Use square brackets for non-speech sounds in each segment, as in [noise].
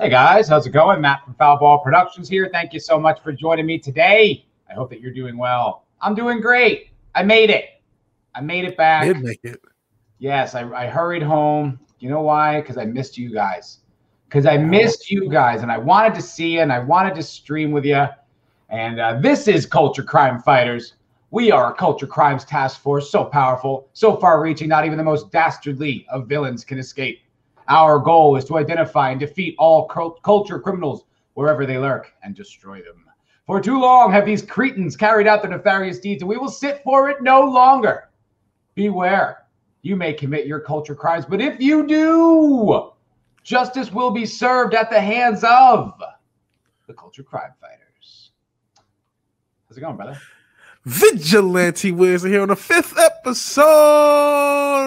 Hey guys, how's it going? Matt from Foul Ball Productions here. Thank you so much for joining me today. I hope that you're doing well. I'm doing great. I made it. I made it back. Did make it. Yes, I, I hurried home. You know why? Because I missed you guys. Because I missed you guys, and I wanted to see you, and I wanted to stream with you. And uh, this is Culture Crime Fighters. We are a culture crimes task force, so powerful, so far-reaching, not even the most dastardly of villains can escape. Our goal is to identify and defeat all culture criminals wherever they lurk and destroy them. For too long have these cretins carried out their nefarious deeds, and we will sit for it no longer. Beware, you may commit your culture crimes, but if you do, justice will be served at the hands of the culture crime fighters. How's it going, brother? Vigilante Wiz here on the fifth episode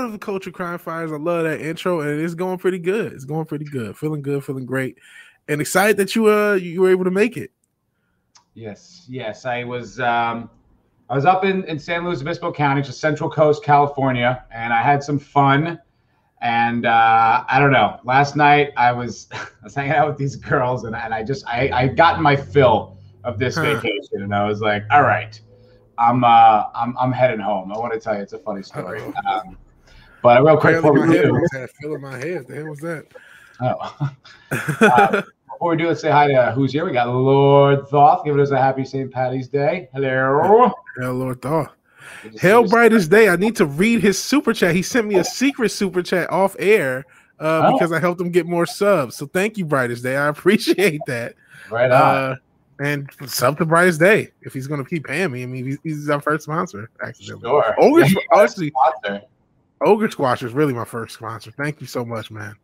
of Culture Crime Fires. I love that intro, and it's going pretty good. It's going pretty good. Feeling good, feeling great, and excited that you uh you were able to make it. Yes, yes. I was um I was up in, in San Luis Obispo County, just Central Coast, California, and I had some fun. And uh, I don't know. Last night I was [laughs] I was hanging out with these girls, and, and I just I I got my fill of this vacation, and I was like, all right I'm uh I'm I'm heading home. I want to tell you it's a funny story. Um, but real quick before we do, had feel in my head. The hell was that? Oh. [laughs] uh, before we do, let's say hi to who's here. We got Lord Thoth giving us a happy St. Patty's Day. Hello. Hello, Lord Thoth. Hell brightest day. I need to read his super chat. He sent me a secret super chat off air uh, oh. because I helped him get more subs. So thank you, brightest day. I [laughs] appreciate that. Right on. Uh, and sub to Brightest Day if he's going to keep paying me. I mean, he's, he's our first sponsor. Actually, sure. Ogre, honestly, sponsor. Ogre Squasher is really my first sponsor. Thank you so much, man.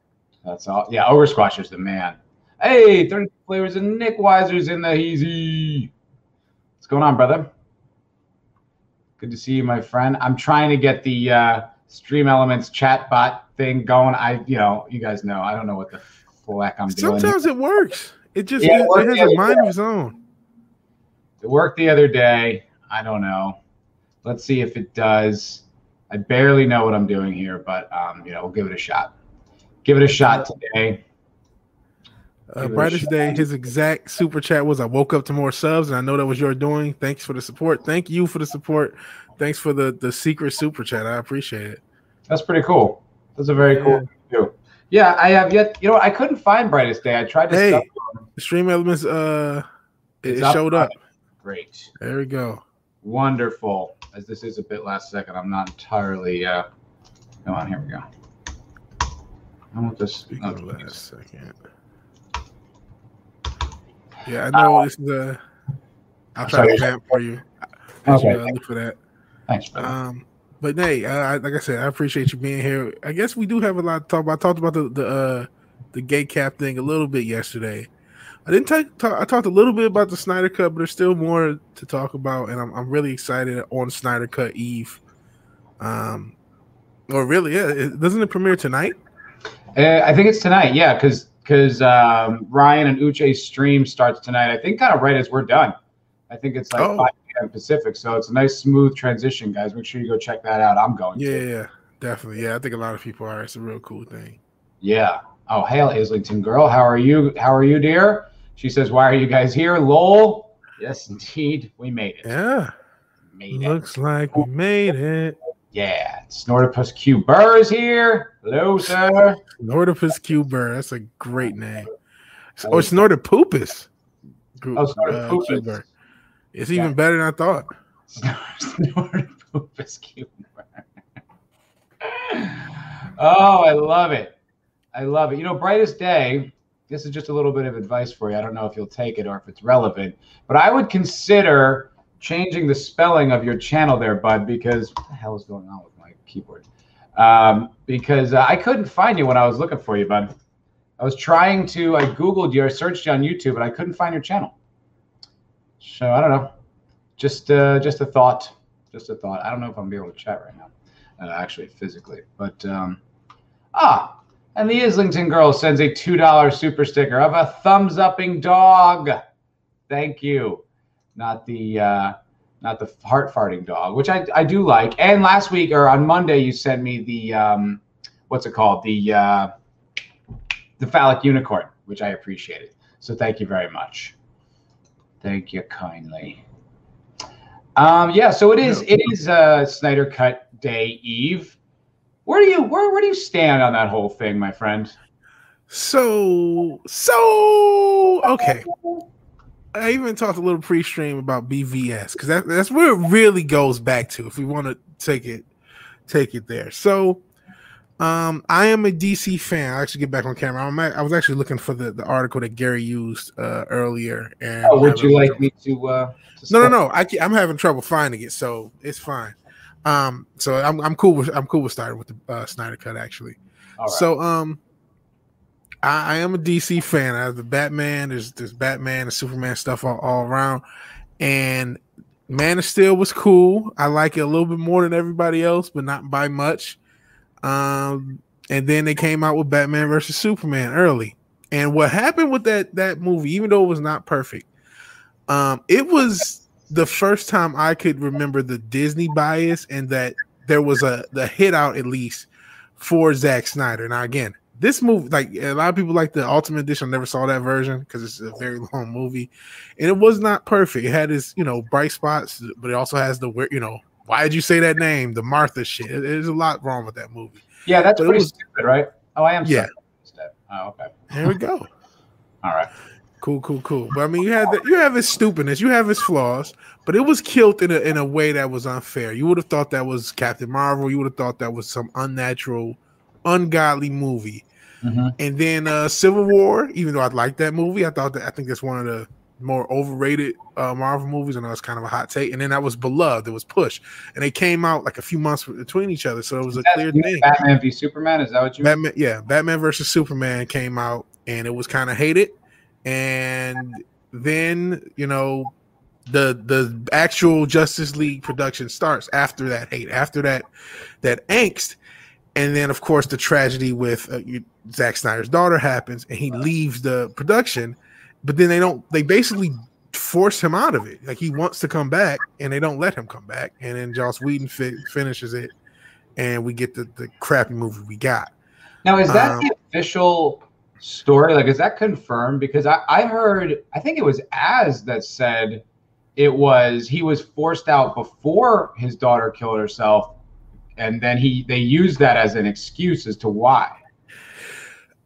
That's all. Yeah, Ogre Squash is the man. Hey, 30 flavors and Nick Weiser's in the easy. What's going on, brother? Good to see you, my friend. I'm trying to get the uh, Stream Elements chat bot thing going. I, you know, you guys know, I don't know what the flack I'm doing. Sometimes it works. It just yeah, it, it, has a mind of its own. It worked the other day. I don't know. Let's see if it does. I barely know what I'm doing here, but um, you know, we'll give it a shot. Give it a shot today. Uh, brightest day, his exact super chat was I woke up to more subs, and I know that was your doing. Thanks for the support. Thank you for the support. Thanks for the the secret super chat. I appreciate it. That's pretty cool. That's a very yeah. cool too. Yeah, I have yet. You know, I couldn't find brightest day. I tried to. Hey, stream elements. Uh, it, it showed up. Great. There we go. Wonderful. As this is a bit last second, I'm not entirely. Uh, come on, here we go. I want this. Oh, last second. Yeah, I know uh, this is a. I'll try sorry, to vamp for you. Okay. Uh, look for that. Thanks, brother. Um, but hey, uh, like I said, I appreciate you being here. I guess we do have a lot to talk about. I talked about the the uh, the gay cap thing a little bit yesterday. I didn't talk, talk, I talked a little bit about the Snyder Cut, but there's still more to talk about, and I'm I'm really excited on Snyder Cut Eve. Um, or really, yeah, it, doesn't it premiere tonight? Uh, I think it's tonight. Yeah, because because um, Ryan and Uche's stream starts tonight. I think kind of right as we're done. I think it's like oh. 5 p.m. Pacific, so it's a nice smooth transition, guys. Make sure you go check that out. I'm going. Yeah, to. yeah, definitely. Yeah, I think a lot of people are. It's a real cool thing. Yeah. Oh, hail Islington girl. How are you? How are you, dear? She says, "Why are you guys here?" Lol. Yes, indeed, we made it. Yeah. Made Looks it. like we made it. Yeah, Snortopus Q Burr is here. Hello, sir. Snortopus Q Burr. That's a great name. Oh, Snortopupus. Oh, Snortopupus. Uh, it's even better than I thought. Snortopupus Q Burr. [laughs] oh, I love it. I love it. You know, brightest day this is just a little bit of advice for you. I don't know if you'll take it or if it's relevant, but I would consider changing the spelling of your channel there, bud, because what the hell is going on with my keyboard? Um, because uh, I couldn't find you when I was looking for you, bud. I was trying to, I Googled you, I searched you on YouTube, and I couldn't find your channel. So I don't know. Just, uh, just a thought. Just a thought. I don't know if I'm gonna be able to chat right now, uh, actually physically, but um, ah, and the Islington girl sends a $2 super sticker of a thumbs upping dog. Thank you. Not the uh, not the heart farting dog, which I, I do like. And last week or on Monday, you sent me the um, what's it called? The uh, the phallic unicorn, which I appreciated. So thank you very much. Thank you kindly. Um, yeah, so it is it is uh Snyder Cut Day Eve. Where do you where where do you stand on that whole thing, my friend? So so okay. I even talked a little pre-stream about BVS because that, that's where it really goes back to if we want to take it take it there. So um, I am a DC fan. I actually get back on camera. I'm at, I was actually looking for the, the article that Gary used uh, earlier. And oh, would you like me to? Uh, to no, no, no. I am having trouble finding it, so it's fine. Um, so I'm I'm cool with I'm cool with starting with the uh, Snyder cut actually. So um, I, I, am a DC fan. I have the Batman. There's there's Batman and Superman stuff all, all around, and Man of Steel was cool. I like it a little bit more than everybody else, but not by much. Um, and then they came out with Batman versus Superman early. And what happened with that that movie, even though it was not perfect, um, it was the first time I could remember the Disney bias and that there was a the hit out at least for Zack Snyder. Now again, this movie, like a lot of people like the Ultimate Edition, I never saw that version because it's a very [laughs] long movie, and it was not perfect. It had its you know bright spots, but it also has the you know why did you say that name? The Martha shit. There's a lot wrong with that movie. Yeah, that's but pretty was, stupid, right? Oh, I am. Yeah. Oh, okay. There we go. [laughs] All right. Cool, cool, cool. But I mean, you had the, you have his stupidness, you have his flaws, but it was killed in a in a way that was unfair. You would have thought that was Captain Marvel. You would have thought that was some unnatural, ungodly movie. Mm-hmm. And then uh Civil War, even though I like that movie, I thought that I think that's one of the more overrated uh, Marvel movies. And I know it's kind of a hot take. And then that was Beloved. It was Push, and they came out like a few months between each other, so it was a clear thing. Batman v Superman. Is that what you? Batman, mean? yeah, Batman versus Superman came out, and it was kind of hated. And then you know the the actual Justice League production starts after that hate, after that that angst, and then of course the tragedy with uh, Zack Snyder's daughter happens, and he leaves the production but then they don't. They basically force him out of it. Like he wants to come back, and they don't let him come back. And then Joss Whedon fi- finishes it, and we get the the crappy movie we got. Now, is that um, the official story? Like, is that confirmed? Because I, I heard, I think it was Az that said it was he was forced out before his daughter killed herself, and then he they used that as an excuse as to why.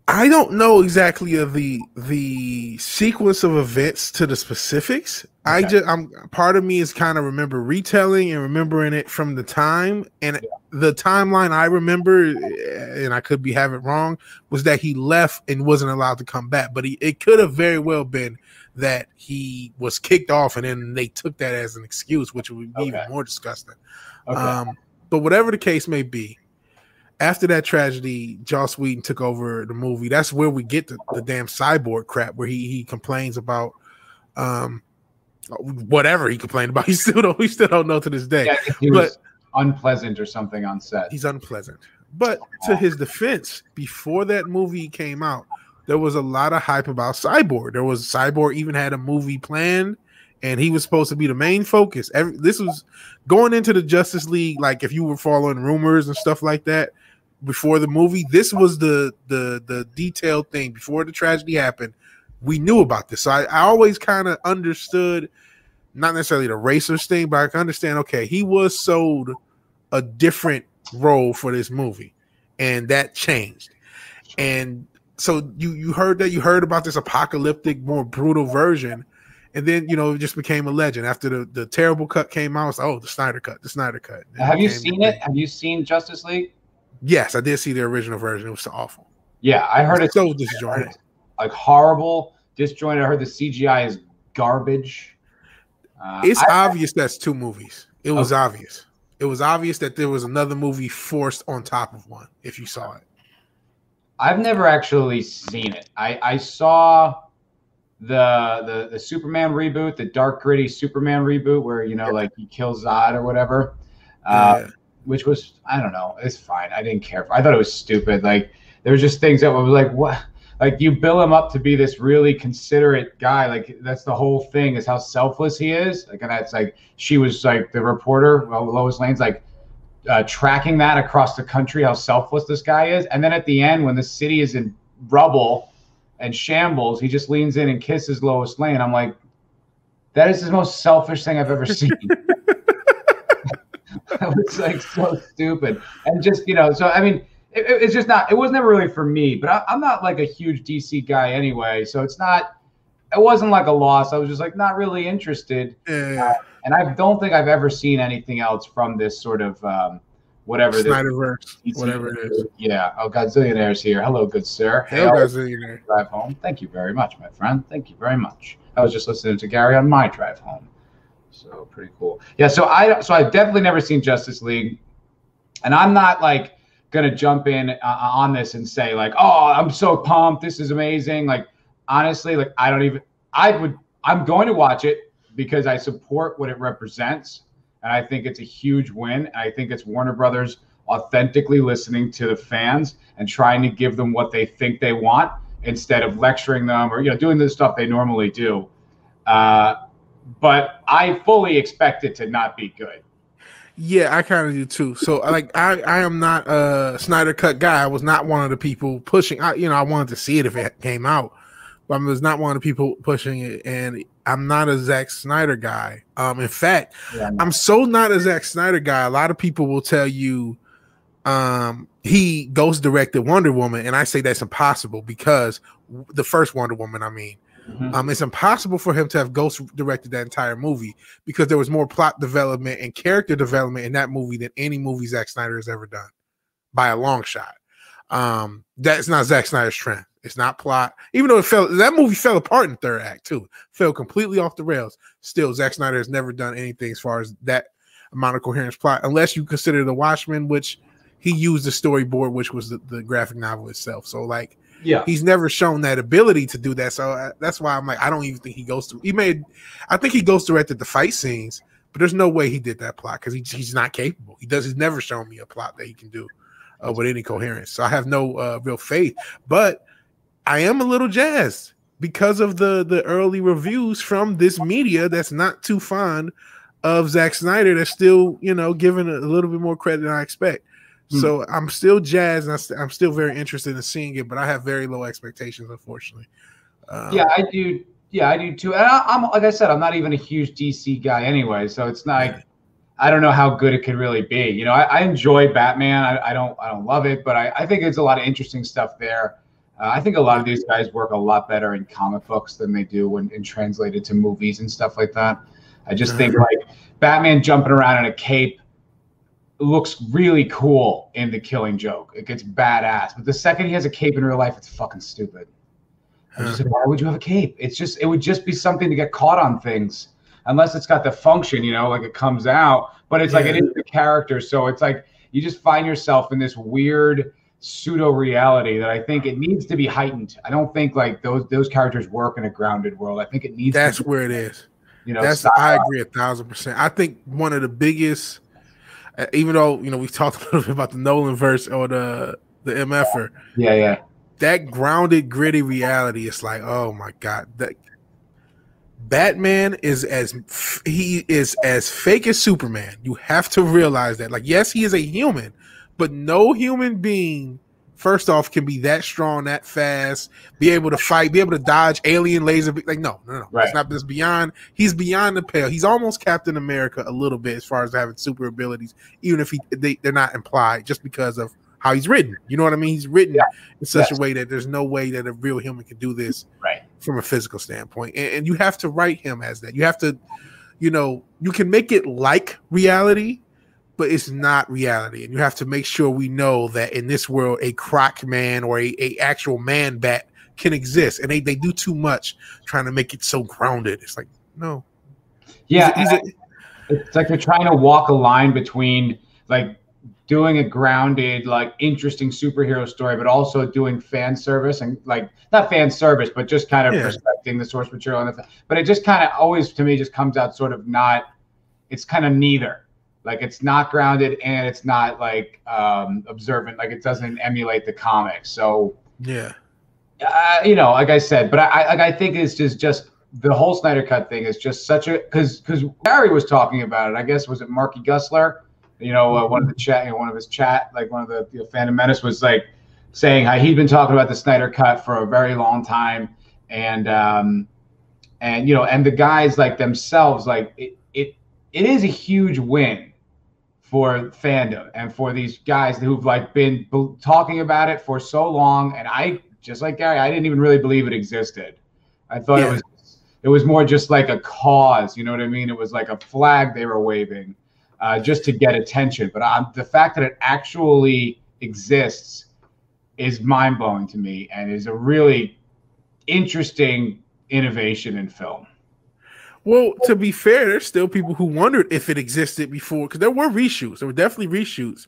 I don't know exactly of the the sequence of events to the specifics. Okay. I just I'm part of me is kind of remember retelling and remembering it from the time and yeah. the timeline I remember and I could be having wrong was that he left and wasn't allowed to come back. But he, it could have very well been that he was kicked off and then they took that as an excuse, which would be okay. even more disgusting. Okay. Um, but whatever the case may be, after that tragedy, Joss Whedon took over the movie. That's where we get the, the damn cyborg crap, where he he complains about um whatever he complained about. [laughs] He still don't we still don't know to this day. Yeah, he but, was unpleasant or something on set. He's unpleasant. But to his defense, before that movie came out, there was a lot of hype about Cyborg. There was Cyborg even had a movie planned, and he was supposed to be the main focus. Every, this was going into the Justice League. Like if you were following rumors and stuff like that, before the movie. This was the the the detailed thing before the tragedy happened. We knew about this, so I, I always kind of understood, not necessarily the racist thing, but I can understand. Okay, he was sold a different role for this movie, and that changed. And so you you heard that you heard about this apocalyptic, more brutal version, and then you know it just became a legend after the the terrible cut came out. It's like, oh, the Snyder cut, the Snyder cut. Have you seen it? Have you seen Justice League? Yes, I did see the original version. It was so awful. Yeah, I heard it's so disjointed, like horrible, disjointed. I heard the CGI is garbage. Uh, it's I, obvious that's two movies. It was okay. obvious. It was obvious that there was another movie forced on top of one. If you saw it, I've never actually seen it. I I saw the the the Superman reboot, the dark gritty Superman reboot, where you know like he kills Zod or whatever. Uh, yeah which was I don't know, it's fine. I didn't care. I thought it was stupid. Like there was just things that was like what like you bill him up to be this really considerate guy like that's the whole thing is how selfless he is like and that's like she was like the reporter well lois lane's like uh, tracking that across the country how selfless this guy is and then at the end when the city is in rubble and shambles. He just leans in and kisses Lois Lane. I'm like, that is the most selfish thing I've ever seen. [laughs] [laughs] that was like so stupid. And just, you know, so I mean, it, it's just not, it was never really for me, but I, am not like a huge DC guy anyway. So it's not, it wasn't like a loss. I was just like not really interested. Yeah. Uh, and I don't think I've ever seen anything else from this sort of, um, whatever Snyderverse, whatever it is. Yeah. Oh, Godzillionaire's here. Hello, good sir. Hey, Godzillionaire. Drive home. Thank you very much, my friend. Thank you very much. I was just listening to Gary on my drive home. So pretty cool. Yeah. So I so I've definitely never seen Justice League, and I'm not like gonna jump in uh, on this and say like, oh, I'm so pumped. This is amazing. Like honestly, like I don't even. I would. I'm going to watch it because I support what it represents, and I think it's a huge win. And I think it's Warner Brothers authentically listening to the fans and trying to give them what they think they want instead of lecturing them or you know doing the stuff they normally do. Uh, but I fully expect it to not be good. Yeah, I kind of do too. So like I I am not a Snyder cut guy. I was not one of the people pushing. I you know I wanted to see it if it came out, but I was not one of the people pushing it. And I'm not a Zack Snyder guy. Um, in fact, yeah, I'm so not a Zack Snyder guy. A lot of people will tell you, um, he ghost directed Wonder Woman, and I say that's impossible because the first Wonder Woman, I mean, mm-hmm. um, it's impossible for him to have ghost directed that entire movie because there was more plot development and character development in that movie than any movie Zack Snyder has ever done by a long shot. Um, that's not Zack Snyder's trend. It's not plot, even though it fell. That movie fell apart in third act too. Fell completely off the rails. Still, Zack Snyder has never done anything as far as that amount of coherence plot, unless you consider The Watchmen, which he used the storyboard, which was the, the graphic novel itself. So like, yeah, he's never shown that ability to do that. So uh, that's why I'm like, I don't even think he goes to. He made, I think he goes directed the fight scenes, but there's no way he did that plot because he, he's not capable. He does. He's never shown me a plot that he can do uh, with any coherence. So I have no uh, real faith. But I am a little jazzed because of the the early reviews from this media that's not too fond of Zack Snyder. That's still you know giving a little bit more credit than I expect. Hmm. So I'm still jazzed. I'm, I'm, still very interested in seeing it, but I have very low expectations, unfortunately. Um, yeah, I do. Yeah, I do too. And I, am like I said, I'm not even a huge DC guy anyway, so it's not. Yeah. I don't know how good it could really be. You know, I, I enjoy Batman. I, I, don't. I don't love it, but I, I think there's a lot of interesting stuff there. Uh, I think a lot of these guys work a lot better in comic books than they do when, when translated to movies and stuff like that. I just think like Batman jumping around in a cape looks really cool in the Killing Joke. It gets badass, but the second he has a cape in real life, it's fucking stupid. I'm just like, why would you have a cape? It's just it would just be something to get caught on things, unless it's got the function, you know, like it comes out. But it's yeah. like it is the character, so it's like you just find yourself in this weird pseudo reality that I think it needs to be heightened. I don't think like those those characters work in a grounded world. I think it needs. That's where it is. You know, that's I agree a thousand percent. I think one of the biggest Uh, even though you know we talked [laughs] a little bit about the Nolan verse or the the MFer. Yeah, yeah. That grounded, gritty reality It's like, oh my god, that Batman is as he is as fake as Superman. You have to realize that. Like, yes, he is a human, but no human being first off, can be that strong, that fast, be able to fight, be able to dodge alien laser. Like, no, no, no. Right. It's not this beyond. He's beyond the pale. He's almost Captain America a little bit as far as having super abilities, even if he they, they're not implied, just because of how he's written. You know what I mean? He's written yeah. in such yes. a way that there's no way that a real human can do this right. from a physical standpoint. And, and you have to write him as that. You have to, you know, you can make it like reality, but it's not reality. And you have to make sure we know that in this world, a croc man or a, a actual man bat can exist. And they, they do too much trying to make it so grounded. It's like, no. Yeah. He's a, he's a, it's like they're trying to walk a line between like doing a grounded, like interesting superhero story, but also doing fan service and like not fan service, but just kind of yeah. respecting the source material. And the, but it just kind of always to me just comes out sort of not, it's kind of neither like it's not grounded and it's not like um, observant. Like it doesn't emulate the comics. So yeah, uh, you know, like I said, but I, I, I think it's just just the whole Snyder Cut thing is just such a because because Barry was talking about it. I guess was it Marky Gusler? You know, uh, one of the chat, you know, one of his chat, like one of the you know, Phantom Menace was like, saying how he'd been talking about the Snyder Cut for a very long time, and um, and you know, and the guys like themselves, like it, it, it is a huge win for fandom and for these guys who've like been talking about it for so long. And I, just like Gary, I didn't even really believe it existed. I thought yeah. it was it was more just like a cause. You know what I mean? It was like a flag they were waving uh, just to get attention. But um, the fact that it actually exists is mind blowing to me and is a really interesting innovation in film. Well, to be fair, there's still people who wondered if it existed before because there were reshoots. There were definitely reshoots.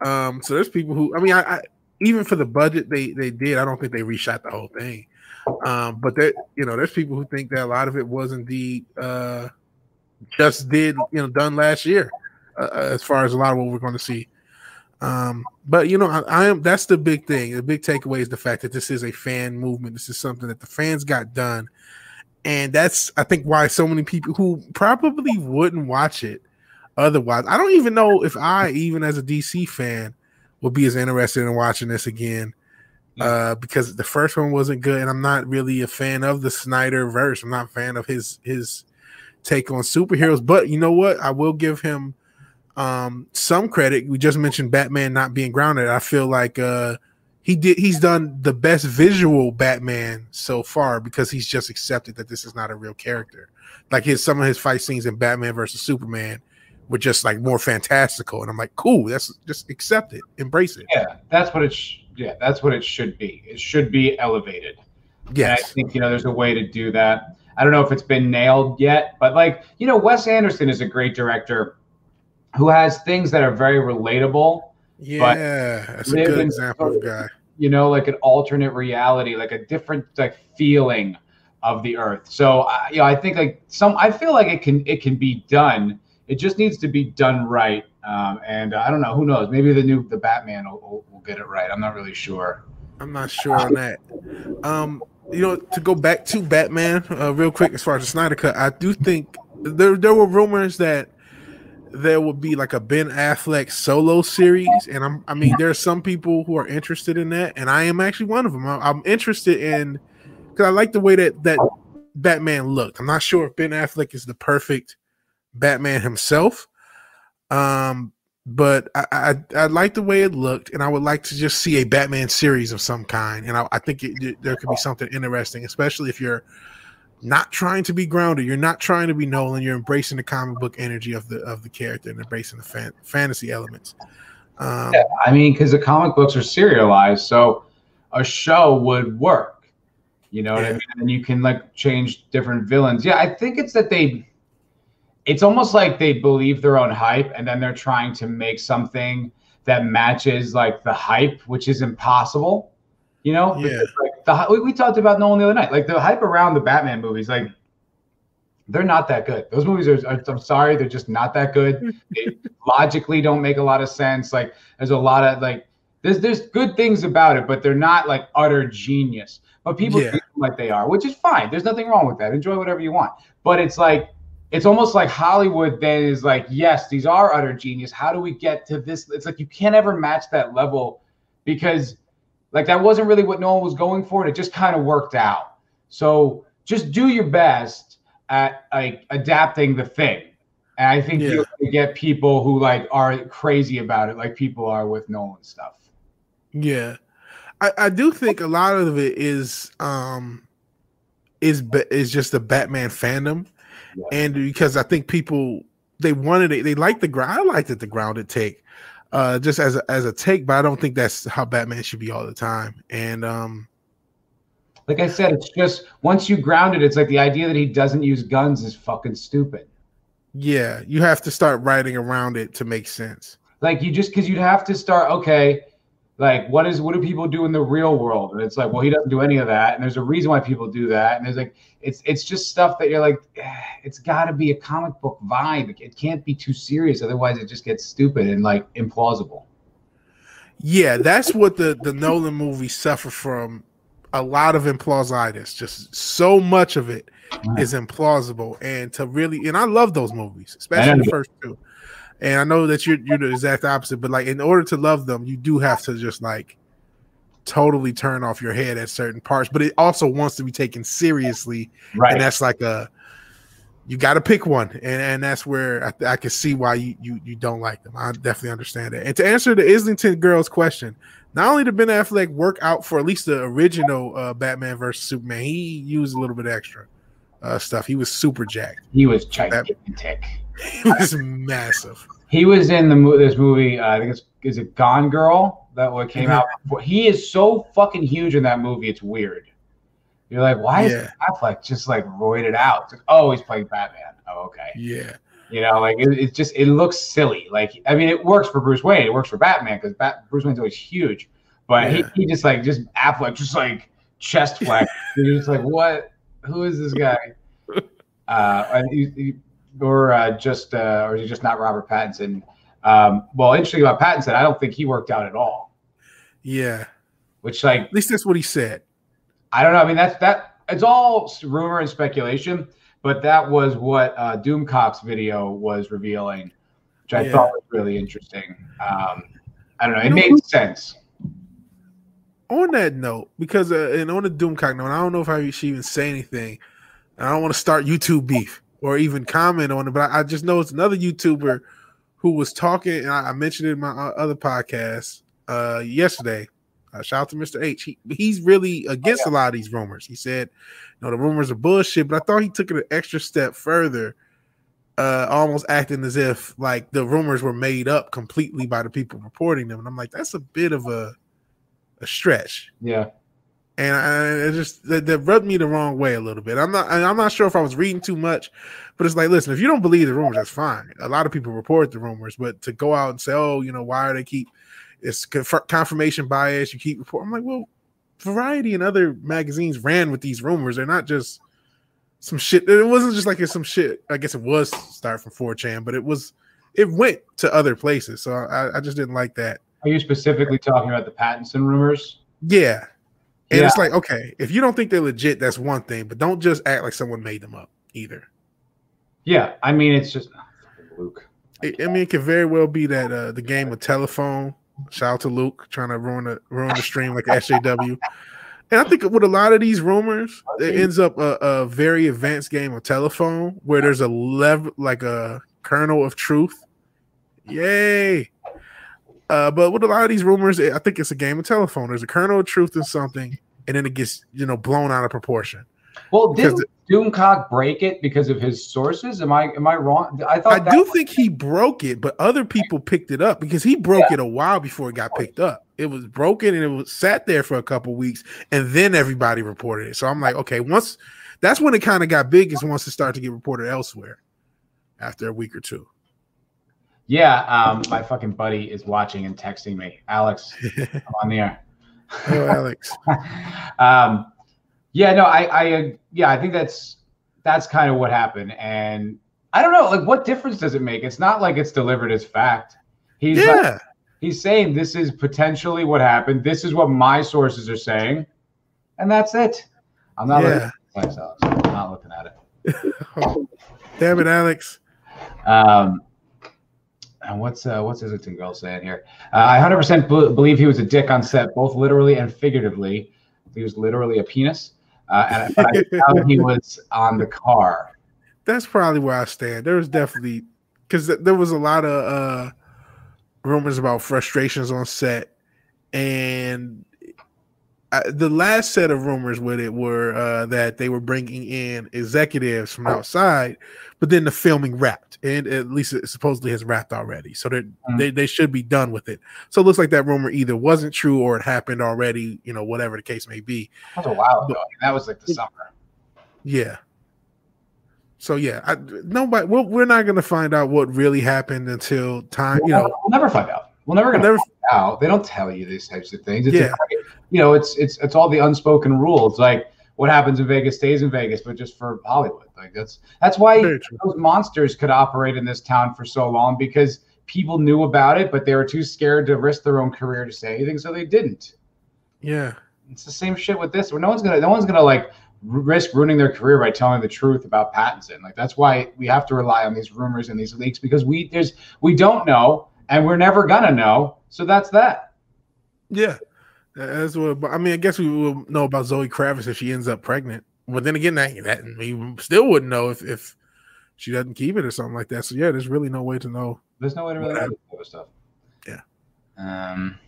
Um, so there's people who, I mean, I, I, even for the budget they they did, I don't think they reshot the whole thing. Um, but that you know, there's people who think that a lot of it was indeed uh, just did you know done last year, uh, uh as far as a lot of what we're going to see. Um, but you know, I, I, am that's the big thing. The big takeaway is the fact that this is a fan movement. This is something that the fans got done, and that's I think why so many people who probably wouldn't watch it otherwise. I don't even know if I, even as a DC fan, would be as interested in watching this again. Uh, because the first one wasn't good, and I'm not really a fan of the Snyder verse. I'm not a fan of his his take on superheroes. But you know what? I will give him um, some credit. We just mentioned Batman not being grounded. I feel like uh, he did. He's done the best visual Batman so far because he's just accepted that this is not a real character. Like his some of his fight scenes in Batman versus Superman were just like more fantastical, and I'm like, cool. That's just accept it, embrace it. Yeah, that's what it's. Yeah, that's what it should be. It should be elevated. Yeah, I think you know there's a way to do that. I don't know if it's been nailed yet, but like you know, Wes Anderson is a great director who has things that are very relatable. Yeah, that's a good example of guy. You know, like an alternate reality, like a different like feeling of the earth. So, uh, you know, I think like some, I feel like it can it can be done. It just needs to be done right. Um, and uh, I don't know, who knows? Maybe the new the Batman will, will, will get it right. I'm not really sure. I'm not sure on that. Um, you know, to go back to Batman uh, real quick, as far as the Snyder Cut, I do think there there were rumors that there would be like a Ben Affleck solo series, and I'm I mean there are some people who are interested in that, and I am actually one of them. I'm interested in because I like the way that that Batman looked. I'm not sure if Ben Affleck is the perfect Batman himself, um, but I, I, I like the way it looked, and I would like to just see a Batman series of some kind, and I, I think it, there could be something interesting, especially if you're not trying to be grounded. You're not trying to be Nolan. You're embracing the comic book energy of the of the character and embracing the fan, fantasy elements. Um, yeah, I mean, because the comic books are serialized, so a show would work. You know yeah. what I mean? And you can like change different villains. Yeah, I think it's that they. It's almost like they believe their own hype, and then they're trying to make something that matches like the hype, which is impossible. You know, yeah. Because, like the we, we talked about Nolan the other night. Like the hype around the Batman movies, like they're not that good. Those movies are, are I'm sorry, they're just not that good. [laughs] they logically don't make a lot of sense. Like there's a lot of like there's there's good things about it, but they're not like utter genius. But people yeah. like they are, which is fine. There's nothing wrong with that. Enjoy whatever you want. But it's like it's almost like Hollywood then is like, yes, these are utter genius. How do we get to this? It's like you can't ever match that level because like that wasn't really what Nolan was going for, and it just kind of worked out. So just do your best at like adapting the thing. And I think yeah. you'll get people who like are crazy about it, like people are with Nolan stuff. Yeah. I, I do think a lot of it is um is is just the Batman fandom. Yeah. And because I think people they wanted it, they liked the ground. I liked it the grounded take uh, just as a, as a take, but I don't think that's how Batman should be all the time. And um, like I said, it's just once you ground it, it's like the idea that he doesn't use guns is fucking stupid. Yeah, you have to start writing around it to make sense. Like you just because you'd have to start. Okay, like what is what do people do in the real world? And it's like well he doesn't do any of that. And there's a reason why people do that. And there's like it's it's just stuff that you're like eh, it's got to be a comic book vibe. It can't be too serious. Otherwise it just gets stupid and like implausible. Yeah that's what the the nolan movies suffer from. A lot of implausitis just so much of it is implausible. And to really and i love those movies especially the first two and I know that you're you're the exact opposite, but like in order to love them, you do have to just like totally turn off your head at certain parts, but it also wants to be taken seriously. Right. And that's like a you got to pick one, and and that's where I, I can see why you, you you don't like them. I definitely understand that. And to answer the Islington girls question, not only did Ben Affleck work out for at least the original uh, Batman versus Superman, he used a little bit extra uh, stuff. He was super jacked. He was gigantic. [laughs] He was massive. He was in the mo- this movie. Uh, I think it's is it Gone Girl that what came Mhm. out. Before. He is so fucking huge in that movie. It's weird. You're like, why is Yeah. Affleck just like roided out? It's like, oh, he's playing Batman. Oh, okay. Yeah, You know, like it, it just it looks silly. Like I mean, it works for Bruce Wayne. It works for Batman because Bat, Bruce Wayne's always huge. But Yeah. he, he just like just Affleck just like chest [laughs] flex. you're just like, what? Who is this guy? Uh, and he, he- or uh, just uh, or is he just not Robert Pattinson? Um, well, interesting about Pattinson, I don't think he worked out at all. yeah. Which like At least that's what he said. I don't know. I mean, that's that. It's all rumor and speculation, but that was what uh, Doomcock's video was revealing, which I Yeah. thought was really interesting. Um, I don't know. It You made sense. On that note, because uh, and on the Doomcock note, I don't know if I should even say anything. I don't want to start YouTube beef or even comment on it, but I, I just know it's another YouTuber who was talking, and I, I mentioned it in my uh, other podcast uh, yesterday. Uh, shout out to Mr. H. He, he's really against a lot of these rumors. He said, "You know, the rumors are bullshit," but I thought he took it an extra step further, uh, almost acting as if like the rumors were made up completely by the people reporting them. And I'm like, that's a bit of a a stretch Yeah. and I, it just that, that rubbed me the wrong way a little bit. I'm not I'm not sure if I was reading too much, but it's like, listen, if you don't believe the rumors, that's fine. A lot of people report the rumors, but to go out and say, oh, you know, why are they keep it's confirmation bias? You keep reporting. I'm like, well, Variety and other magazines ran with these rumors. They're not just some shit. It wasn't just like it's some shit. I guess it was start from 4chan, but it was it went to other places. So I, I just didn't like that. Are you specifically talking about the Pattinson rumors? Yeah. And Yeah. it's like, okay, if you don't think they're legit, that's one thing, but don't just act like someone made them up either. Yeah. I mean, it's just oh, Luke. I I mean, it could very well be that uh, the game of telephone. Shout out to Luke trying to ruin the ruin the stream like SJW. And I think with a lot of these rumors, it ends up a, a very advanced game of telephone where there's a level like a kernel of truth. Yay! Uh, but with a lot of these rumors, I think it's a game of telephone. There's a kernel of truth in something, and then it gets you know blown out of proportion. Well, didn't Doomcock break it because of his sources? Am I am I wrong? I thought I do think he broke it, but other people picked it up because he broke it a while before it got picked up. It was broken and it was sat there for a couple weeks, and then everybody reported it. So I'm like, okay, once that's when it kind of got big, is once it started to get reported elsewhere after a week or two. Yeah, um, my fucking buddy is watching and texting me. Alex, [laughs] I'm on the air. oh, Alex. [laughs] um, yeah, no, I, I, uh, yeah, I think that's that's kind of what happened, and I don't know, like, what difference does it make? It's not like it's delivered as fact. He's like, Yeah, he's saying this is potentially what happened. This is what my sources are saying, and that's it. I'm not looking at Alex. I'm not looking at it. [laughs] Oh, damn it, Alex. Um, what's uh, what's Islington girl saying here? Uh, I 100% b- believe he was a dick on set, both literally and figuratively. He was literally a penis, uh, and but I [laughs] doubt he was on the car. That's probably where I stand. There was definitely because there was a lot of uh rumors about frustrations on set, and I, the last set of rumors with it were uh, that they were bringing in executives from outside, but then the filming wrapped, and at least it supposedly has wrapped already. So that Mm. they they should be done with it. So it looks like that rumor either wasn't true or it happened already. You know, whatever the case may be. That was a while ago. Mean, that was like the summer. Yeah. So yeah, I, nobody. We're, we're not going to find out what really happened until time. You We'll, know, we'll never find out. We're never gonna never. find out. They don't tell you these types of things. It's Yeah. You know, it's it's it's all the unspoken rules. Like what happens in Vegas stays in Vegas, but just for Hollywood. Like that's that's why those monsters could operate in this town for so long because people knew about it, but they were too scared to risk their own career to say anything, so they didn't. Yeah, It's the same shit with this. Where no one's gonna no one's gonna like risk ruining their career by telling the truth about Pattinson. Like that's why we have to rely on these rumors and these leaks because we there's we don't know and we're never gonna know. So that's that. yeah. That's what. I mean, I guess we will know about Zoe Kravitz if she ends up pregnant. But then again, that, that we still wouldn't know if if she doesn't keep it or something like that. So yeah, there's really no way to know. There's no way to really know this stuff. Yeah. Um.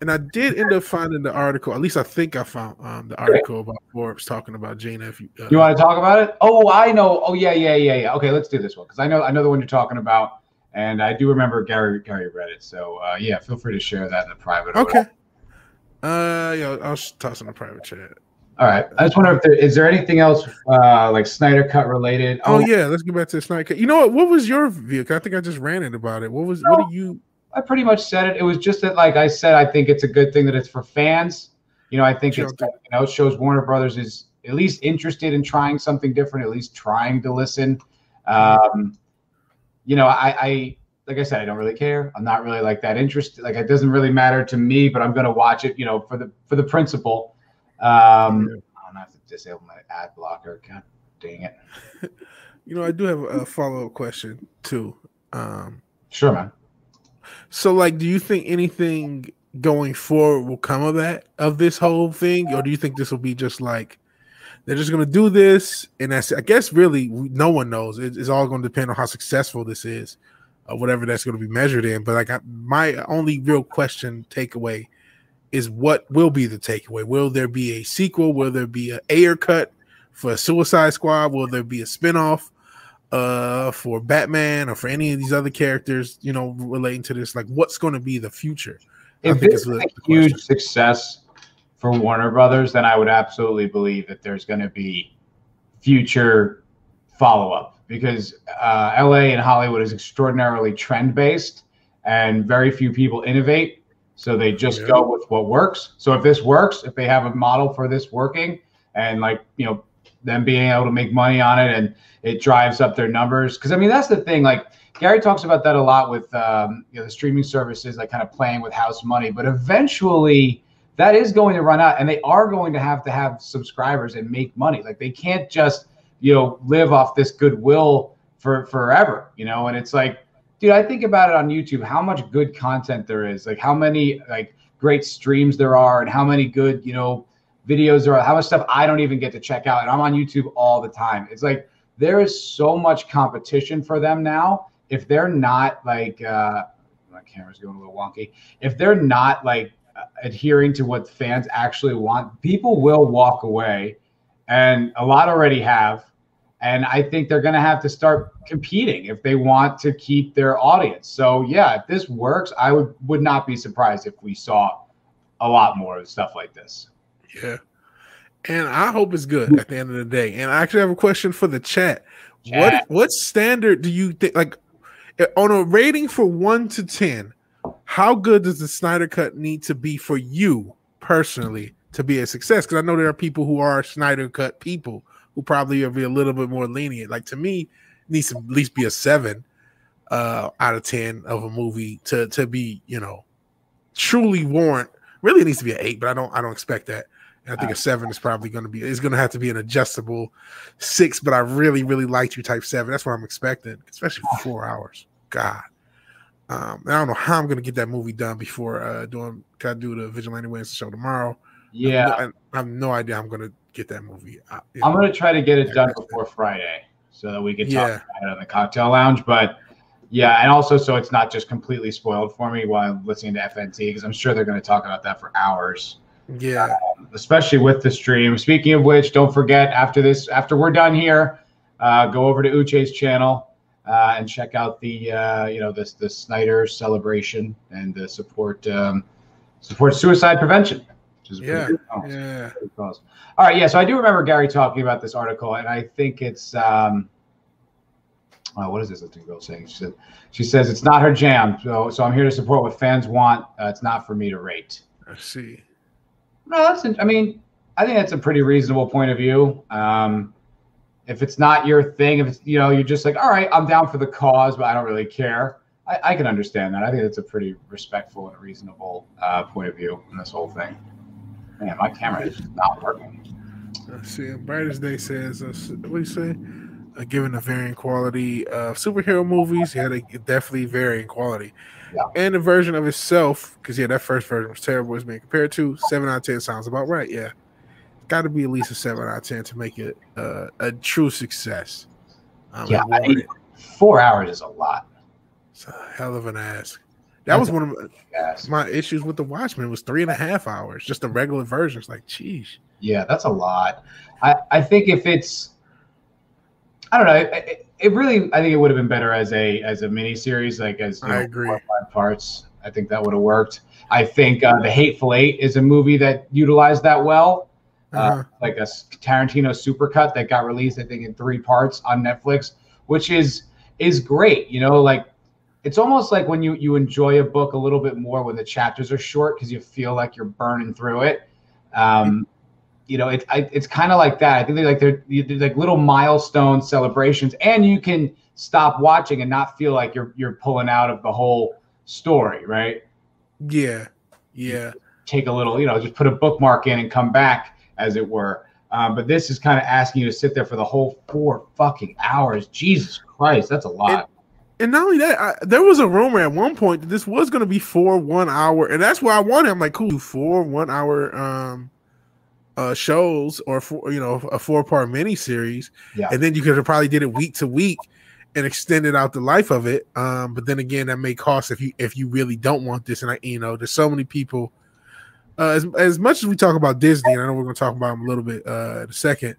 And I did end up finding the article. At least I think I found um, the article about Forbes talking about Gina. If you, uh, you want to talk about it? Oh, I know. Oh, yeah, yeah, yeah, yeah. Okay, let's do this one because I know I know the one you're talking about, and I do remember Gary Gary read it. So uh, yeah, feel free to share that in the private. Okay. Uh, yeah, I'll toss in the private chat. All right. I just wonder if there is there anything else uh like Snyder Cut related. Oh, oh yeah, let's get back to the Snyder Cut. You know what? What was your view? I think I just ran it about it. What was no, what do you? I pretty much said it. It was just that, like I said, I think it's a good thing that it's for fans. You know, I think sure. it's you know it shows Warner Brothers is at least interested in trying something different, at least trying to listen. Um, you know, I, I like I said, I don't really care. I'm not really like that interested. Like it doesn't really matter to me, but I'm gonna watch it. You know, for the for the principle. Um, I don't have to disable my ad blocker. God dang it. [laughs] you know, I do have a follow up question too. Um, sure, man. So, like, do you think anything going forward will come of that of this whole thing, or do you think this will be just like they're just going to do this and that's? I guess really no one knows. it's all going to depend on how successful this is, or whatever that's going to be measured in. But like, I, my only real question takeaway is what will be the takeaway? Will there be a sequel? Will there be a Ayer cut for Suicide Squad? Will there be a spinoff uh for Batman or for any of these other characters, you know, relating to this? Like what's going to be the future? If this is a huge success for Warner Brothers, then I would absolutely believe that there's going to be future follow up because uh, LA and Hollywood is extraordinarily trend based and very few people innovate so they just yeah. go with what works. So if this works, if they have a model for this working and like, you know, them being able to make money on it and it drives up their numbers. Cause I mean, that's the thing. Like Gary talks about that a lot with, um, you know, the streaming services, like kind of playing with house money, but eventually that is going to run out and they are going to have to have subscribers and make money. Like they can't just, you know, live off this goodwill for forever, you know? And it's like, dude, I think about it on YouTube, how much good content there is, like how many like great streams there are, and how many good, you know, videos there are, how much stuff I don't even get to check out. And I'm on YouTube all the time. It's like there is so much competition for them now. If they're not like uh my camera's going a little wonky, if they're not like adhering to what fans actually want, people will walk away. And a lot already have and I think they're going to have to start competing if they want to keep their audience. So yeah, if this works, I would would not be surprised if we saw a lot more of stuff like this. Yeah. And I hope it's good at the end of the day. And I actually have a question for the chat. chat. What what standard do you think like eh, on a rating for 1 to 10, how good does the Snyder cut need to be for you personally to be a success? Because I know there are people who are Snyder cut people who probably will be a little bit more lenient. Like to me, needs to at least be a seven uh, out of ten of a movie to to be you know truly warrant. Really, it needs to be an eight, but I don't I don't expect that. And I think a seven is probably going to be it's going to have to be an adjustable six. But I really really liked you type seven. That's what I'm expecting, especially for four hours. God. Um, I don't know how I'm going to get that movie done before uh, doing. Can I do the Vigilante Wednesday show tomorrow. Yeah, I, I, have no idea I'm going to get that movie. Uh, I'm gonna try to get it done before Friday so that we can talk yeah. about it on the cocktail lounge. But yeah, and also so it's not just completely spoiled for me while I'm listening to FNT because I'm sure they're going to talk about that for hours. Yeah, um, especially with the stream. Speaking of which, don't forget after this, after we're done here, uh, go over to Uche's channel. Uh, and check out the uh, you know this the Snyder celebration and the support um, support suicide prevention is yeah, yeah. All right, yeah. So I do remember Gary talking about this article, and I think it's um, oh, what is this little girl saying? She said she says it's not her jam. So so I'm here to support what fans want. Uh, it's not for me to rate. I see. No, that's. I mean, I think that's a pretty reasonable point of view. Um, if it's not your thing, if it's you know you're just like, all right, I'm down for the cause, but I don't really care. I, I can understand that. I think that's a pretty respectful and reasonable uh, point of view in this whole thing. Man, my camera is not working. Let's see. Brightest Day says, uh, what do you say? uh, given the varying quality of superhero movies, it had a definitely varying quality. Yeah. And the version of itself, because yeah, that first version was terrible. It's being compared to seven out of ten sounds about right. Yeah, got to be at least a seven out of ten to make it uh, a true success. Um, yeah, I mean, four hours is a lot. It's a hell of an ask. That was one of my, issues with the Watchmen. Was three and a half hours, just the regular version. It's like, geez. Yeah, that's a lot. I, I think if it's, I don't know. It, it really, I think it would have been better as a as a mini series, like as I know, agree. five parts. I think that would have worked. I think uh, the Hateful Eight is a movie that utilized that well. Uh, uh-huh. like a Tarantino supercut that got released, I think, in three parts on Netflix, which is is great. You know, like it's almost like when you you enjoy a book a little bit more when the chapters are short because you feel like you're burning through it. Um, you know, it, I, it's kind of like that. I think they're like they're, they're like little milestone celebrations, and you can stop watching and not feel like you're you're pulling out of the whole story, right? Yeah, yeah. Take a little, you know, just put a bookmark in and come back, as it were. Um, but this is kind of asking you to sit there for the whole four fucking hours. Jesus Christ, that's a lot. And not only that, I, there was a rumor at one point that this was going to be four one hour, and that's why I wanted. I'm like, cool, four one hour um, uh, shows or four, you know, a four part mini series, yeah. and then you could have probably did it week to week and extended out the life of it. Um, but then again, that may cost if you if you really don't want this. And I, you know, there's so many people. Uh, as as much as we talk about Disney, and I know we're going to talk about them a little bit uh, in a second.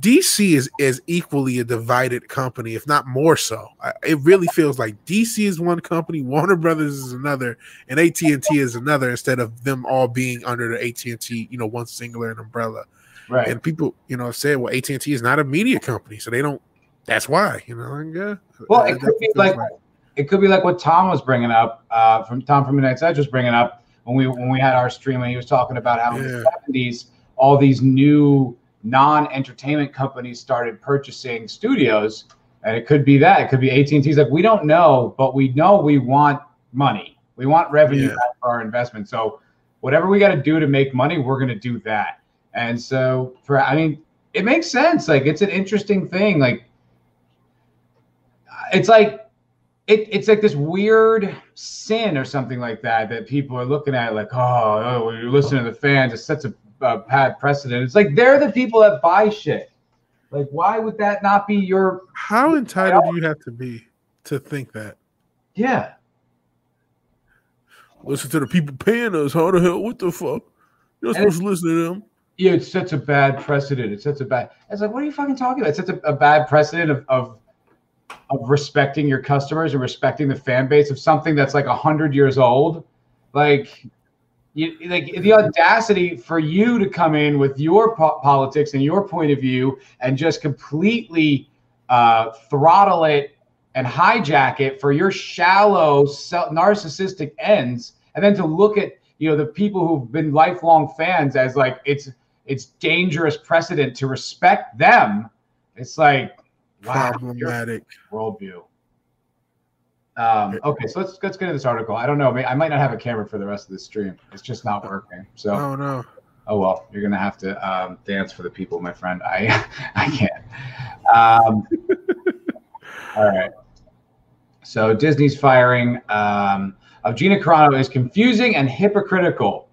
DC is is equally a divided company, if not more so. It really feels like DC is one company, Warner Brothers is another, and AT and T is another. Instead of them all being under the AT and T, you know, one singular umbrella. Right. And people, you know, say, well, AT and T is not a media company, so they don't. That's why, you know. And, yeah, well, it could be like, like, it could be like what Tom was bringing up uh, from Tom from Midnight Edge was bringing up when we when we had our stream and he was talking about how yeah. in the seventies all these new non-entertainment companies started purchasing studios and it could be that it could be at&t's like we don't know but we know we want money. We want revenue yeah. for our investment. So whatever we got to do to make money we're going to do that. And so for i mean it makes sense. Like it's an interesting thing. Like it's like it, it's like this weird sin or something like that that people are looking at like oh, oh when you listen to the fans it's such a uh, bad precedent. It's like they're the people that buy shit. Like, why would that not be your? How entitled do you have to be to think that? Yeah. Listen to the people paying us. How the hell? What the fuck? You're supposed to listen to them. Yeah, it sets a bad precedent. It sets a bad. It's like, what are you fucking talking about? It sets a, a bad precedent of, of of respecting your customers and respecting the fan base of something that's like a hundred years old. Like, you, like the audacity for you to come in with your po- politics and your point of view and just completely uh, throttle it and hijack it for your shallow narcissistic ends and then to look at you know the people who've been lifelong fans as like it's it's dangerous precedent to respect them. It's like wow, problematic worldview um, okay, so let's let's get into this article. I don't know. I might not have a camera for the rest of the stream. It's just not working. So. Oh no. Oh well, you're gonna have to um, dance for the people, my friend. I [laughs] I can't. Um, [laughs] all right. So Disney's firing um, of Gina Carano is confusing and hypocritical,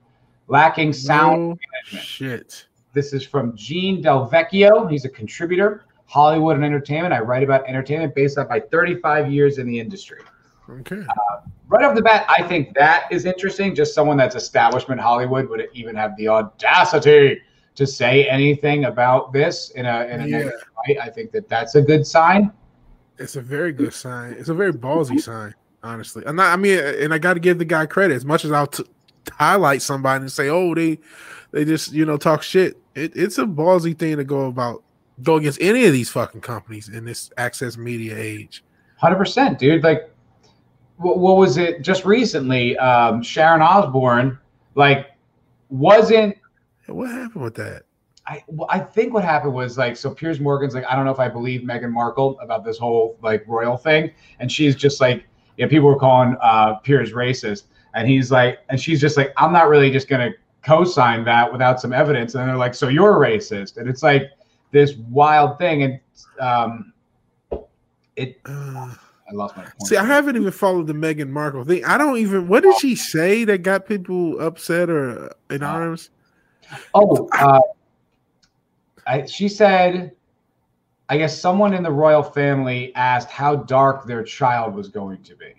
lacking sound no management. Shit. This is from Gene Del Vecchio. He's a contributor, Hollywood and entertainment. I write about entertainment based on my 35 years in the industry. Okay. Uh, right off the bat, I think that is interesting. Just someone that's establishment Hollywood would even have the audacity to say anything about this in a in a yeah. negative light. I think that that's a good sign. It's a very good sign. It's a very ballsy sign, honestly. I'm not. I mean, and I got to give the guy credit as much as I'll t- highlight somebody and say, "Oh, they they just you know talk shit." It, it's a ballsy thing to go about go against any of these fucking companies in this access media age. Hundred percent, dude. Like what, what was it just recently? Um, Sharon Osbourne, like, wasn't. What happened with that? I well, I think what happened was like so Piers Morgan's like I don't know if I believe Meghan Markle about this whole like royal thing, and she's just like yeah people were calling uh, Piers racist, and he's like and she's just like I'm not really just gonna co-sign that without some evidence, and they're like so you're racist, and it's like this wild thing, and um, it. Uh, I lost my point. see, I haven't even followed the Meghan Markle thing. I don't even. What did she say that got people upset or in Uh, arms? Oh, uh, I, she said, I guess someone in the royal family asked how dark their child was going to be.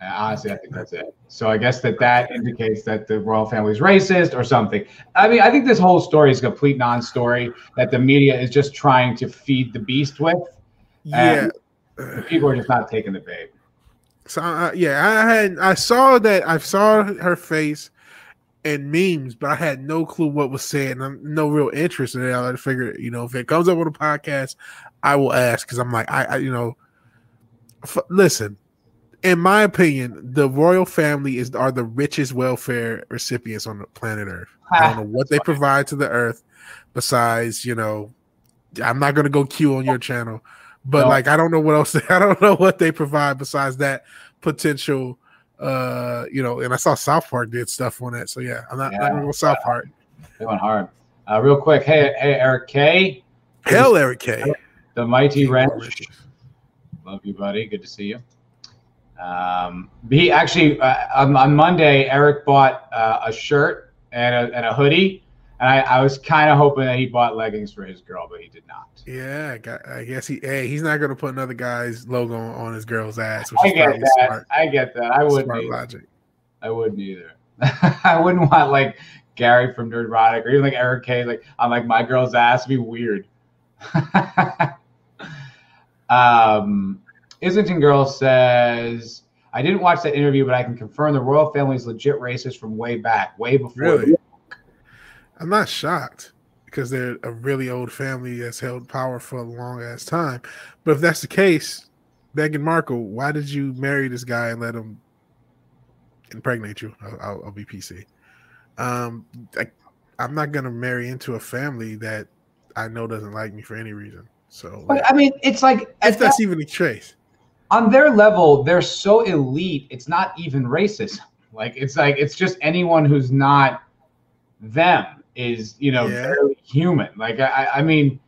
And honestly, I think that's it. So I guess that that indicates that the royal family is racist or something. I mean, I think this whole story is a complete non-story that the media is just trying to feed the beast with. Yeah. People are just not taking the bait. So uh, yeah, I had I saw that I saw her face and memes, but I had no clue what was said, and no real interest in it. I figured, you know, if it comes up on a podcast, I will ask because I'm like, I, I you know, f- listen. In my opinion, the royal family is are the richest welfare recipients on the planet Earth. I don't [laughs] know what they provide to the Earth, besides you know, I'm not gonna go Q on your channel, but No. like I don't know what else. [laughs] I don't know what they provide besides that potential. Uh, you know, and I saw South Park did stuff on that, so yeah, I'm not, not gonna go South Park. They went hard. Uh, real quick, hey, hey, Eric K, Hell, Eric K. the mighty wrench. Love you, buddy. Good to see you. Um, he actually uh, on, on Monday, Eric bought uh, a shirt and a, and a hoodie, and I, I was kind of hoping that he bought leggings for his girl, but he did not. Yeah, I, guess he. Hey, he's not gonna put another guy's logo on, his girl's ass, which I is get that. smart. I get that. I wouldn't. Smart Either. logic. I wouldn't either. [laughs] I wouldn't want like Gary from Nerdrotic or even like Eric K. Like on like my girl's ass. It'd be weird. [laughs] um, Islington Girl says, I didn't watch that interview, but I can confirm the royal family's legit racist from way back, way before. Really? I'm not shocked because they're a really old family that's held power for a long ass time. But if that's the case, Meghan Markle, why did you marry this guy and let him impregnate you? I'll, I'll, I'll be PC. Um, I, I'm not gonna marry into a family that I know doesn't like me for any reason. So, But I mean, it's like if at that, that's even a trace, on their level, they're so elite. It's not even racism. [laughs] Like it's like it's just anyone who's not them is you know Yeah. human. Like I, I mean,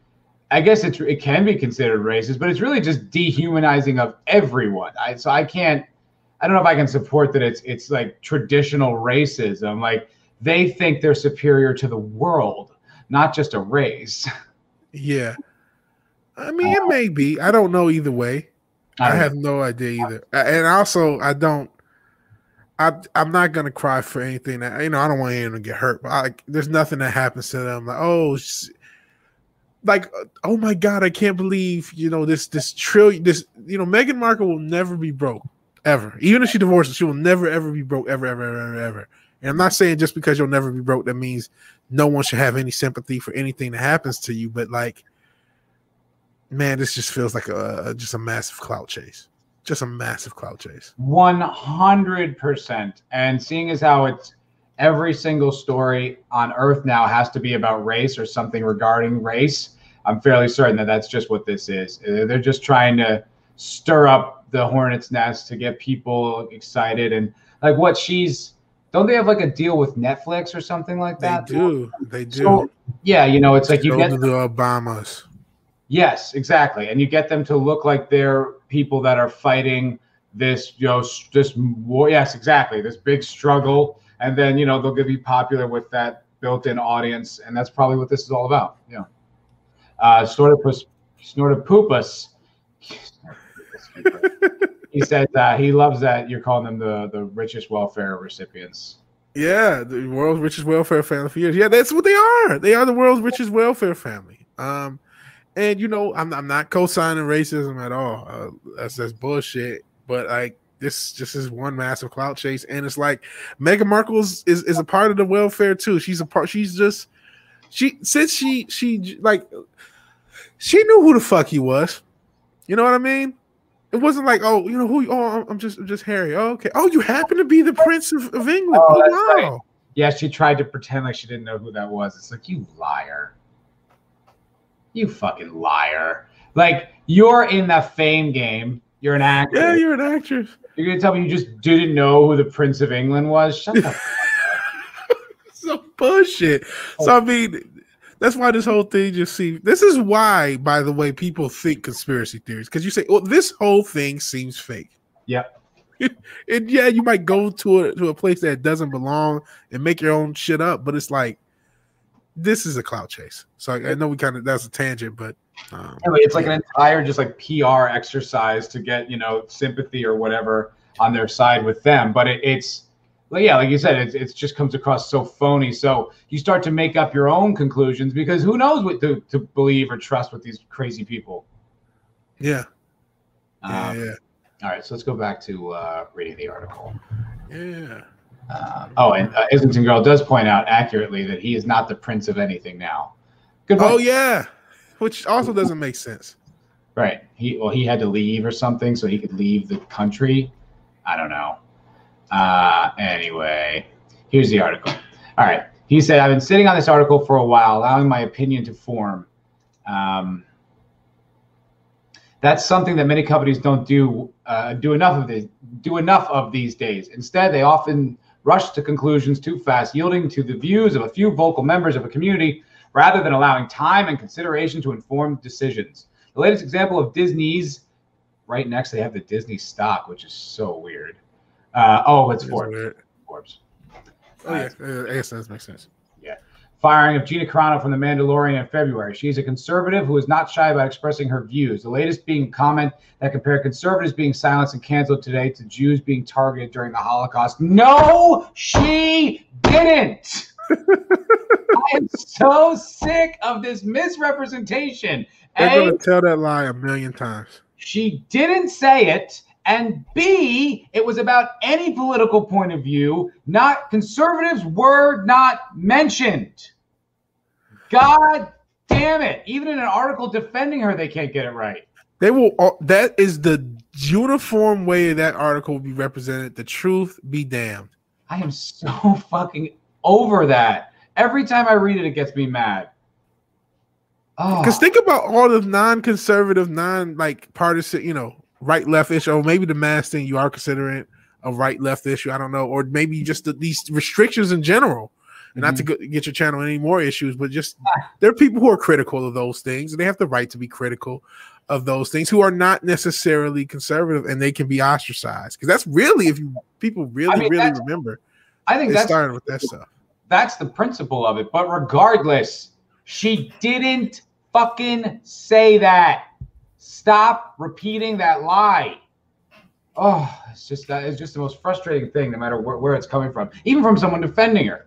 I guess it's it can be considered racist, but it's really just dehumanizing of everyone. I so I can't. I don't know if I can support that. It's it's like traditional racism. Like they think they're superior to the world, not just a race. [laughs] yeah. I mean, it uh, may be. I don't know either way. I don't- have no idea either. And also, I don't. I I'm not gonna cry for anything that you know. I don't want anyone to get hurt, but I, there's nothing that happens to them. Like oh, like oh my god, I can't believe you know this this trillion this you know Meghan Markle will never be broke ever. Even if she divorces, she will never ever be broke ever ever ever ever. ever. And I'm not saying just because you'll never be broke that means no one should have any sympathy for anything that happens to you. But like, man, this just feels like a just a massive clout chase. Just a massive cloud chase. One hundred percent. And seeing as how it's every single story on Earth now has to be about race or something regarding race, I'm fairly certain that that's just what this is. They're just trying to stir up the hornet's nest to get people excited and like what she's. Don't they have like a deal with Netflix or something like that? They do. They do. So, yeah, you know, it's like you get the Obamas. Yes, exactly. And you get them to look like they're people that are fighting this, you know, this war. Yes, exactly. This big struggle. And then, you know, they'll get be popular with that built in audience. And that's probably what this is all about. Yeah. Uh, Snortopus, Snortopupus. [laughs] he says uh, he loves that you're calling them the, the richest welfare recipients. Yeah, the world's richest welfare family for years. Yeah, that's what they are. They are the world's richest welfare family. Um, and you know, I'm I'm not co-signing racism at all. Uh, that's that's bullshit. But like this, just is one massive clout chase, and it's like Meghan Markle's is is a part of the welfare too. She's a part. She's just she since she she like she knew who the fuck he was. You know what I mean? It wasn't like, oh, you know who? Oh, I'm just I'm just Harry. Oh, okay. Oh, you happen to be the Prince of, of England. Oh, Oh, wow. right. Yeah, she tried to pretend like she didn't know who that was. It's like, you liar. You fucking liar. Like, you're in the fame game. You're an actor. Yeah, you're an actress. You're going to tell me you just didn't know who the Prince of England was? Shut the [laughs] so bullshit. So I mean, That's why this whole thing just seems. This is why, by the way, people think conspiracy theories because you say, "Well, this whole thing seems fake." Yep. [laughs] and yeah, you might go to a to a place that doesn't belong and make your own shit up, but it's like this is a cloud chase. So I, I know we kind of that's a tangent, but um, anyway, it's like an entire just like PR exercise to get you know sympathy or whatever on their side with them. But it, it's well, yeah, like you said, it, it just comes across so phony. So you start to make up your own conclusions because who knows what to, to believe or trust with these crazy people. Yeah. Um, yeah, yeah. All right, so let's go back to uh, reading the article. Yeah. Uh, oh, and uh, Islington Girl does point out accurately that he is not the prince of anything now. Good. Point. Oh yeah, which also doesn't make sense. Right. He well, he had to leave or something so he could leave the country. I don't know. Uh, anyway, here's the article. All right. He said, I've been sitting on this article for a while, allowing my opinion to form. Um, that's something that many companies don't do uh, do enough of this do enough of these days. Instead, they often rush to conclusions too fast, yielding to the views of a few vocal members of a community rather than allowing time and consideration to inform decisions. The latest example of Disney's right next they have the Disney stock, which is so weird. Uh, oh, it's Forbes. Forbes. Oh yeah, uh, I guess that makes sense. Firing of Gina Carano from The Mandalorian in February. She's a conservative who is not shy about expressing her views. The latest being a comment that compared conservatives being silenced and canceled today to Jews being targeted during the Holocaust. No, she didn't. [laughs] I am so sick of this misrepresentation. They're going to tell that lie a million times. She didn't say it. And B, it was about any political point of view, not conservatives were not mentioned. God damn it. Even in an article defending her, they can't get it right. They will, uh, that is the uniform way that article will be represented. The truth be damned. I am so [laughs] fucking over that. Every time I read it, it gets me mad. Because oh. think about all the non-conservative, non like partisan, you know, right left issue, or maybe the mask thing you are considering a right left issue. I don't know, or maybe just the, these restrictions in general. Mm-hmm. Not to mm-hmm. get your channel any more issues, but just there are people who are critical of those things, and they have the right to be critical of those things who are not necessarily conservative, and they can be ostracized because that's really if you people really I mean, really remember. I think that started with that stuff. That's the principle of it. But regardless, she didn't fucking say that. Stop repeating that lie. Oh, it's just that it's just the most frustrating thing, no matter where, where it's coming from, even from someone defending her.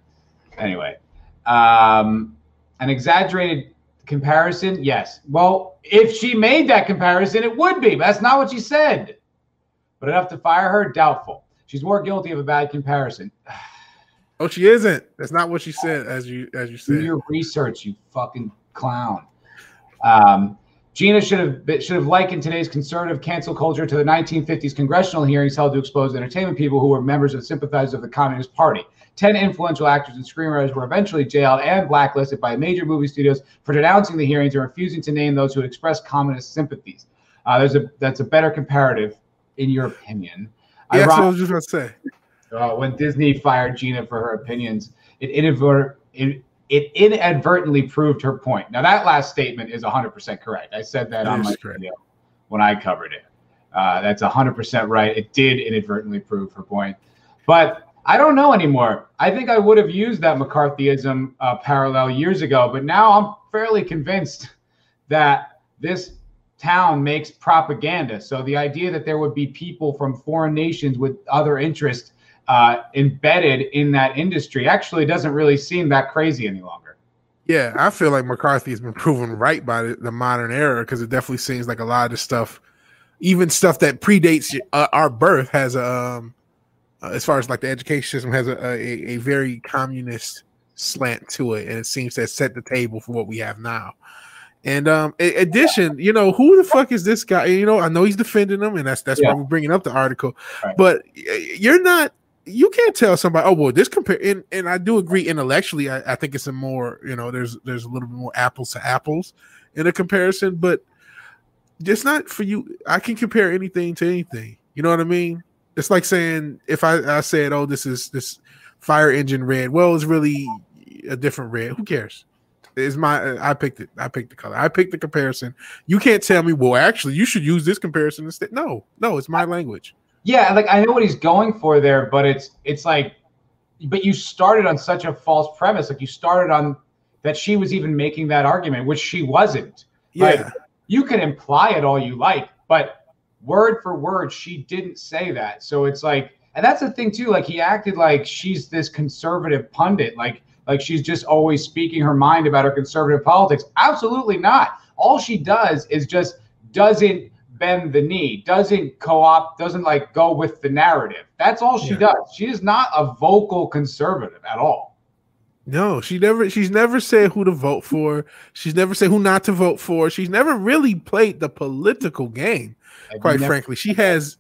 Anyway, um, an exaggerated comparison, yes. Well, if she made that comparison, it would be, but that's not what she said. But enough to fire her, doubtful. She's more guilty of a bad comparison. [sighs] Oh, she isn't. That's not what she said, as you as you said. Do your research, you fucking clown. Um, Gina should have been, should have likened today's conservative cancel culture to the 1950s congressional hearings held to expose entertainment people who were members of sympathizers of the Communist Party. Ten influential actors and screenwriters were eventually jailed and blacklisted by major movie studios for denouncing the hearings and refusing to name those who expressed communist sympathies. Uh, there's a that's a better comparative, in your opinion. Yeah, that's what I was just to say. Uh, when Disney fired Gina for her opinions, it, inadvert, it inadvertently proved her point. Now that last statement is 100% correct. I said that, that on my correct. video when I covered it. Uh, that's 100% right. It did inadvertently prove her point. But I don't know anymore. I think I would have used that McCarthyism uh, parallel years ago, but now I'm fairly convinced that this town makes propaganda. So the idea that there would be people from foreign nations with other interests uh, embedded in that industry actually doesn't really seem that crazy any longer. Yeah, I feel like McCarthy has been proven right by the, the modern era because it definitely seems like a lot of the stuff, even stuff that predates uh, our birth, has a, um, uh, as far as like the education system has a, a, a very communist slant to it, and it seems to set the table for what we have now. And um, in addition, you know, who the fuck is this guy? You know, I know he's defending them, and that's that's yeah. why we're bringing up the article. Right. But you're not you can't tell somebody, oh well, this compare and, and I do agree intellectually. I, I, think it's a more, you know, there's there's a little bit more apples to apples in a comparison, but it's not for you. I can compare anything to anything. You know what I mean? It's like saying if I, I said, oh, this is this fire engine red. Well, it's really a different red. Who cares? Is my I picked it. I picked the color. I picked the comparison. You can't tell me, well, actually, you should use this comparison instead. No, no, it's my language. Yeah, like I know what he's going for there, but it's it's like, but you started on such a false premise. Like you started on that she was even making that argument, which she wasn't. Yeah. Like, you can imply it all you like, but word for word, she didn't say that. So it's like, and that's the thing too. Like he acted like she's this conservative pundit, like like she's just always speaking her mind about her conservative politics. Absolutely not. All she does is just doesn't bend the knee, doesn't co-opt, doesn't like go with the narrative. That's all she Yeah. does. She is not a vocal conservative at all. No, she never. She's never said who to vote for. She's never said who not to vote for. She's never really played the political game. Like, Quite never- frankly, she has.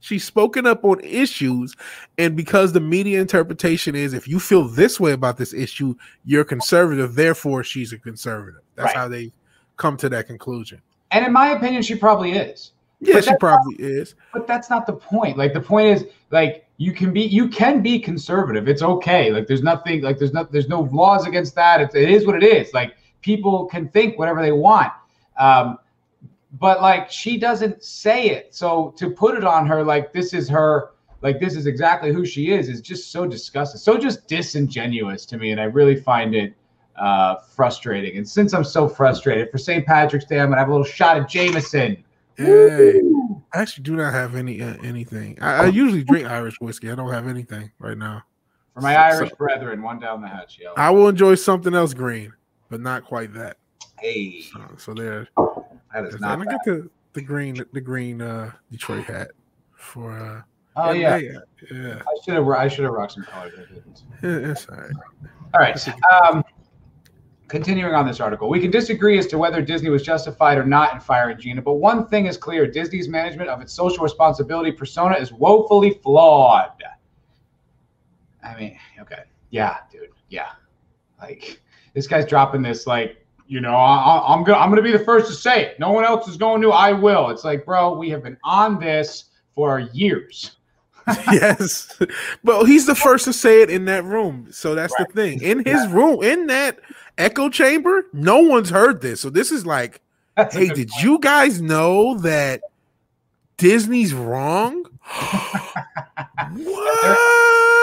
She's spoken up on issues, and because the media interpretation is, if you feel this way about this issue, you're conservative. Therefore, she's a conservative. That's Right. how they come to that conclusion. And in my opinion, she probably is. Yeah, she probably is. But that's not the point. Like the point is like you can be you can be conservative. It's okay. Like there's nothing like there's not there's no laws against that. It's, it is what it is. Like people can think whatever they want. Um, but like she doesn't say it. So to put it on her like this is her like this is exactly who she is is just so disgusting. So just disingenuous to me and I really find it uh frustrating. And since I'm so frustrated for St. Patrick's Day, I'm gonna have a little shot of Jameson. Hey, I actually do not have any uh, anything. I, I usually drink Irish whiskey. I don't have anything right now. For my So- Irish so- brethren, one down the hatch, yo. I will enjoy something else green, but not quite that. Hey, So, so there. that is not I get the the green the green uh Detroit hat for uh Oh yeah, yeah yeah I should have. I should have rocked some colors. I didn't. yeah, it's all right. All right. Um, continuing on this article, we can disagree as to whether Disney was justified or not in firing Gina, but one thing is clear: Disney's management of its social responsibility persona is woefully flawed. I mean, okay, yeah, dude, yeah, like this guy's dropping this like. You know, I, I'm gonna I'm gonna be the first to say it. No one else is going to. I will. It's like, bro, we have been on this for years. [laughs] yes, but he's the first to say it in that room. So that's the thing. In his room, in that echo chamber, no one's heard this. So this is like, That's hey, did point. you guys know that Disney's wrong? [gasps] what?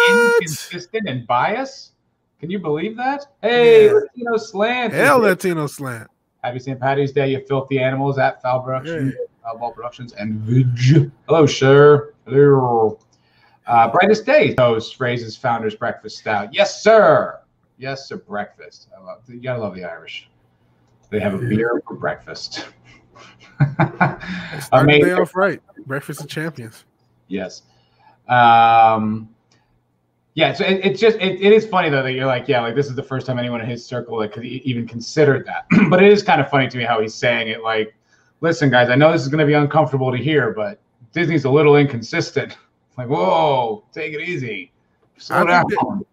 inconsistent and biased. Can you believe that? Hey, Yeah. Latino slant. Hell, Latino slant. Happy St. Patty's Day, you filthy animals at Foul Productions, Foul Ball Productions, and Vidge. Hello, sir. Hello. Uh, brightest day those phrases, founders breakfast stout. Yes, sir. Yes, sir. Breakfast. I love. You gotta love the Irish. They have a beer for breakfast. Start the day off right. Breakfast of champions. Yes. Um, yeah, so it, it's just it, it is funny though that you're like, yeah, like this is the first time anyone in his circle like could even considered that. [clears throat] but it is kind of funny to me how he's saying it. Like, listen, guys, I know this is going to be uncomfortable to hear, but Disney's a little inconsistent. [laughs] Like, whoa, take it easy, slow down.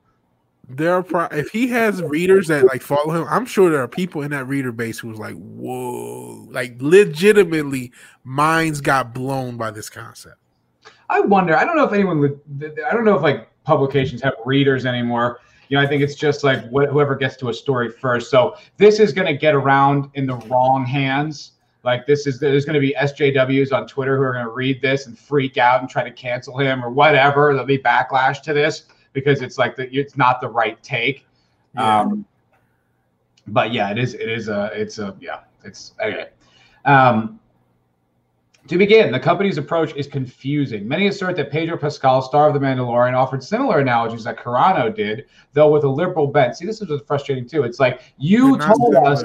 There are pro- if he has readers that like follow him, I'm sure there are people in that reader base who's like, whoa, like legitimately minds got blown by this concept. I wonder. I don't know if anyone. I don't know if like publications have readers anymore. You know, I think it's just like wh- whoever gets to a story first. So this is going to get around in the wrong hands. Like this is there's going to be SJWs on Twitter who are going to read this and freak out and try to cancel him or whatever. There'll be backlash to this because it's like the, it's not the right take. Yeah. Um, but yeah, it is. It is a. It's a. Yeah. It's okay. Um, to begin, the company's approach is confusing. Many assert that Pedro Pascal, star of The Mandalorian, offered similar analogies that Carano did, though with a liberal bent. See, this is what's frustrating too. It's like you told us,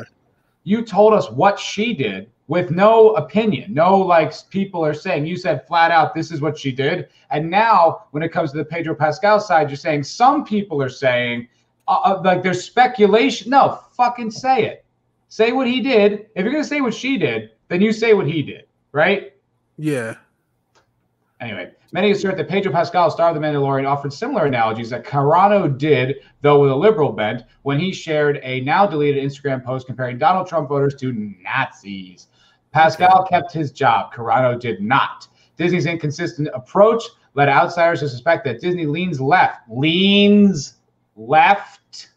you told us what she did with no opinion, no like people are saying. You said flat out, this is what she did, and now when it comes to the Pedro Pascal side, you're saying some people are saying, uh, uh, like there's speculation. No, fucking say it. Say what he did. If you're gonna say what she did, then you say what he did, right? Yeah. Anyway, many assert that Pedro Pascal, star of The Mandalorian, offered similar analogies that Carano did, though with a liberal bent, when he shared a now deleted Instagram post comparing Donald Trump voters to Nazis. Pascal kept his job. Carano did not. Disney's inconsistent approach led outsiders to suspect that Disney leans left. Leans left.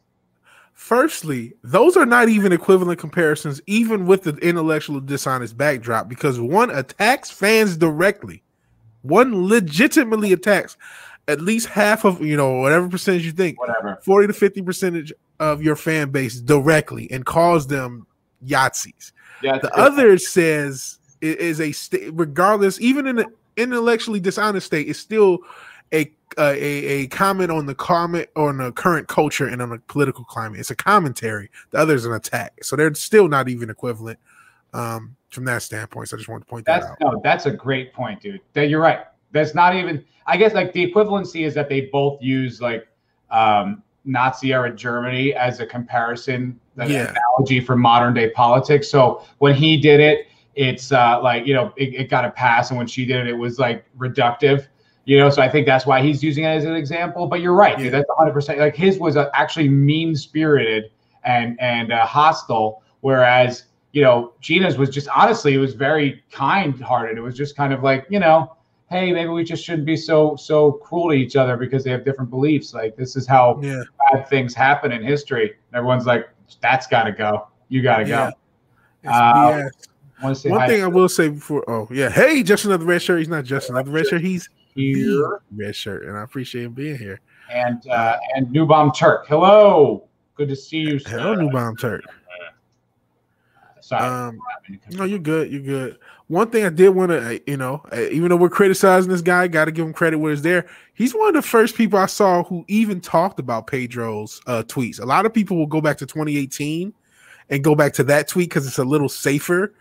Firstly, those are not even equivalent comparisons, even with the intellectual dishonest backdrop, because one attacks fans directly, one legitimately attacks at least half of you know whatever percentage you think, whatever, forty to fifty percentage of your fan base directly, and calls them Yahtzees. Yeah, the other says is a state, regardless, even in an intellectually dishonest state, it's still a, uh, a a comment on the comment on the current culture and on the political climate. It's a commentary. The other is an attack. So they're still not even equivalent um, from that standpoint. So I just want to point that's, that out. No, that's a great point, dude. That you're right. That's not even. I guess like the equivalency is that they both use like um, Nazi era Germany as a comparison, an yeah. analogy for modern day politics. So when he did it, it's uh, like you know it, it got a pass, and when she did it, it was like reductive. You know, so I think that's why he's using it as an example. But you're right, yeah. dude. That's 100. percent Like his was uh, actually mean spirited and and uh, hostile, whereas you know Gina's was just honestly it was very kind hearted. It was just kind of like you know, hey, maybe we just shouldn't be so so cruel to each other because they have different beliefs. Like this is how yeah. bad things happen in history. everyone's like, that's got to go. You got to yeah. go. Uh, one thing I will say before, oh yeah, hey, just another red shirt. He's not just another red shirt. He's here, red shirt, and I appreciate him being here. And uh, and New Bomb Turk, hello, good to see you. Sir. Hello, New Bomb Turk. Sorry. Um, no, you're good. You're good. One thing I did want to, uh, you know, uh, even though we're criticizing this guy, got to give him credit where it's there. He's one of the first people I saw who even talked about Pedro's uh, tweets. A lot of people will go back to 2018 and go back to that tweet because it's a little safer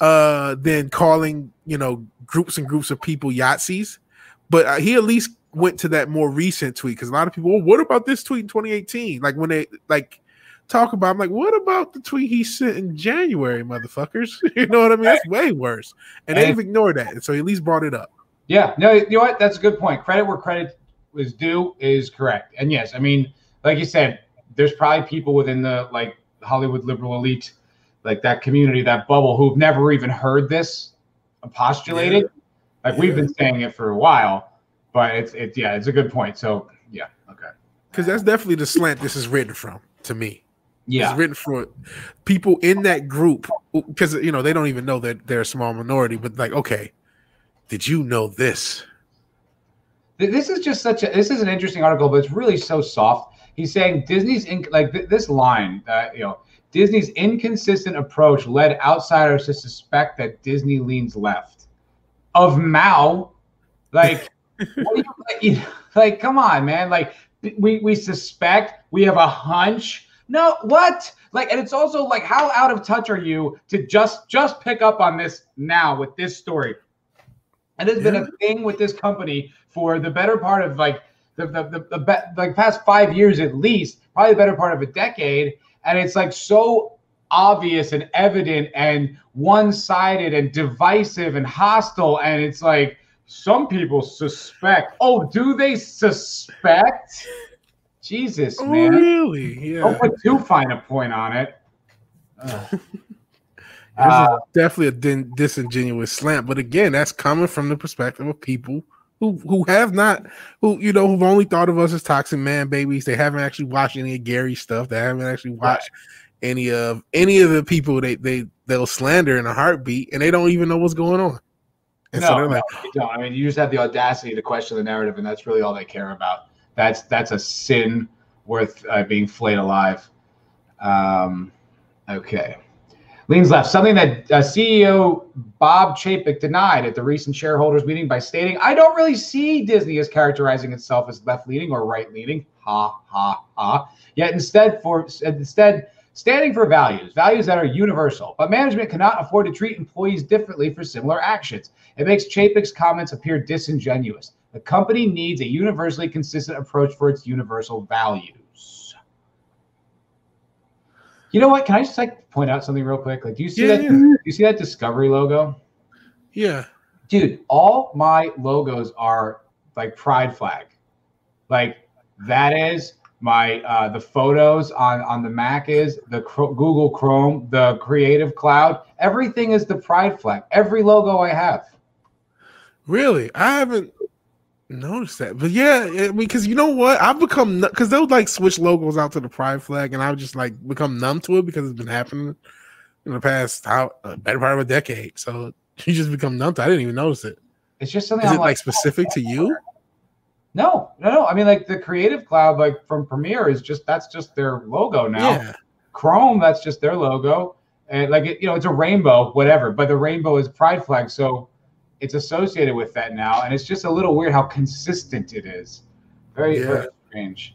uh, than calling you know groups and groups of people Yahtzees. But uh, he at least went to that more recent tweet because a lot of people, well, what about this tweet in 2018? Like when they like talk about, I'm like, what about the tweet he sent in January, motherfuckers? [laughs] you know what I mean? That's way worse, and, and they've ignored that, and so he at least brought it up. Yeah, no, you know what? That's a good point. Credit where credit was due is correct, and yes, I mean, like you said, there's probably people within the like Hollywood liberal elite like that community, that bubble, who've never even heard this postulated. Yeah. Like yeah. we've been saying it for a while, but it's it's yeah, it's a good point. So yeah, okay. Because that's definitely the slant this is written from to me. Yeah, it's written for people in that group because you know they don't even know that they're a small minority, but like, okay, did you know this? This is just such a this is an interesting article, but it's really so soft. He's saying Disney's in, like th- this line, uh, you know, Disney's inconsistent approach led outsiders to suspect that Disney leans left. Of Mao, like, [laughs] you, like, like, come on, man. Like, we we suspect, we have a hunch. No, what? Like, and it's also like, how out of touch are you to just just pick up on this now with this story? And there's yeah. been a thing with this company for the better part of like the the, the, the like past five years at least, probably the better part of a decade and it's like so obvious and evident and one-sided and divisive and hostile and it's like some people suspect oh do they suspect jesus oh, man really yeah don't put too fine a point on it [laughs] This uh, definitely a din- disingenuous slant but again that's coming from the perspective of people who who have not who you know who've only thought of us as toxic man babies. They haven't actually watched any of Gary stuff. They haven't actually watched right. any of any of the people they they they'll slander in a heartbeat, and they don't even know what's going on. And no, so like, no, you don't. I mean, you just have the audacity to question the narrative, and that's really all they care about. That's that's a sin worth uh, being flayed alive. Um, okay. Leans left, something that uh, CEO Bob Chapek denied at the recent shareholders meeting by stating, I don't really see Disney as characterizing itself as left leaning or right leaning. Ha, ha, ha. Yet instead, for instead, standing for values, values that are universal. But management cannot afford to treat employees differently for similar actions. It makes Chapek's comments appear disingenuous. The company needs a universally consistent approach for its universal values. You know what? Can I just like point out something real quick? Like, do you see yeah, that? Yeah. Do you see that Discovery logo? Yeah, dude. All my logos are like pride flag. Like that is my uh, the photos on on the Mac is the Google Chrome, the Creative Cloud. Everything is the pride flag. Every logo I have. Really, I haven't. Notice that. But yeah, I mean, because you know what? I've become because they'll like switch logos out to the pride flag, and I've just like become numb to it because it's been happening in the past how uh, better part of a decade. So [laughs] you just become numb to. It. I didn't even notice it. It's just something Is I'm it like specific to you? No, no, no. I mean, like the Creative Cloud, like from Premiere, is just that's just their logo now. Yeah. Chrome, that's just their logo, and like it, you know, it's a rainbow, whatever. But the rainbow is pride flag, so it's associated with that now, and it's just a little weird how consistent it is. Very, Yeah. very strange.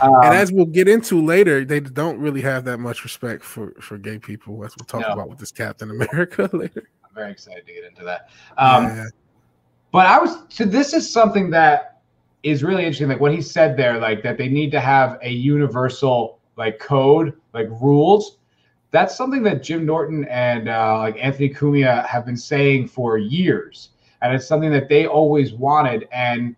Um, and as we'll get into later, they don't really have that much respect for for gay people, as we'll talk No. about with this Captain America [laughs] later. I'm very excited to get into that. Um, yeah. But I was so this is something that is really interesting. Like what he said there, like that they need to have a universal like code, like rules. That's something that Jim Norton and uh, like Anthony Cumia have been saying for years, and it's something that they always wanted. And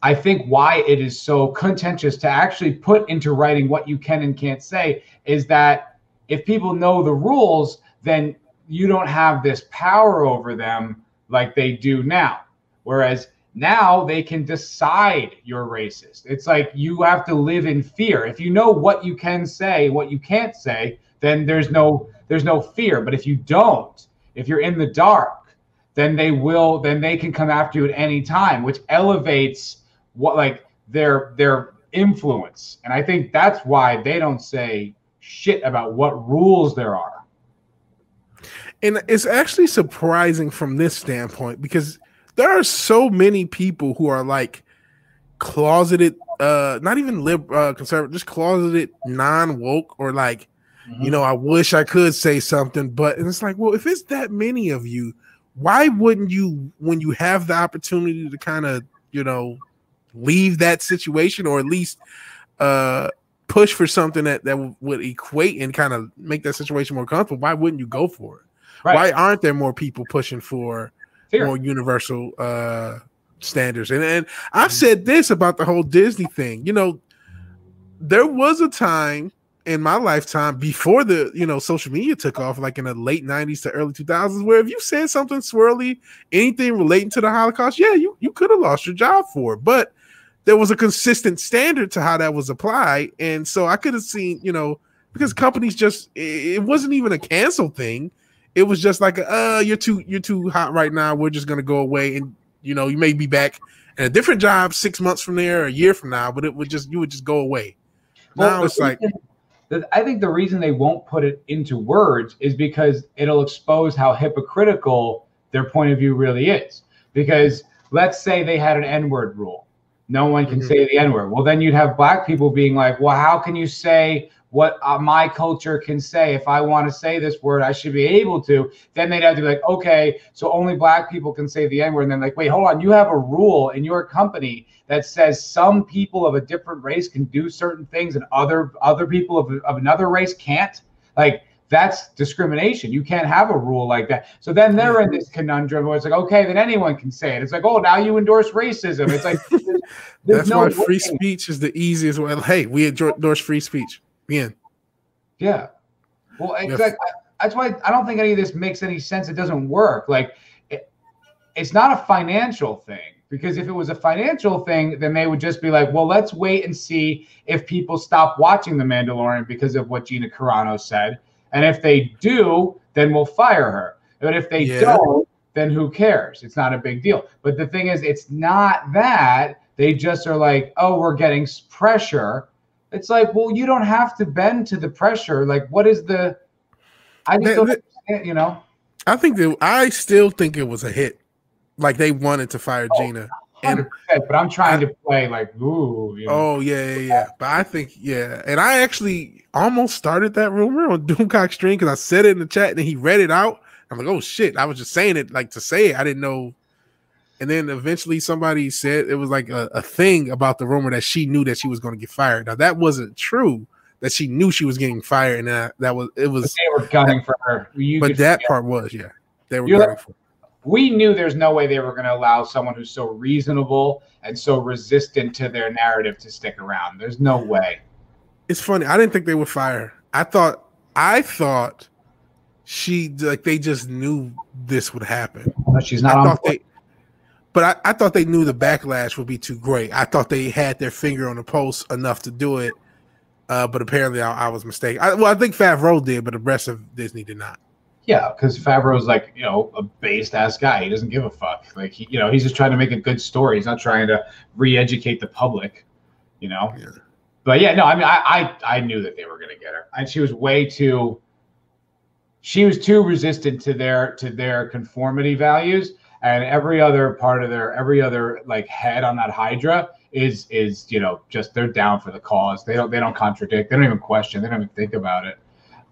I think why it is so contentious to actually put into writing what you can and can't say is that if people know the rules, then you don't have this power over them like they do now. Whereas now they can decide you're racist. It's like you have to live in fear. If you know what you can say, what you can't say, then there's no there's no fear. But if you don't, if you're in the dark, then they will then they can come after you at any time, which elevates what like their their influence. And I think that's why they don't say shit about what rules there are. And it's actually surprising from this standpoint because there are so many people who are like closeted, uh, not even lib uh, conservative, just closeted non woke or like, you know, I wish I could say something, but and it's like, well, if it's that many of you, why wouldn't you, when you have the opportunity to kind of, you know, leave that situation or at least uh push for something that that w- would equate and kind of make that situation more comfortable? Why wouldn't you go for it? Right. Why aren't there more people pushing for Fear. more universal uh standards? And and I've said this about the whole Disney thing. You know, there was a time in my lifetime before the you know social media took off, like in the late '90s to early 2000s, where if you said something swirly, anything relating to the Holocaust, yeah, you you could have lost your job for it, but there was a consistent standard to how that was applied, and so I could have seen, you know, because companies just it wasn't even a cancel thing. It was just like, uh, you're too you're too hot right now. We're just gonna go away, and you know, you may be back in a different job six months from there, or a year from now, but it would just you would just go away. now it's like, I think the reason they won't put it into words is because it'll expose how hypocritical their point of view really is. Because let's say they had an N word rule, no one can Mhm. say the N word. Well, then you'd have black people being like, well, how can you say what uh, my culture can say? If I want to say this word, I should be able to. Then they'd have to be like, okay, so only black people can say the N word. And then like, wait, hold on, you have a rule in your company that says some people of a different race can do certain things and other other people of, of another race can't like that's discrimination you can't have a rule like that so then they're in this conundrum where it's like okay then anyone can say it it's like oh now you endorse racism it's like there's, there's that's no why free speech is the easiest way. Hey, we endorse free speech. Yeah. Well, exactly. That's why I don't think any of this makes any sense. It doesn't work. Like, it, it's not a financial thing because if it was a financial thing, then they would just be like, well, let's wait and see if people stop watching The Mandalorian because of what Gina Carano said. And if they do, then we'll fire her. But if they Yeah. don't, then who cares? It's not a big deal. But the thing is, it's not that. They just are like, oh, we're getting pressure. It's like, well, you don't have to bend to the pressure. Like, what is the? I just don't understand, you know. I think that I still think it was a hit. Like they wanted to fire Oh, Gina. And but I'm trying to play like, ooh, you know. oh yeah, yeah, yeah. But I think yeah, and I actually almost started that rumor on [laughs] Doomcock Stream because I said it in the chat and then he read it out. I'm like, oh shit! I was just saying it like to say it. I didn't know. And then eventually somebody said it was like a, a thing about the rumor that she knew that she was going to get fired. Now that wasn't true. That she knew she was getting fired, and that, that was it But was. they were gunning for her. You But that part was yeah. They were You're gunning for. we knew there's no way they were going to allow someone who's so reasonable and so resistant to their narrative to stick around. There's no way. it's funny. I didn't think they would fire. I thought I thought she like they just knew this would happen. But she's I not on. thought they But I, I thought they knew the backlash would be too great. I thought they had their finger on the pulse enough to do it. Uh, but apparently I, I was mistaken. I, well, I think Favreau did, but the rest of Disney did not. Yeah, because Favreau's like you know a based ass guy. He doesn't give a fuck. Like he, you know, he's just trying to make a good story. He's not trying to re-educate the public. You know. Yeah. But yeah, no, I mean, I I, I knew that they were going to get her, and she was way too. She was too resistant to their to their conformity values, and every other part of their every other like head on that Hydra is is you know just they're down for the cause. They don't they don't contradict. They don't even question. They don't even think about it.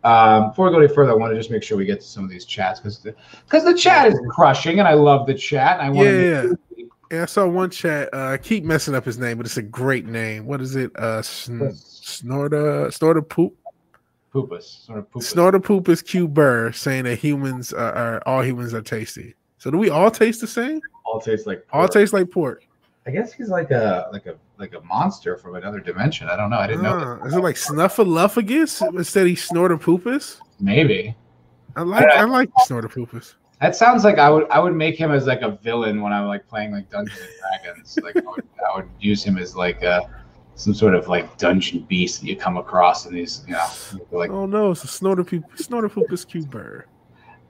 Um, before we go any further, I want to just make sure we get to some of these chats because because the, the, chat is crushing, and I love the chat. And I want yeah, yeah. yeah. I saw one chat. Uh, I keep messing up his name, but it's a great name. What is it? Uh, sn- Snorta Snorta Poop. Poopus. Sort of poopus. Snorta Poopus Q Burr saying that humans are, are, all humans are tasty. So do we all taste the same? All taste like pork. all taste like pork. I guess he's like a like a like a monster from another dimension. I don't know. I didn't uh, know. Is it like Snuffleupagus instead he Snortopoopus? Maybe. I like I, I like Snortopoopus. That sounds like I would I would make him as like a villain when I'm like playing like Dungeons and Dragons. like I would, I would use him as like a some sort of like dungeon beast that you come across in these, you know, like oh no, it's a Snortopoopus Snortopoopus cuber.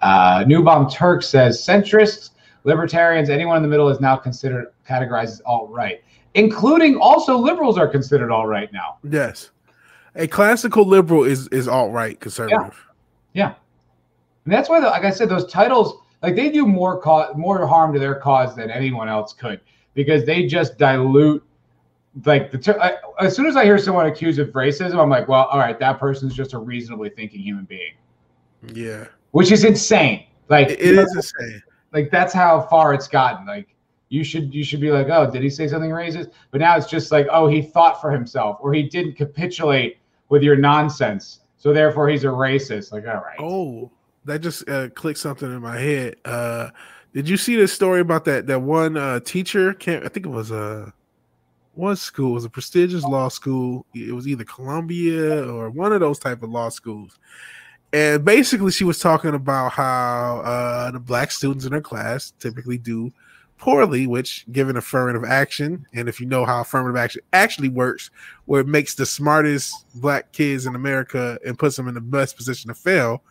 Uh, Newbomb Turk says centrists Libertarians, anyone in the middle is now considered categorized as alt right, including also liberals are considered alt right now. Yes, a classical liberal is is alt right conservative. Yeah. yeah, and that's why, the, like I said, those titles like they do more cause more harm to their cause than anyone else could because they just dilute like the ter- I, as soon as I hear someone accused of racism, I'm like, well, all right, that person's just a reasonably thinking human being. Yeah, which is insane. Like it, is insane like that's how far it's gotten. Like you should you should be like, oh, did he say something racist? But now it's just like, oh, he thought for himself, or he didn't capitulate with your nonsense, so therefore he's a racist. Like, all right. Oh, that just uh, clicked something in my head. Uh, did you see this story about that that one uh, teacher? Can't I think it was a uh, one school. It was a prestigious law school. It was either Columbia or one of those type of law schools and basically she was talking about how uh, the black students in her class typically do poorly which given affirmative action and if you know how affirmative action actually works where it makes the smartest black kids in america and puts them in the best position to fail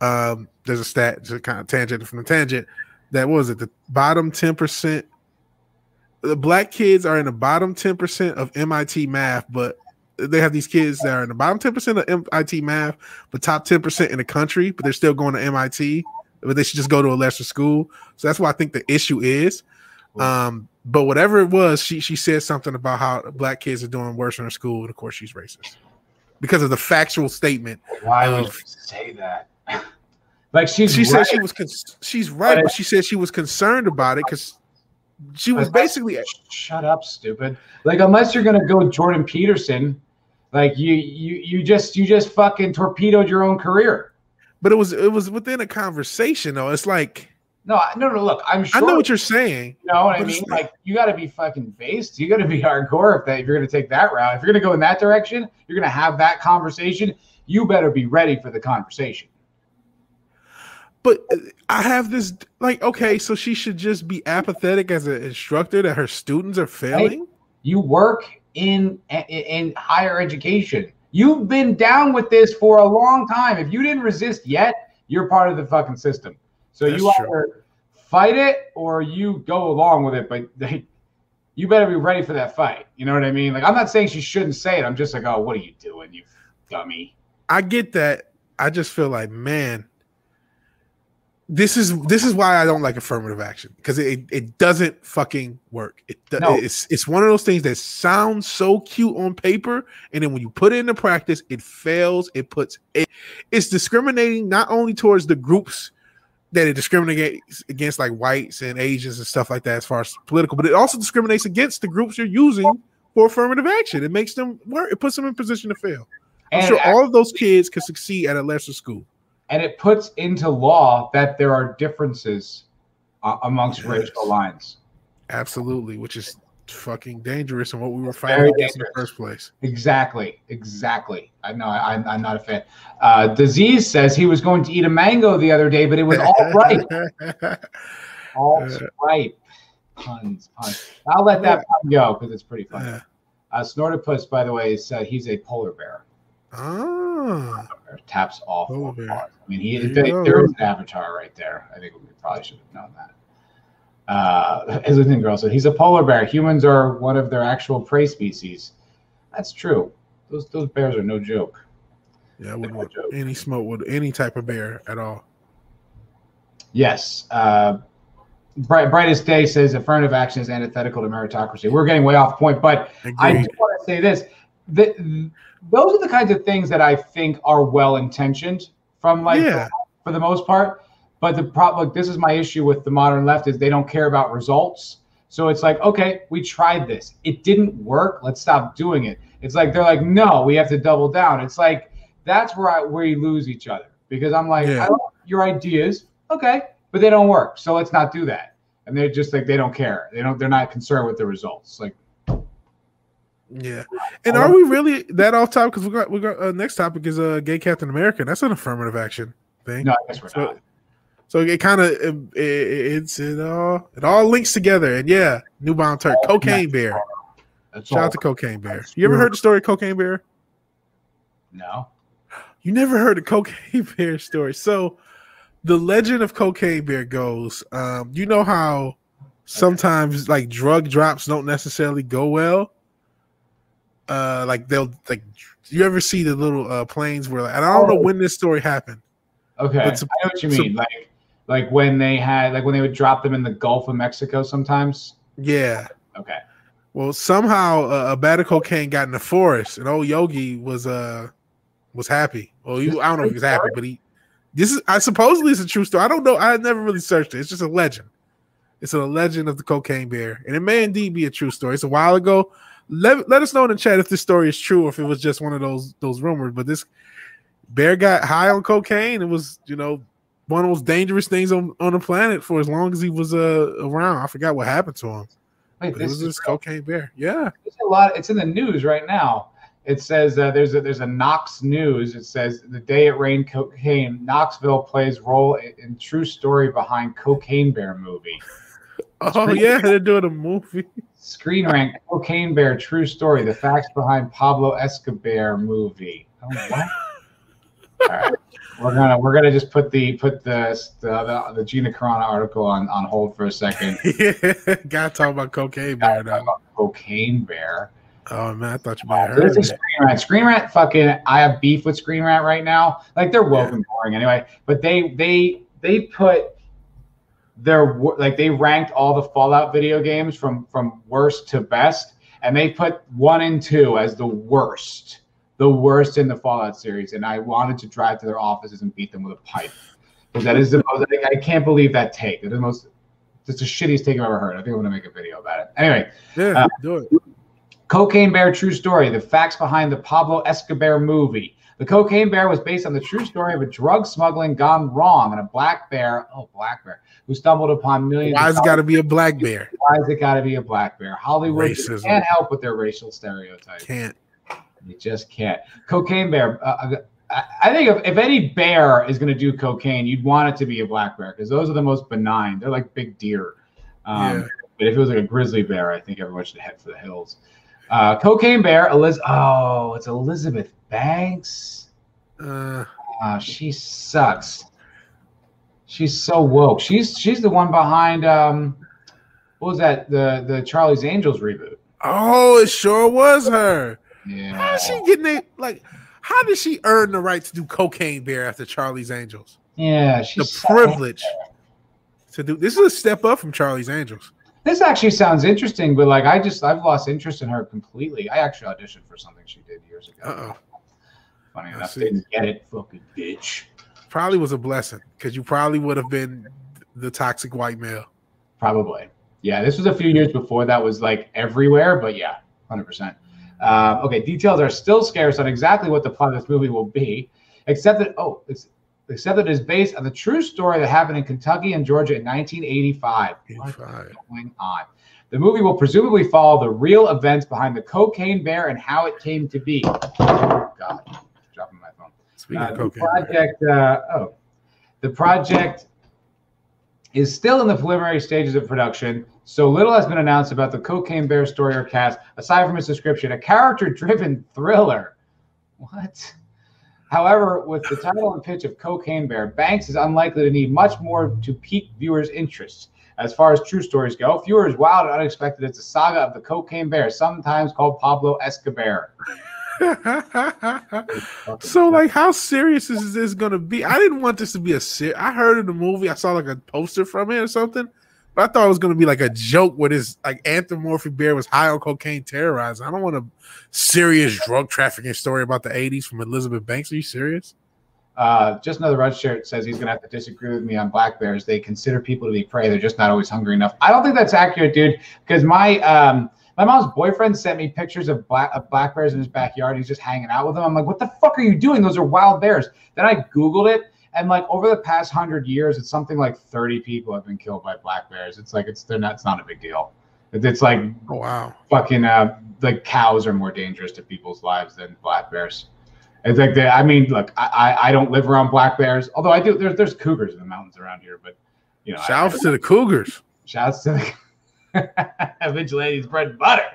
um, there's a stat just kind of tangent from the tangent that was it the bottom 10% the black kids are in the bottom 10% of mit math but they have these kids that are in the bottom 10% of MIT math, but top 10% in the country, but they're still going to MIT, but they should just go to a lesser school. So that's why I think the issue is. Um, but whatever it was, she she said something about how black kids are doing worse in her school, and of course she's racist because of the factual statement. Why would you say that? [laughs] like she's she right. said she was con- she's right, but, but she said she was concerned about it because she was basically shut up, stupid. Like unless you're gonna go Jordan Peterson, like you you you just you just fucking torpedoed your own career. But it was it was within a conversation though. It's like no, no, no. Look, I'm sure. I know what you're saying. You know what I mean? Like, you got to be fucking based. You got to be [laughs] hardcore if that if you're going to take that route. If you're going to go in that direction, you're going to have that conversation. You better be ready for the conversation. But uh, I have this like, okay, so she should just be apathetic as an instructor that her students are failing. Hey, you work in in higher education. You've been down with this for a long time. If you didn't resist yet, you're part of the fucking system. So That's you either true. fight it or you go along with it. But they, you better be ready for that fight. You know what I mean? Like I'm not saying she shouldn't say it. I'm just like, oh, what are you doing, you dummy? I get that. I just feel like, man, this is this is why I don't like affirmative action because it, it doesn't fucking work. It no. it's it's one of those things that sounds so cute on paper, and then when you put it into practice, it fails. It puts it it's discriminating not only towards the groups that it discriminates against, like whites and Asians and stuff like that, as far as political, but it also discriminates against the groups you're using for affirmative action. It makes them work. It puts them in position to fail. I'm and sure all of those kids can succeed at a lesser school and it puts into law that there are differences uh, amongst yes. racial lines. Absolutely, which is fucking dangerous and what we were fighting against in the first place. Exactly, exactly. I know I, am not a fan. Uh, Disease says he was going to eat a mango the other day, but it was all right. [laughs] all right. puns, puns. I'll let that pun go because it's pretty funny. Uh, Snortopus, by the way, is uh, he's a polar bear. Ah, Taps off four I mean, he There there, there is an avatar right there. I think we probably should have known that. Uh, [laughs] Islington girl said he's a polar bear. Humans are one of their actual prey species. That's true. Those those bears are no joke. yeah, I wouldn't No want any smoke with any type of bear at all. Yes. Uh, Bright, Brightest Day says affirmative action is antithetical to meritocracy. We're getting way off point, but I Agreed. do want to say this: that those are the kinds of things that I think are well intentioned from like Yeah. for the most part. But the problem, like, this is my issue with the modern left is they don't care about results. So it's like, okay, we tried this, it didn't work. Let's stop doing it. It's like they're like, no, we have to double down. It's like that's where I where you lose each other because I'm like, Yeah. Your ideas, okay, but they don't work. So let's not do that. And they're just like they don't care. They don't. They're not concerned with the results. Like Yeah, and are we really that off topic? Because we got we got uh, next topic is uh, gay Captain America. That's an affirmative action thing. no, I guess we're So- not. So it kind of it, it, it's it all it all links together. And yeah, Newbound Turk, Cocaine Bear. That's Shout all. out to Cocaine Bear. You ever heard the story of Cocaine Bear? No. You never heard the Cocaine [laughs] Bear story. So the legend of Cocaine Bear goes, um, you know how sometimes like drug drops don't necessarily go well. Uh, like they'll like you ever see the little uh planes where like, and I don't know Oh. when this story happened. Okay, But I know what you mean. like, like when they had, like when they would drop them in the Gulf of Mexico. Sometimes. Yeah. Okay. Well, somehow uh, a bag of cocaine got in the forest, and old Yogi was uh was happy. Well, you I don't know if he was happy, but he this is I supposedly it's a true story. I don't know. I never really searched it. It's just a legend. It's a legend of the cocaine bear, and it may indeed be a true story. It's a while ago. Let, let us know in the chat if this story is true or if it was just one of those those rumors. But this bear got high on cocaine. It was you know one of those dangerous things on, on the planet for as long as he was uh around. I forgot what happened to him. Wait, But it this was is this cocaine bear. Yeah. there's a lot. It's in the news right now. It says uh, there's a there's a Knox News. It says the day it rained cocaine, Knoxville plays role in, in true story behind Cocaine Bear movie. [laughs] Oh yeah, they're doing a movie. [laughs] Screen Rant Cocaine Bear true story. The facts behind Pablo Escobar movie. Oh, what? All right. We're gonna we're gonna just put the put the the, the, the Gina Carano article on, on hold for a second. [laughs] yeah, gotta talk about cocaine bear now. Cocaine Bear. Oh man, I thought you might oh, have There's heard. Screen Rant. Screen Rant fucking I have beef with Screen Rant right now. Like they're woke and boring anyway. But they they they put their like they ranked all the Fallout video games from from worst to best, and they put one and two as the worst, the worst in the Fallout series. And I wanted to drive to their offices and beat them with a pipe. Because that is the most. Like, I can't believe that take. That is the most. It's the shittiest take I've ever heard. I think I'm gonna make a video about it. Anyway, Yeah, uh, do it. Cocaine Bear True Story, the facts behind the Pablo Escobar movie. The Cocaine Bear was based on the true story of a drug smuggling gone wrong and a black bear, oh, black bear, who stumbled upon millions Why's got to be a black bear? Why is it got to be a black bear? Hollywood Racism. can't help with their racial stereotypes. Can't. You just can't. Cocaine Bear, uh, I, I think if, if any bear is going to do cocaine, you'd want it to be a black bear because those are the most benign. They're like big deer. Um, Yeah. But if it was like a grizzly bear, I think everyone should head for the hills. Uh, Cocaine Bear, Eliz- oh, it's Elizabeth Banks. Uh, Oh, she sucks. She's so woke. She's she's the one behind um, what was that? The the Charlie's Angels reboot. oh, it sure was her. Yeah, How is she getting it? Like, how did she earn the right to do cocaine bear after Charlie's Angels? yeah. She's the She's privilege to do this is a step up from Charlie's Angels. This actually sounds interesting, but like I just I've lost interest in her completely. I actually auditioned for something she did years ago. Uh oh. Funny enough, didn't get it. Fucking bitch. Probably was a blessing because you probably would have been the toxic white male. Probably. Yeah, this was a few years before that was like everywhere, but yeah, hundred percent. Uh, okay, details are still scarce on exactly what the plot of this movie will be, except that oh, it's except that it is based on the true story that happened in Kentucky and Georgia in 1985. What is 85. going on? The movie will presumably follow the real events behind the cocaine bear and how it came to be. Oh, God, dropping my phone. Speaking Uh, cocaine, project, uh, oh, the project is still in the preliminary stages of production. So little has been announced about the Cocaine Bear story or cast, aside from its description, a character-driven thriller. What? However, with the title and pitch of Cocaine Bear, Banks is unlikely to need much more to pique viewers' interest. As far as true stories go, fewer is wild and unexpected. It's a saga of the Cocaine Bear, sometimes called Pablo Escobar. [laughs] [laughs] so like how serious is this gonna be? I didn't want this to be a ser- i heard in the movie i saw like a poster from it or something but i thought it was gonna be like a joke where this like anthropomorphic bear was high on cocaine terrorizing. I don't want a serious drug trafficking story about the 80s from elizabeth banks. Are you serious? Uh, just another red shirt says he's gonna have to disagree with me on black bears. They consider people to be prey. They're just not always hungry enough. I don't think that's accurate dude because my um my mom's boyfriend sent me pictures of black, of black bears in his backyard. He's just hanging out with them. I'm like, what the fuck are you doing? Those are wild bears. Then I Googled it. And like over the past hundred years, it's something like 30 people have been killed by black bears. It's like, it's, they're not, it's not a big deal. It's like, oh, wow. Fucking, uh, like cows are more dangerous to people's lives than black bears. It's like they, I mean, look, I, I don't live around black bears, although I do. There's there's cougars in the mountains around here, but you know, shouts to the cougars. Shouts to the [laughs] Vigilante's bread and butter.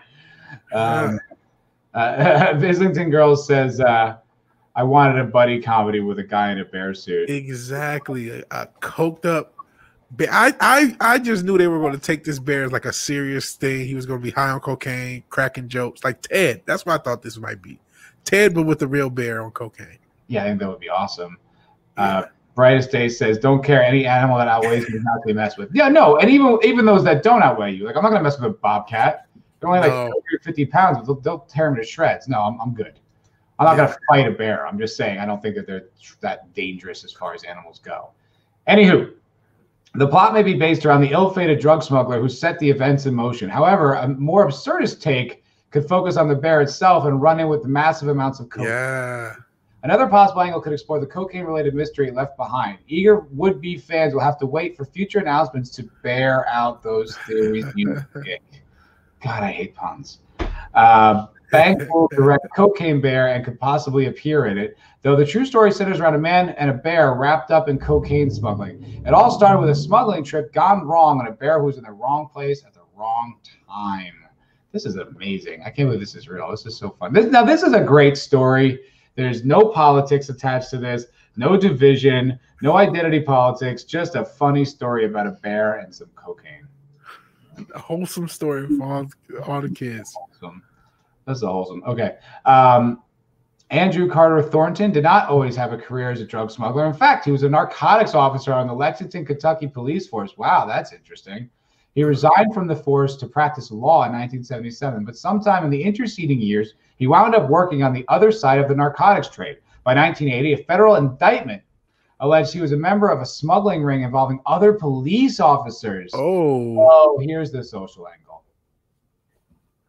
Um, [laughs] uh, Islington Girls says, uh, I wanted a buddy comedy with a guy in a bear suit. Exactly. A, a coked up. Bear. I, I, I just knew they were going to take this bear as like a serious thing. He was going to be high on cocaine, cracking jokes like Ted. That's what I thought this might be. Ted, but with the real bear on cocaine. Yeah, I think that would be awesome. Yeah. Uh, Brightest Day says, "Don't care any animal that outweighs me, not to mess with." Yeah, no, and even even those that don't outweigh you, like I'm not gonna mess with a bobcat. They're only like no. 50 pounds, but they'll, they'll, tear me to shreds. No, I'm, I'm good. I'm not yeah. gonna fight a bear. I'm just saying I don't think that they're that dangerous as far as animals go. Anywho, the plot may be based around the ill-fated drug smuggler who set the events in motion. However, a more absurdist take could focus on the bear itself and run in with massive amounts of coke. Yeah. Another possible angle could explore the cocaine related mystery left behind. Eager would be fans will have to wait for future announcements to bear out those theories. God, I hate puns. Uh, Bank will direct Cocaine Bear and could possibly appear in it, though the true story centers around a man and a bear wrapped up in cocaine smuggling. It all started with a smuggling trip gone wrong and a bear who was in the wrong place at the wrong time. This is amazing. I can't believe this is real. This is so fun. This, now, this is a great story. There's no politics attached to this, no division, no identity politics, just a funny story about a bear and some cocaine. A wholesome story for all, all the kids. Wholesome. That's a wholesome. Okay. Um, Andrew Carter Thornton did not always have a career as a drug smuggler. In fact, he was a narcotics officer on the Lexington, Kentucky police force. Wow, that's interesting. He resigned from the force to practice law in 1977, but sometime in the interceding years, he wound up working on the other side of the narcotics trade. By 1980, a federal indictment alleged he was a member of a smuggling ring involving other police officers. Oh. Oh, here's the social angle.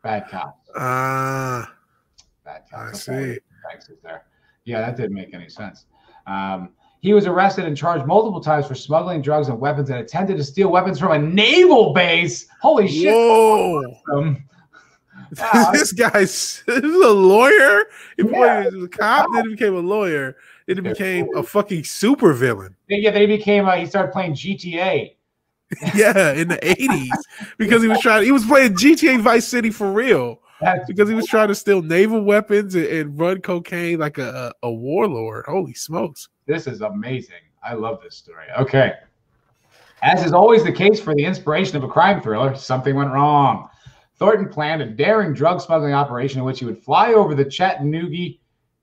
Bad cops. Ah. Uh, Bad cops. I see. Thanks, is there. Yeah, that didn't make any sense. Um, he was arrested and charged multiple times for smuggling drugs and weapons and attempted to steal weapons from a naval base. Holy shit. Whoa. Awesome. Wow. [laughs] this guy's [laughs] this is a lawyer. He yeah. was a cop, then he became a lawyer. Then he became a fucking super villain. Yeah, then he became uh, he started playing GTA. [laughs] yeah, in the 80s. Because he was trying he was playing GTA Vice City for real. That's because he was trying to steal naval weapons and, and run cocaine like a, a warlord. Holy smokes. This is amazing. I love this story. Okay. As is always the case for the inspiration of a crime thriller, something went wrong. Thornton planned a daring drug smuggling operation in which he would fly over the Chattanooga,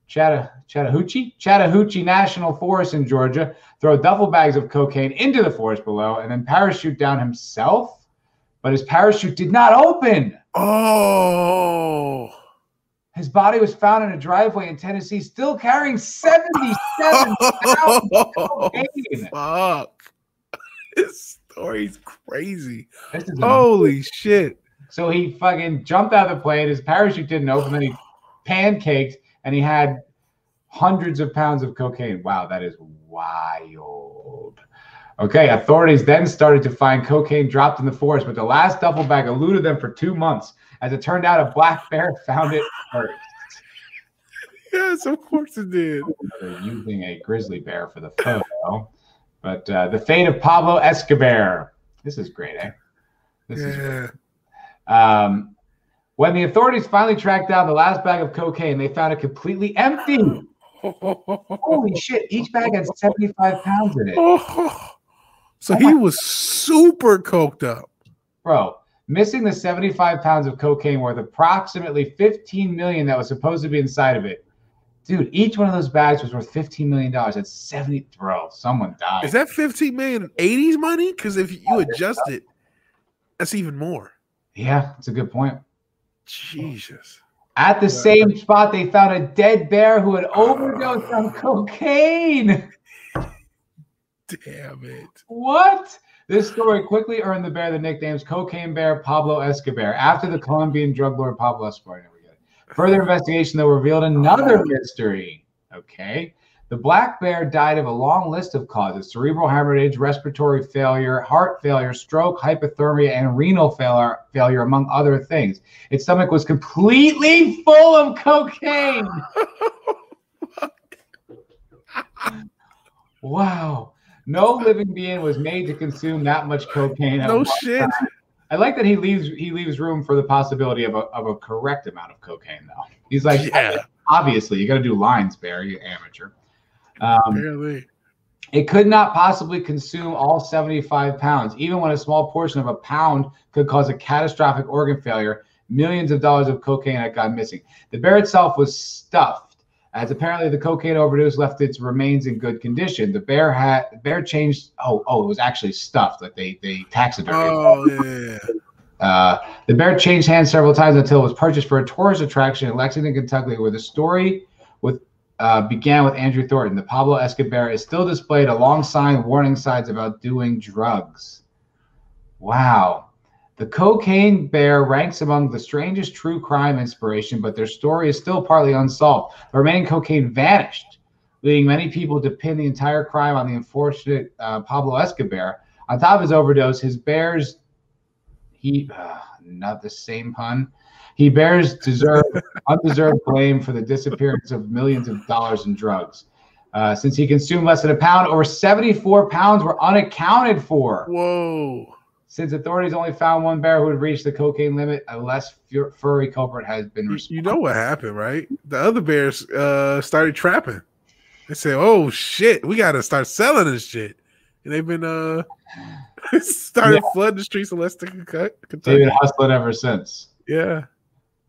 Chatta, Chattahoochee, Chattahoochee National Forest in Georgia, throw duffel bags of cocaine into the forest below, and then parachute down himself. But his parachute did not open. Oh. His body was found in a driveway in Tennessee, still carrying 77 [laughs] pounds of cocaine. Fuck. [laughs] This story's crazy. Holy shit. So he fucking jumped out of the plane. His parachute didn't open. Then he pancaked, and he had hundreds of pounds of cocaine. Wow, that is wild. Okay, authorities then started to find cocaine dropped in the forest, but the last duffel bag eluded them for two months. As it turned out, a black bear [laughs] found it first. Yes, of course it did. They're using a grizzly bear for the photo, But uh, the fate of Pablo Escobar. This is great, eh? This is Yeah. Um, when the authorities finally tracked down the last bag of cocaine, they found it completely empty. [laughs] Holy shit! Each bag had 75 pounds in it, [laughs] so Oh he was super coked up. bro. Missing the 75 pounds of cocaine worth approximately 15 million that was supposed to be inside of it. Dude, each one of those bags was worth 15 million dollars. That's 70. Bro, someone died. Is that 15 million in 80s money? Because if you [laughs] adjust it, that's even more. Yeah, that's a good point. Jesus. At the same spot, they found a dead bear who had overdosed on ah. cocaine. Damn it. What? This story quickly earned the bear the nicknames Cocaine Bear Pablo Escobar after the Colombian drug lord Pablo Escobar. There we go. Further investigation, though, revealed another mystery. Okay. The black bear died of a long list of causes cerebral hemorrhage, respiratory failure, heart failure, stroke, hypothermia, and renal failure, failure among other things. Its stomach was completely full of cocaine. [laughs] wow. No living being was made to consume that much cocaine. No shit. time. I like that he leaves he leaves room for the possibility of a, of a correct amount of cocaine, though. He's like, Yeah. obviously, you got to do lines, Barry, you amateur. Um, it could not possibly consume all 75 pounds, even when a small portion of a pound could cause a catastrophic organ failure. Millions of dollars of cocaine had gone missing. The bear itself was stuffed, as apparently the cocaine overdose left its remains in good condition. The bear had the bear changed. Oh, oh, it was actually stuffed, like they they taxidermied. Oh, yeah. Uh, the bear changed hands several times until it was purchased for a tourist attraction in Lexington, Kentucky, where the story with uh, began with Andrew Thornton. The Pablo Escobar is still displayed alongside warning signs about doing drugs. Wow. The cocaine bear ranks among the strangest true crime inspiration, but their story is still partly unsolved. The remaining cocaine vanished, leading many people to pin the entire crime on the unfortunate uh, Pablo Escobar. On top of his overdose, his bears he uh, not the same pun. He bears deserved [laughs] undeserved blame for the disappearance of millions of dollars in drugs. Uh, since he consumed less than a pound, over 74 pounds were unaccounted for. Whoa. Since authorities only found one bear who had reached the cocaine limit, a less fur- furry culprit has been You, responsible. you know what happened, right? The other bears uh started trapping. They said, "Oh shit, we got to start selling this shit," and they've been uh [laughs] started flooding the streets of Lexington, Kentucky. They've been hustling ever since. Yeah,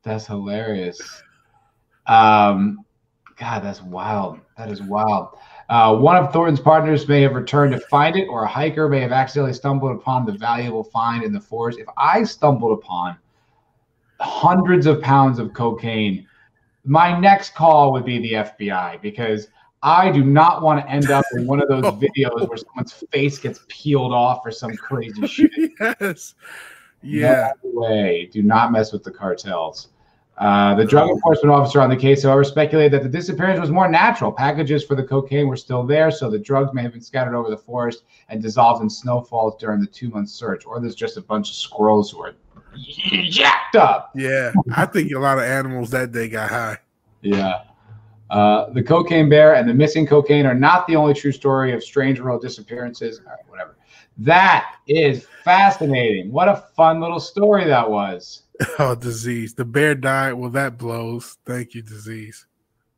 That's hilarious. Um, God, that's wild. That is wild. Uh, one of Thornton's partners may have returned to find it, or a hiker may have accidentally stumbled upon the valuable find in the forest. If I stumbled upon hundreds of pounds of cocaine, my next call would be the FBI because I do not want to end up in one of those [laughs] videos where someone's face gets peeled off or some crazy shit. [laughs] yes, yeah. No way. Do not mess with the cartels. Uh, the drug enforcement officer on the case, however, speculated that the disappearance was more natural. Packages for the cocaine were still there, so the drugs may have been scattered over the forest and dissolved in snowfalls during the two month search. Or there's just a bunch of squirrels who are [laughs] jacked up. Yeah, I think a lot of animals that day got high. Yeah. Uh, the cocaine bear and the missing cocaine are not the only true story of strange rural disappearances. All right, whatever. That is fascinating. What a fun little story that was. [laughs] Oh, disease. The bear died. Well, that blows. Thank you, disease.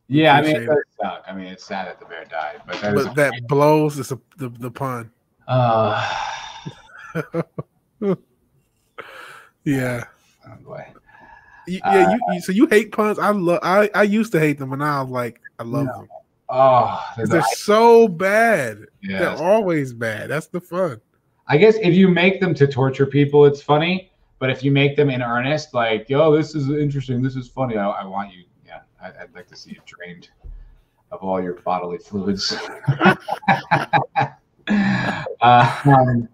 Yeah, I mean, it Appreciate does suck. I mean, it's sad that the bear died, but that. But that blows is a, the the pun. Uh, [laughs] Yeah. oh boy. You- yeah, you, you, so you hate puns. I love. I, I used to hate them, and now I'm like, I love No. them. Oh, 'Cause They're so bad. yeah. They're always bad. That's the fun. I guess if you make them to torture people, it's funny. But if you make them in earnest, like, yo, this is interesting, this is funny, I, I want you, yeah, I, I'd like to see you drained of all your bodily fluids. uh, [laughs] um,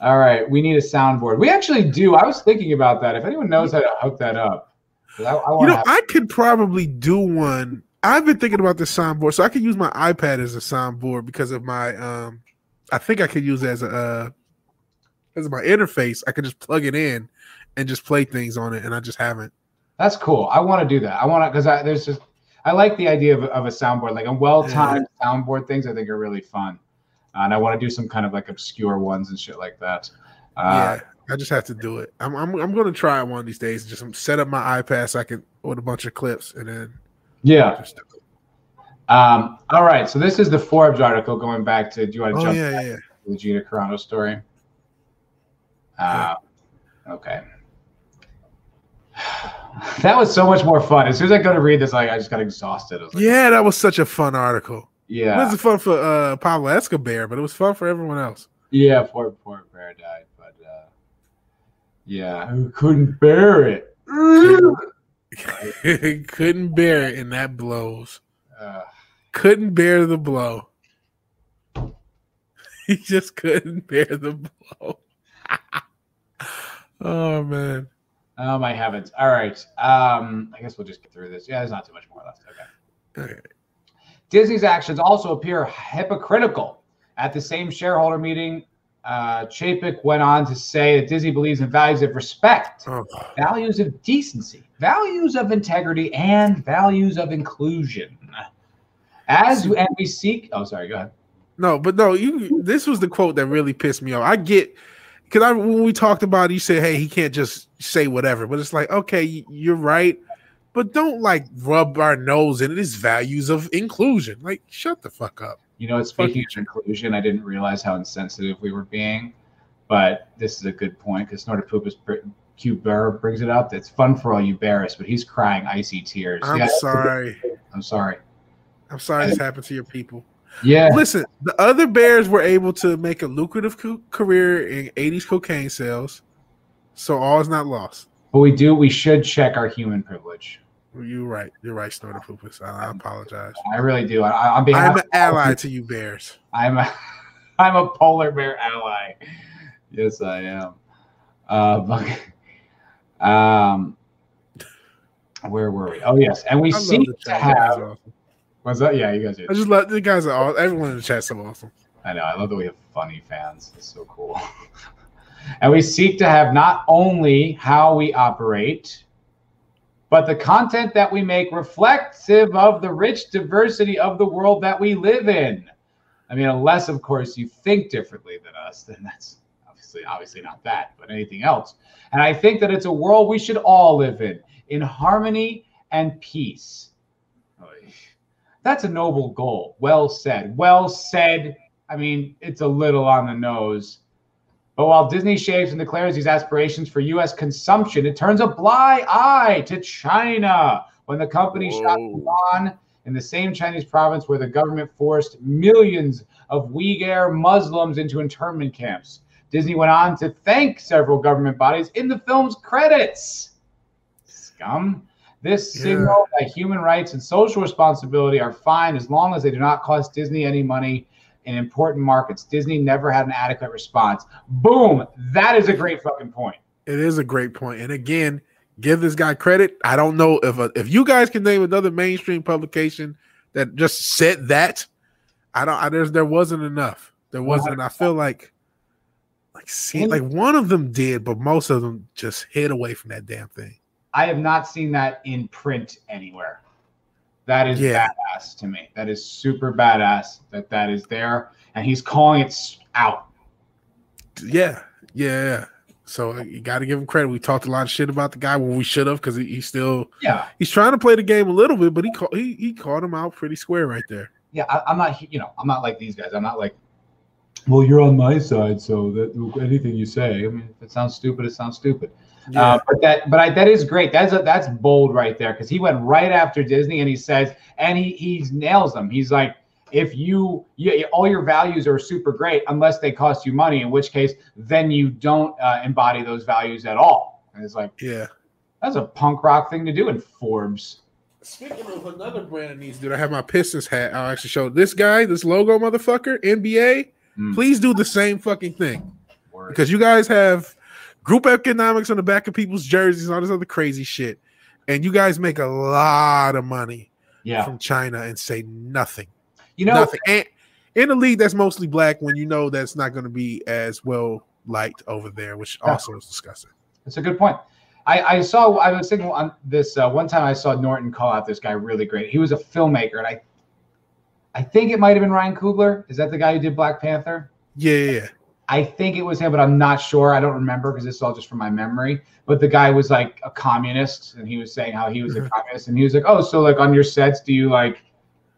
all right, we need a soundboard. We actually do. I was thinking about that. If anyone knows how to hook that up, I, I You know. I could probably do one. I've been thinking about the soundboard, so I could use my iPad as a soundboard because of my. um I think I could use it as a uh, as my interface. I could just plug it in and just play things on it, and I just haven't. That's cool. I want to do that. I want to because I there's just I like the idea of, of a soundboard, like a well-timed soundboard. Things I think are really fun. and I want to do some kind of like obscure ones and shit like that. Uh, yeah, I just have to do it. I'm I'm, I'm going to try one of these days. Just set up my iPad so I can with a bunch of clips and then yeah. Um, all right. So this is the Forbes article going back to. Do you want to oh jump yeah, yeah, yeah. to the Gina Carano story? Uh, okay. [sighs] That was so much more fun. As soon as I go to read this, like I just got exhausted. I was like, Yeah, that was such a fun article. Yeah, it wasn't fun for uh, Pablo Escobar, but it was fun for everyone else. yeah. Poor, poor bear died, but uh, yeah, who couldn't bear it? [laughs] Couldn't bear it, and that blows. Uh, Couldn't bear the blow. [laughs] He just couldn't bear the blow. [laughs] oh man. oh my heavens! All right. Um, I guess we'll just get through this. Yeah, there's not too much more left. Okay. Okay. Disney's actions also appear hypocritical. At the same shareholder meeting, uh, Chapek went on to say that Disney believes in values of respect, Oh, values of decency, values of integrity, and values of inclusion. As and we seek. Oh, sorry. Go ahead. no, but no, you. This was the quote that really pissed me off. I get because I when we talked about, it, you said, "Hey, he can't just say whatever," but it's like, okay, you're right, but don't like rub our nose in it. It's values of inclusion. Like, shut the fuck up. You know, what speaking of inclusion, I didn't realize how insensitive we were being, but this is a good point because Snorted Poop is cute bear brings it up. It's fun for all you bears, but he's crying icy tears. I'm Yeah, sorry. I'm sorry. I'm sorry this happened to your people. Yeah. Listen, the other Bears were able to make a lucrative co- career in 80s cocaine sales, so all is not lost. But we do. We should check our human privilege. You're right. You're right, Snorter Poopus. I, I apologize. I really do. I, behalf, I'm an ally to you, Bears. I'm a, [laughs] I'm a polar bear ally. Yes, I am. Uh, but, [laughs] um, where were we? Oh, yes, and we love to chat. You guys have. awesome. Was that? Yeah, you guys Are... I just love the guys are all. Everyone in the chat's so awesome. I know. I love that we have funny fans. It's so cool. [laughs] and we seek to have not only how we operate, but the content that we make reflective of the rich diversity of the world that we live in. I mean, unless, of course, you think differently than us, [laughs] then that's obviously obviously not that, but anything else. And I think that it's a world we should all live in, in harmony and peace. Oy. That's a noble goal. Well said. Well said. I mean, it's a little on the nose. But while Disney shaves and declares these aspirations for U.S. consumption, it turns a blind eye to China when the company shot Mulan in the same Chinese province where the government forced millions of Uyghur Muslims into internment camps. Disney went on to thank several government bodies in the film's credits. Scum. This Yeah. signal that human rights and social responsibility are fine as long as they do not cost Disney any money in important markets. Disney never had an adequate response. Boom. That is a great fucking point. It is a great point. And again, give this guy credit. I don't know if a, if you guys can name another mainstream publication that just said that. I don't. I, there's there wasn't enough. There wasn't. and I feel like like see, like one of them did, but most of them just hid away from that damn thing. I have not seen that in print anywhere. That is Yeah. badass to me. That is super badass that that is there, and he's calling it out. Yeah, yeah. So uh, you got to give him credit. We talked a lot of shit about the guy when we should have because he, he's still Yeah, he's trying to play the game a little bit, but he caught he, he caught him out pretty square right there. yeah. I, I'm not, you know, I'm not like these guys. I'm not like, well, you're on my side, so that anything you say. I mean, if it sounds stupid, it sounds stupid. Yeah, Uh, but that, but I, that is great. That's a, that's bold right there because he went right after Disney and he says, and he he nails them. He's like, if you, you all your values are super great unless they cost you money, in which case then you don't uh, embody those values at all. And it's like yeah. that's a punk rock thing to do in Forbes. Speaking of another brand that needs to do, I have my Pistons hat. I'll actually show this guy, this logo motherfucker, NBA. Mm. Please do the same fucking thing Word. because you guys have group economics on the back of people's jerseys and all this other crazy shit, and you guys make a lot of money Yeah, from China and say nothing, you know, nothing. And in a league that's mostly black, when you know that's not going to be as well liked over there, which Yeah. also is disgusting. That's a good point. I, I saw. I was thinking on this uh, one time. I saw Norton call out this guy really great. He was a filmmaker, and I, I think it might have been Ryan Coogler. Is that the guy who did Black Panther? Yeah, yeah, yeah. I think it was him, but I'm not sure. I don't remember because this is all just from my memory. But the guy was like a communist, and he was saying how he was a [laughs] communist, and he was like, "Oh, so like on your sets, do you like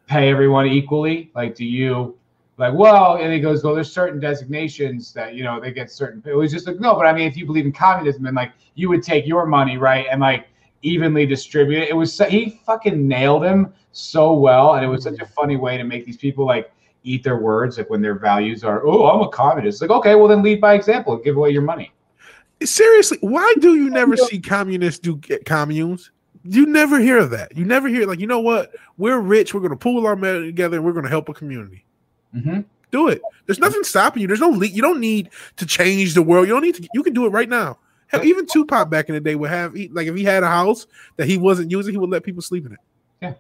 pay everyone equally? Like, do you like well?" And he goes, "Well, there's certain designations that you know they get certain." It was just like, no, but I mean, if you believe in communism, then like you would take your money right and like evenly distribute it. It was so, he fucking nailed him so well, and it was such mm-hmm. a funny way to make these people like eat their words, like when their values are, "Oh, I'm a communist." Like, okay, well then lead by example, give away your money. Seriously, why do you never see communists do get communes? You never hear of that. You never hear like, you know what? We're rich. We're going to pool our money together and we're going to help a community. Mm-hmm. Do it. There's nothing stopping you. There's no le- you don't need to change the world. You don't need to. You can do it right now. Hell, even Tupac back in the day would have he, like if he had a house that he wasn't using, he would let people sleep in it. Yeah,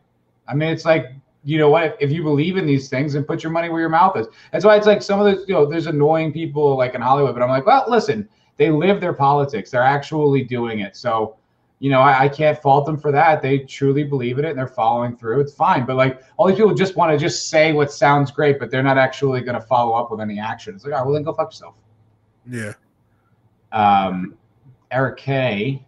I mean, it's like you know what? If you believe in these things, and put your money where your mouth is. That's why it's like some of the you know, there's annoying people like in Hollywood, but I'm like, well, listen, they live their politics. They're actually doing it. So, you know, I, I can't fault them for that. They truly believe in it and they're following through. It's fine. But like all these people just want to just say what sounds great, but they're not actually going to follow up with any action. It's like, all right, well then go fuck yourself. Yeah. Um, Eric K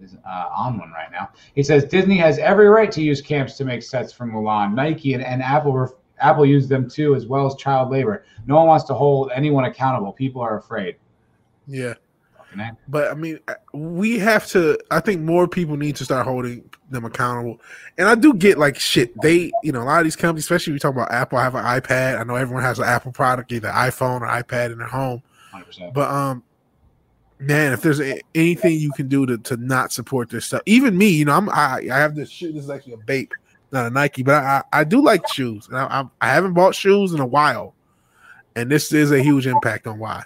is uh, on one right now. He says Disney has every right to use camps to make sets for Mulan. Nike and, and Apple ref- Apple use them too, as well as child labor. No one wants to hold anyone accountable. People are afraid. Yeah. But I mean, we have to. I think more people need to start holding them accountable. And I do get like shit. They, you know, a lot of these companies, especially we talk about Apple, have an iPad. I know everyone has an Apple product, either iPhone or iPad in their home. 100%. But um, man, if there's a, anything you can do to, to not support this stuff, even me, you know, I'm I, I have this shoe. This is actually a Bape, not a Nike, but I I, I do like shoes, and I, I I haven't bought shoes in a while, and this is a huge impact on why.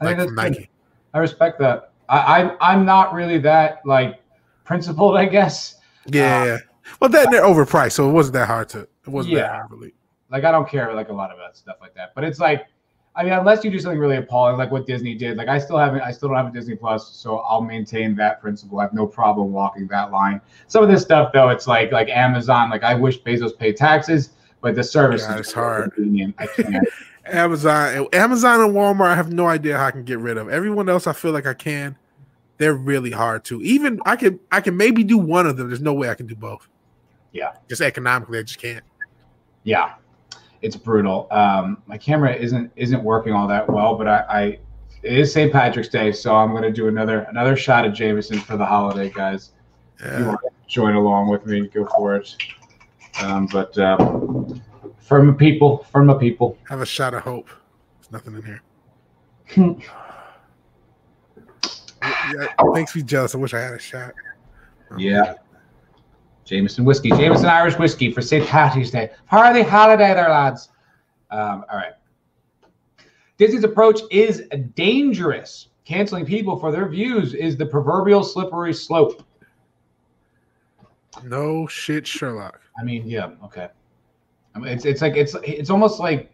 I Like think from good. Nike. I respect that. I, I'm I'm not really that like principled, [laughs] I guess. Yeah. yeah. well, that they're overpriced, so it wasn't that hard to. It wasn't that Yeah. hard to believe. Like I don't care like a lot about stuff like that. But it's like, I mean, unless you do something really appalling, like what Disney did. Like I still haven't, I still don't have a Disney Plus, so I'll maintain that principle. I have no problem walking that line. Some of this stuff though, it's like like Amazon. Like I wish Bezos paid taxes, but the service Yeah, is it's hard. convenient. I can't. [laughs] Amazon, Amazon and Walmart, I have no idea how I can get rid of. Everyone else, I feel like I can. They're really hard to. Even I can, I can maybe do one of them. There's no way I can do both. Yeah. just economically, I just can't. yeah, it's brutal. Um, my camera isn't isn't working all that well, but I, I it is St. Patrick's Day, so I'm gonna do another another shot of Jameson for the holiday, guys. If you want to join along with me, go for it. Um, but uh, from a people, from a people. Have a shot of hope. There's nothing in here. [laughs] yeah, it makes me jealous. I wish I had a shot. Yeah. Jameson whiskey, Jameson Irish whiskey for St. Patty's Day. Party holiday there, lads. Um, all right. Disney's approach is dangerous. Canceling people for their views is the proverbial slippery slope. No shit, Sherlock. I mean, yeah, okay. I mean, it's it's like it's it's almost like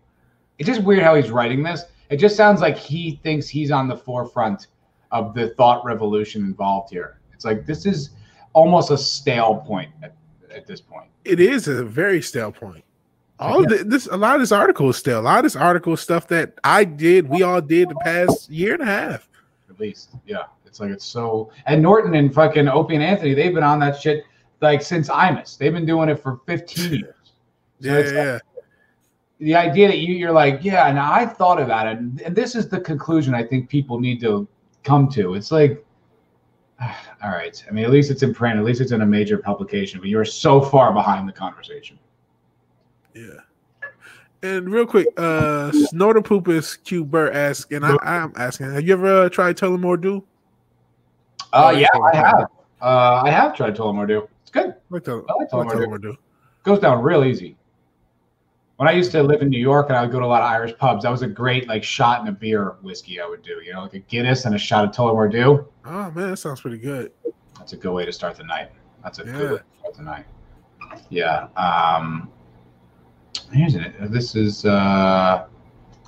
it's just weird how he's writing this. It just sounds like he thinks he's on the forefront of the thought revolution involved here. It's like this is almost a stale point at, at this point. It is a very stale point. All Yeah. thi- this, a lot of this article is stale. A lot of this article is stuff that I did, we all did the past year and a half. At least, yeah. It's like it's so. And Norton and fucking Opie and Anthony, they've been on that shit like since Imus. They've been doing it for 15 years. So Yeah, it's like- yeah. the idea that you you're like, yeah, and I thought about it, and this is the conclusion I think people need to come to. It's like, [sighs] all right. I mean, at least it's in print. At least it's in a major publication. But you're so far behind the conversation. Yeah. And real quick, uh Snorter Poopus Q Burr asks, and I, I'm asking, have you ever uh, tried Tullamore Dew? Uh, Oh, yeah. I have. Uh, I have tried Tullamore Dew. It's good. I like Tull- I like Tullamore. Tullamore Dew. Goes down real easy. When I used to live in New York and I would go to a lot of Irish pubs, that was a great like shot and a beer whiskey I would do. You know, like a Guinness and a shot of Tullamore Dew. Oh man, that sounds pretty good. That's a good way to start the night. That's a Yeah. good way to start the night. Yeah. Um, here's it. This is uh,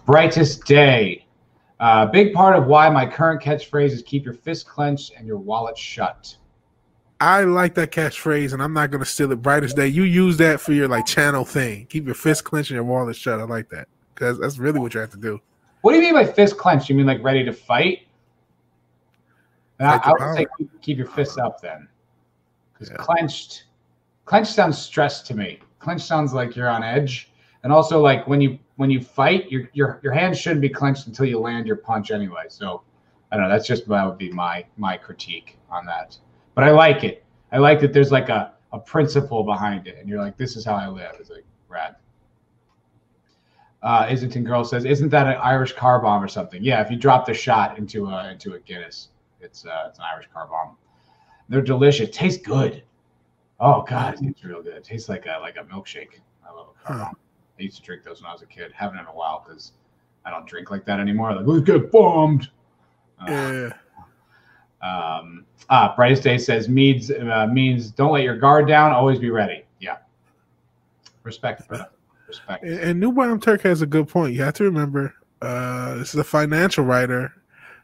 brightest day. Uh, big part of why my current catchphrase is keep your fist clenched and your wallet shut. I like that catchphrase, and I'm not gonna steal it. Brightest day, you use that for your like channel thing. Keep your fist clenched and your wallet shut. I like that because that's really what you have to do. What do you mean by fist clenched? You mean like ready to fight? I, I, would say keep, keep, your fists up then, because yeah. clenched, clenched sounds stressed to me. Clenched sounds like you're on edge, and also like when you when you fight, your your your hands shouldn't be clenched until you land your punch anyway. So I don't know. That's just that would be my my critique on that. But I like it. I like that there's like a a principle behind it, and you're like, this is how I live. It's like rad. Uh, Islington girl says, "Isn't that an Irish car bomb or something?" Yeah, if you drop the shot into a into a Guinness, it's uh, it's an Irish car bomb. They're delicious. Tastes good. Oh god, it's real good. It tastes like a like a milkshake. I love a car bomb. I used to drink those when I was a kid. Haven't in a while because I don't drink like that anymore. Like, let's get bombed. Uh, yeah. Um, ah, brightest day says means uh, means don't let your guard down. Always be ready. Yeah. Respect for Respect. And, and New Bomb Turk has a good point. You have to remember, uh, this is a financial writer,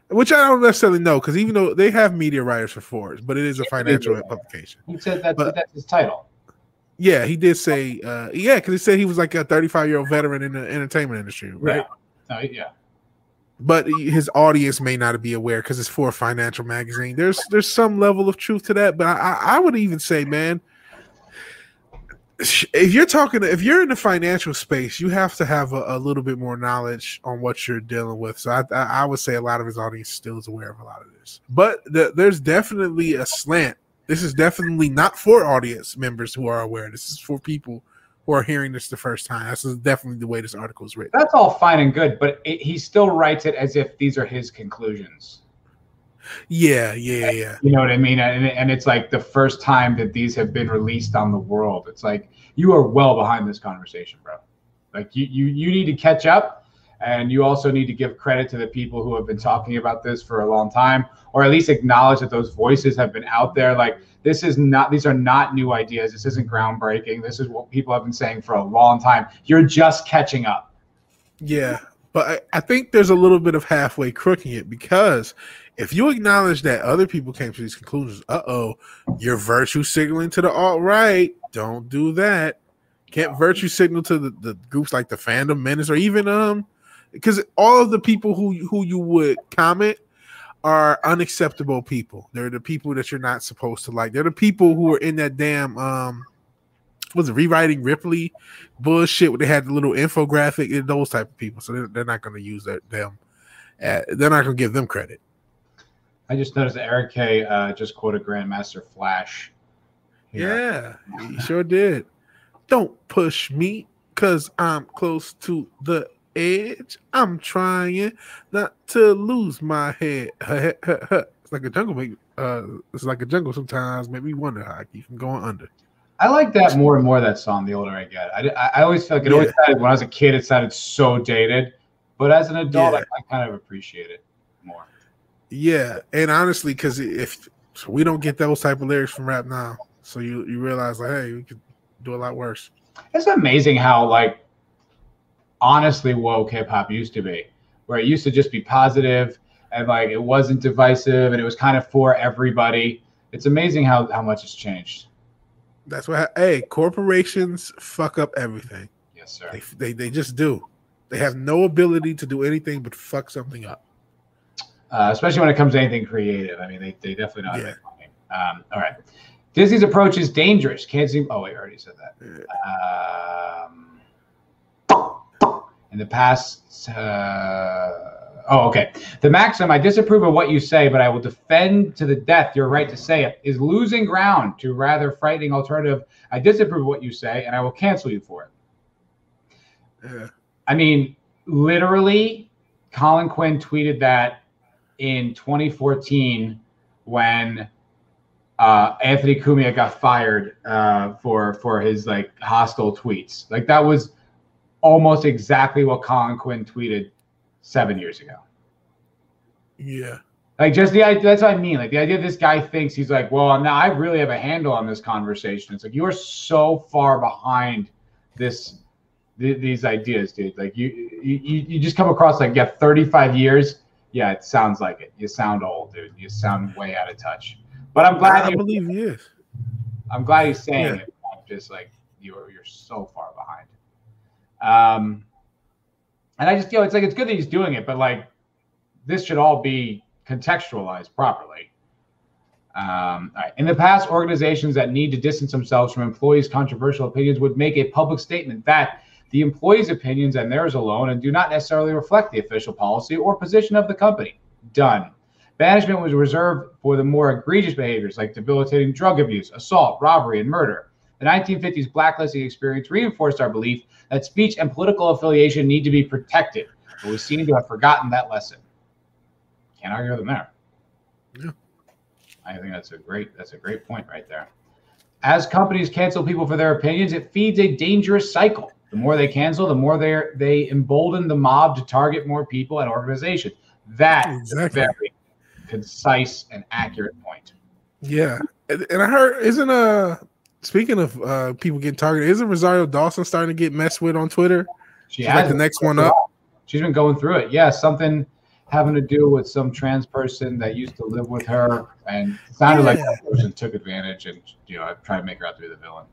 which I don't necessarily know because even though they have media writers for Forbes, but it is a financial publication. He said that but, that's his title. Yeah, he did say, uh, yeah, because he said he was like a 35 year old veteran in the entertainment industry, right? Yeah. Uh, yeah. But his audience may not be aware because it's for a financial magazine. There's there's some level of truth to that, but I, I would even say, man, if you're talking, if you're in the financial space, you have to have a, a little bit more knowledge on what you're dealing with. So I, I, would say a lot of his audience still is aware of a lot of this, but the, there's definitely a slant this is definitely not for audience members who are aware. This is for people who are hearing this the first time. This is definitely the way this article is written. That's all fine and good, but it, he still writes it as if these are his conclusions. Yeah, yeah, yeah. You know what I mean? And, and it's like the first time that these have been released on the world. It's like you are well behind this conversation, bro. Like you, you, you need to catch up and you also need to give credit to the people who have been talking about this for a long time, or at least acknowledge that those voices have been out there. Like, this is not, these are not new ideas. This isn't groundbreaking. This is what people have been saying for a long time. You're just catching up. Yeah. But I, I think there's a little bit of halfway crooking it because if you acknowledge that other people came to these conclusions, uh oh, you're virtue signaling to the alt right. Don't do that. Can't virtue signal to the, the groups like the fandom menace or even um because all of the people who who you would comment are unacceptable people. They're the people that you're not supposed to like. They're the people who are in that damn um was it rewriting Ripley bullshit where they had the little infographic and those type of people. So they're, they're not going to use that them. Uh, they're not going to give them credit. I just noticed that Eric K uh, just quoted Grandmaster Flash. Here. Yeah, he sure did. Don't push me because I'm close to the edge. I'm trying not to lose my head. [laughs] it's like a jungle. Make uh, it's like a jungle. Sometimes make me wonder how I keep from going under. I like that more and more. That song. The older I get, I, I always felt like it yeah. always sounded when I was a kid. It sounded so dated, but as an adult, yeah. I, I kind of appreciate it more. Yeah, and honestly, because if we don't get those type of lyrics from rap now, so you you realize like, hey, we could do a lot worse. It's amazing how like honestly woke hip hop used to be, where it used to just be positive and like it wasn't divisive and it was kind of for everybody. It's amazing how how much has changed. That's what. Hey, corporations fuck up everything. Yes, sir. They, they they just do. They have no ability to do anything but fuck something up. Uh, especially when it comes to anything creative. I mean, they, they definitely know how to make money. Um, all right. Disney's approach is dangerous. Can't see. Oh, wait, I already said that. Um, in the past. Uh, oh, okay. The maxim, I disapprove of what you say, but I will defend to the death your right to say it, is losing ground to rather frightening alternative. I disapprove of what you say, and I will cancel you for it. Yeah. I mean, literally, Colin Quinn tweeted that in 2014 when uh, Anthony Cumia got fired uh, for for his like hostile tweets. Like that was almost exactly what Colin Quinn tweeted seven years ago. Yeah. Like just the idea, that's what I mean. Like the idea this guy thinks he's like, well, now I really have a handle on this conversation. It's like you are so far behind this th- these ideas, dude. Like you, you you just come across like yeah, 35 years. Yeah, it sounds like it. You sound old, dude. You sound way out of touch. But I'm glad I you believe he is. I'm glad he's saying Yeah. it. I'm just like you're you're so far behind. Um, and I just feel it's like it's good that he's doing it, but like this should all be contextualized properly. Um. In the past, organizations that need to distance themselves from employees' controversial opinions would make a public statement that the employees' opinions and theirs alone and do not necessarily reflect the official policy or position of the company. Done. Banishment was reserved for the more egregious behaviors like debilitating drug abuse, assault, robbery, and murder. The 1950s blacklisting experience reinforced our belief that speech and political affiliation need to be protected, but we seem to have forgotten that lesson. Can't argue with them there. Yeah. I think that's a great that's a great point right there. As companies cancel people for their opinions, it feeds a dangerous cycle. The more they cancel, the more they they embolden the mob to target more people and organizations. That is a very concise and accurate point. Yeah, and, and I heard isn't uh speaking of uh people getting targeted, isn't Rosario Dawson starting to get messed with on Twitter? She She's like the next one up. She's been going through it. Yeah, something having to do with some trans person that used to live with her, and sounded like Yeah. that person took advantage and you know I tried to make her out to be the villain.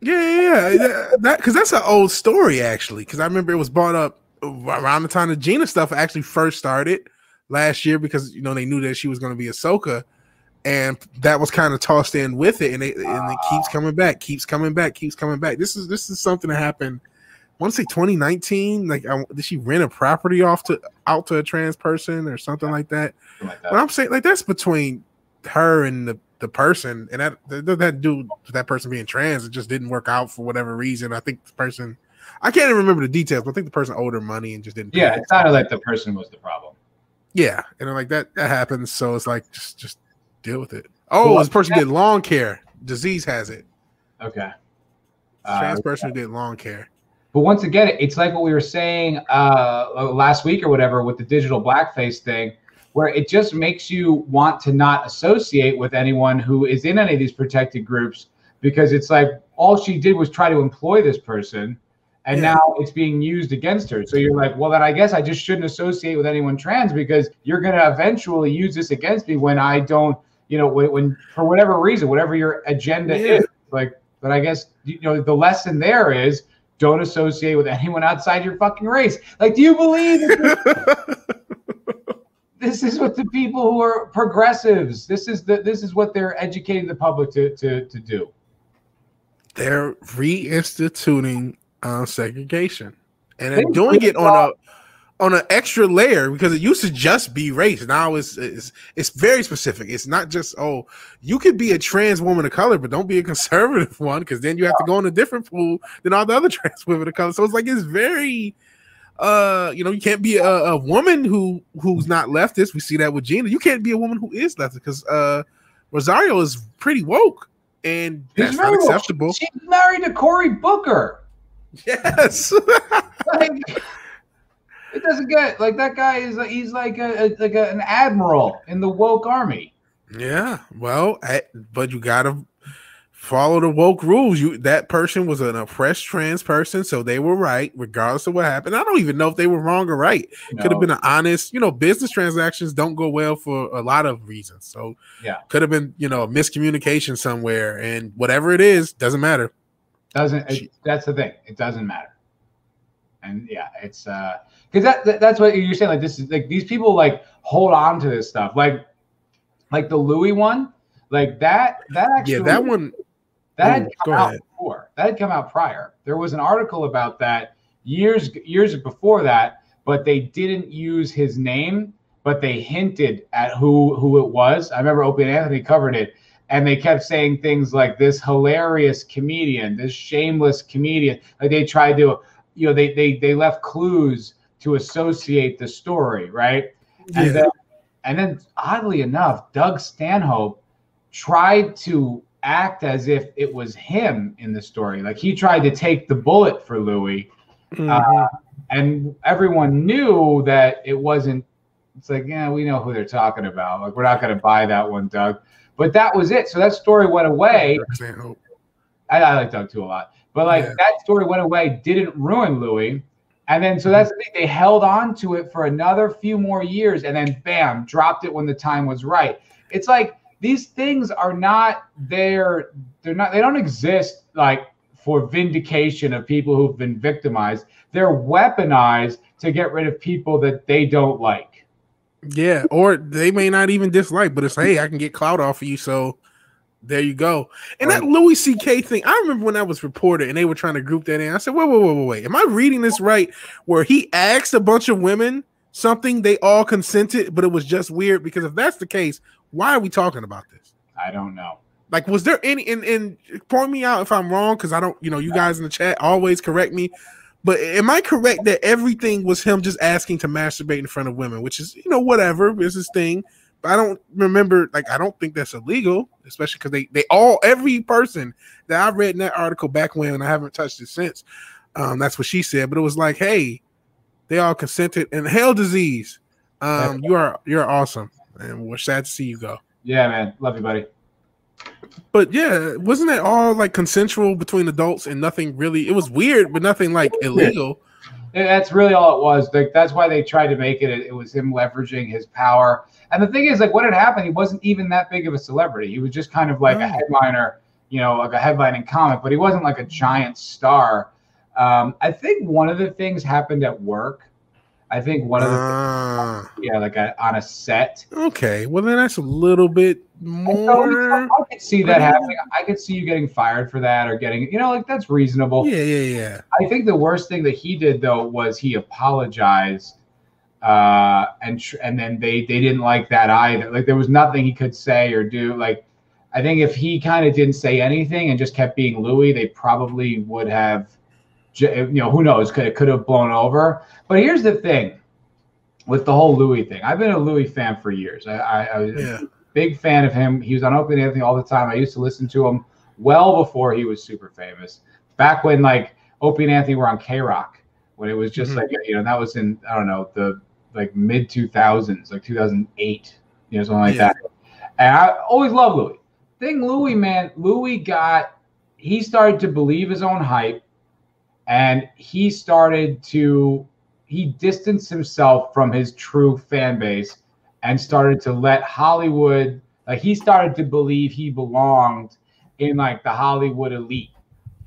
Yeah, yeah, yeah. that because that's an old story actually. Because I remember it was brought up around the time the Gina stuff actually first started last year because you know they knew that she was going to be Ahsoka, and that was kind of tossed in with it, and it and it keeps ah. coming back, keeps coming back, keeps coming back. This is this is something that happened. I want to say 2019. Like, I, did she rent a property off to out to a trans person or something like that? Like that. But I'm saying like that's between her and the, the person, and that that doesn't have to do with that person being trans. It just didn't work out for whatever reason. I think the person, I can't even remember the details, but I think the person owed her money and just didn't. yeah, it. it sounded like the person was the problem. yeah, and I'm like that that happens. So it's like just just deal with it. Oh, Well, this person did lawn care. Disease has it. Okay. Trans Uh, person who did lawn care. But once again, it's like what we were saying uh, last week or whatever with the digital blackface thing, where it just makes you want to not associate with anyone who is in any of these protected groups because it's like all she did was try to employ this person and Yeah. now it's being used against her. So you're like, well, then I guess I just shouldn't associate with anyone trans because you're going to eventually use this against me when I don't, you know, when, when for whatever reason, whatever your agenda Yeah. is. Like, but I guess, you know, the lesson there is don't associate with anyone outside your fucking race. Like, do you believe this is [laughs] what the people who are progressives? This is the this is what they're educating the public to to to do. They're reinstituting uh, segregation, and They they're doing it on a on an extra layer because it used to just be race. Now it's it's it's very specific. It's not just oh, you could be a trans woman of color, but don't be a conservative one because then you have to go in a different pool than all the other [laughs] trans women of color. So it's like it's very uh you know you can't be a, a woman who who's not leftist we see that with gina you can't be a woman who is leftist because uh rosario is pretty woke and She's that's not acceptable She's married to Cory Booker. yes [laughs] Like, it doesn't get like that guy is he's like a, like a, an admiral in the woke army. Yeah, well, I, but you gotta follow the woke rules. You that person was an oppressed trans person, so they were right, regardless of what happened. I don't even know if they were wrong or right. you Could have been an honest, you know, business transactions don't go well for a lot of reasons. So Yeah. could have been, you know, a miscommunication somewhere, and whatever it is, doesn't matter. doesn't it, that's the thing it doesn't matter and yeah it's uh because that, that that's what you're saying like this is like these people like hold on to this stuff like like the louis one like that that actually Yeah, that one. that Oh, had come out ahead. before that had come out prior there was an article about that years years before that but they didn't use his name but they hinted at who who it was i remember opie and anthony covered it and they kept saying things like this hilarious comedian this shameless comedian like they tried to you know they they they left clues to associate the story right? And then and then oddly enough doug stanhope tried to act as if it was him in the story. Like he tried to take the bullet for louis Mhm. and everyone knew that it wasn't it's like yeah we know who they're talking about. Like we're not going to buy that one doug. But that was it. So that story went away. I, I like Doug too a lot, but like Yeah. that story went away, didn't ruin Louis, and then so that's the thing. They held on to it for another few more years, and then bam, dropped it when the time was right. It's like these things are not there. They're not. They don't exist like for vindication of people who've been victimized. They're weaponized to get rid of people that they don't like. Yeah, or they may not even dislike, but it's hey, I can get clout off of you, so there you go. And right. that Louis C.K. thing, I remember when I was reported and they were trying to group that in. I said, wait, wait, wait, wait, wait. Am I reading this right? Where he asked a bunch of women something, they all consented, but it was just weird because if that's the case, why are we talking about this? I don't know. Like, was there any and, and point me out if I'm wrong? Because I don't, you know, you guys in the chat always correct me. But am I correct that everything was him just asking to masturbate in front of women, which is, you know, whatever, is his thing. I don't remember, like, I don't think that's illegal, especially because they they all every person that I read in that article back when, and I haven't touched it since. Um, that's what she said. But it was like, hey, they all consented. And hell disease, um, you are you're awesome, and we're sad to see you go. Yeah, man, love you, buddy. But yeah, wasn't it all like consensual between adults and nothing really? It was weird, but nothing like illegal. That's really all it was. Like that's why they tried to make it. It was him leveraging his power and the thing is, like, what had happened, he wasn't even that big of a celebrity. He was just kind of like a headliner, you know, like a headlining comic, but he wasn't like a giant star. Um, I think one of the things happened at work. I think one of the uh, things, yeah, like a, on a set. Okay, well then that's a little bit more. I, I could see that happening. I could see you getting fired for that or getting, you know, like that's reasonable. Yeah, yeah, yeah. I think the worst thing that he did though was he apologized uh, and tr- and then they they didn't like that either. Like there was nothing he could say or do. Like I think if he kind of didn't say anything and just kept being Louis, they probably would have, you know, who knows? Could it could have blown over. But here's the thing, with the whole Louis thing. I've been a Louis fan for years. I, I, I was yeah. Big fan of him. He was on Opie and Anthony all the time. I used to listen to him well before he was super famous. Back when like Opie and Anthony were on K Rock, when it was just mm-hmm. like you know that was in I don't know the like mid 2000s, like 2008, you know, something like yeah. that. And I always love Louis. Thing Louis, man, Louis got he started to believe his own hype, and he started to he distanced himself from his true fan base and started to let Hollywood like he started to believe he belonged in like the Hollywood elite.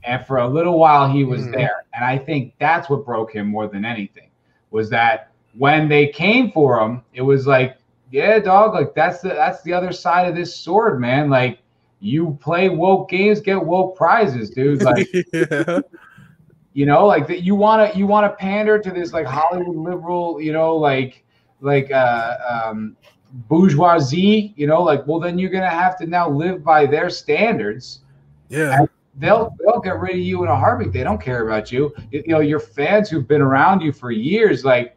And for a little while he was mm. there. And I think that's what broke him more than anything was that when they came for him, it was like, yeah, dog, like that's the that's the other side of this sword, man. Like you play woke games, get woke prizes, dude. [laughs] Like yeah. you know, like that you wanna you wanna pander to this like Hollywood liberal, you know, like like uh um bourgeoisie, you know, like well then you're gonna have to now live by their standards. Yeah. they'll they'll get rid of you in a heartbeat. They don't care about you. You know, your fans who've been around you for years, like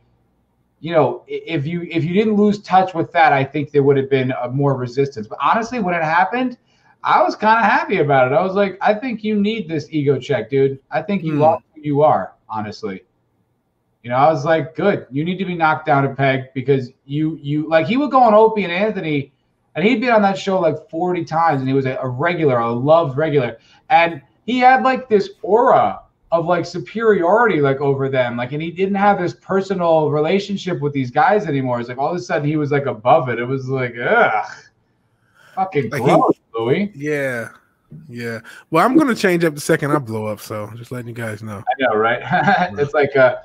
you know, if you if you didn't lose touch with that, I think there would have been more resistance. But honestly, when it happened, I was kind of happy about it. I was like, I think you need this ego check, dude. I think you mm. lost who you are, honestly. You know, I was like, good. You need to be knocked down a peg because you you like he would go on Opie and Anthony, and he'd be on that show like 40 times, and he was a, a regular, a loved regular. And he had like this aura of like superiority like over them like and he didn't have this personal relationship with these guys anymore. It's like all of a sudden he was like above it. It was like ugh. Fucking gross he, louis. Yeah yeah. Well i'm gonna change up the second i blow up so just letting you guys know. I know right? [laughs] It's like uh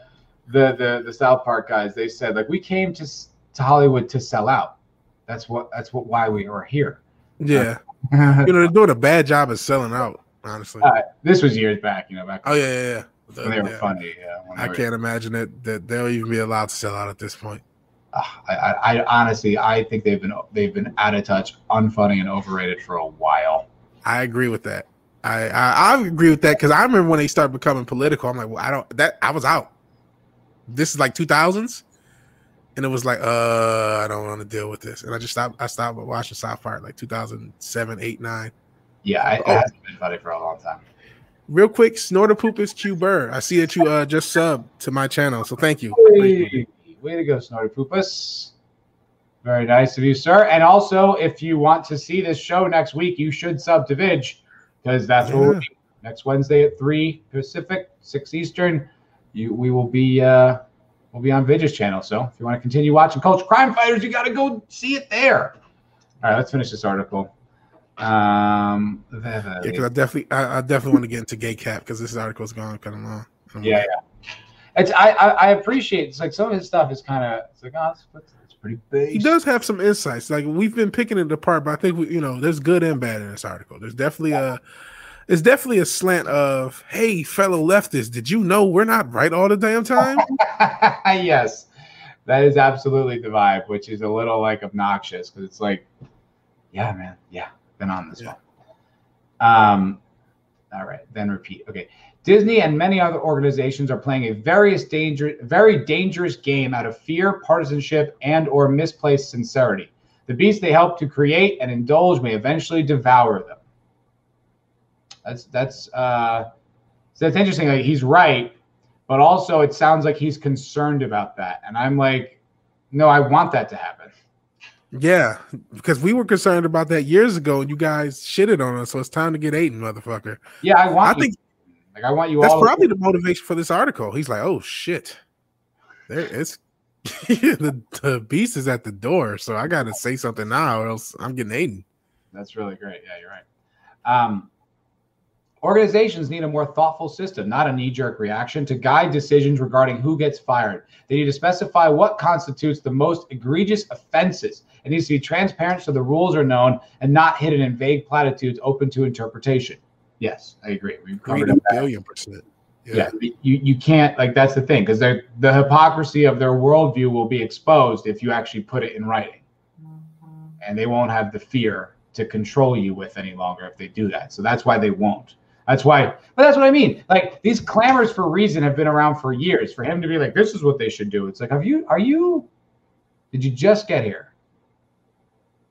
the the the south park guys they said like we came to to hollywood to sell out that's what that's what why we are here yeah [laughs] you know they're doing a bad job of selling out honestly. Uh, this was years back, you know, back. Oh yeah, yeah, yeah. The, when they were yeah. funny. Yeah. I can't imagine it that they'll even be allowed to sell out at this point. Uh, I, I, I, honestly, I think they've been they've been out of touch, unfunny, and overrated for a while. I agree with that. I I, I agree with that because I remember when they started becoming political. I'm like, well, I don't that I was out. This is like 2000s, and it was like, uh, I don't want to deal with this, and I just stopped. I stopped watching South Park like 2007, 8, 9. Yeah, it oh. hasn't been funny for a long time. Real quick, Snorter Poop is Q Burr. I see that you uh, just sub to my channel, so thank you. Way, way to go, Snorter Poopus. Very nice of you, sir. And also, if you want to see this show next week, you should sub to Vidge because that's yeah. what we'll be next Wednesday at three Pacific, six Eastern. You, we will be uh, we'll be on Vidge's channel. So if you want to continue watching Culture Crime Fighters, you got to go see it there. All right, let's finish this article. Um, yeah, because I definitely, I, I, definitely want to get into gay cap because this article is going kind of long. Yeah, yeah. It's I, I, I appreciate it's like some of his stuff is kind of it's like oh it's, it's pretty big. He does have some insights. Like we've been picking it apart, but I think we, you know there's good and bad in this article. There's definitely yeah. a it's definitely a slant of hey fellow leftists, did you know we're not right all the damn time? [laughs] yes, that is absolutely the vibe, which is a little like obnoxious because it's like, yeah, man, yeah, been on this yeah. one. Um, all right, then repeat. Okay. Disney and many other organizations are playing a various danger, very dangerous game out of fear, partisanship, and or misplaced sincerity. The beast they help to create and indulge may eventually devour them. That's that's uh, so that's interesting. Like he's right, but also it sounds like he's concerned about that, and I'm like, no, I want that to happen. Yeah, because we were concerned about that years ago, and you guys shitted on us. So it's time to get Aiden, motherfucker. Yeah, I want. I think like I want you. All That's probably the motivation for this article. He's like, oh shit, there it's [laughs] the, the beast is at the door, so I got to say something now, or else I'm getting Aiden. That's really great. Yeah, you're right. Um, Organizations need a more thoughtful system, not a knee jerk reaction, to guide decisions regarding who gets fired. They need to specify what constitutes the most egregious offenses. It needs to be transparent so the rules are known and not hidden in vague platitudes open to interpretation. Yes, I agree. We've covered a billion percent. Yeah. yeah. you, you can't like that's the thing because the hypocrisy of their worldview will be exposed if you actually put it in writing, mm-hmm. and they won't have the fear to control you with any longer if they do that. So that's why they won't. That's why, but that's what I mean. Like these clamors for reason have been around for years. For him to be like, this is what they should do. It's like, have you, are you, did you just get here?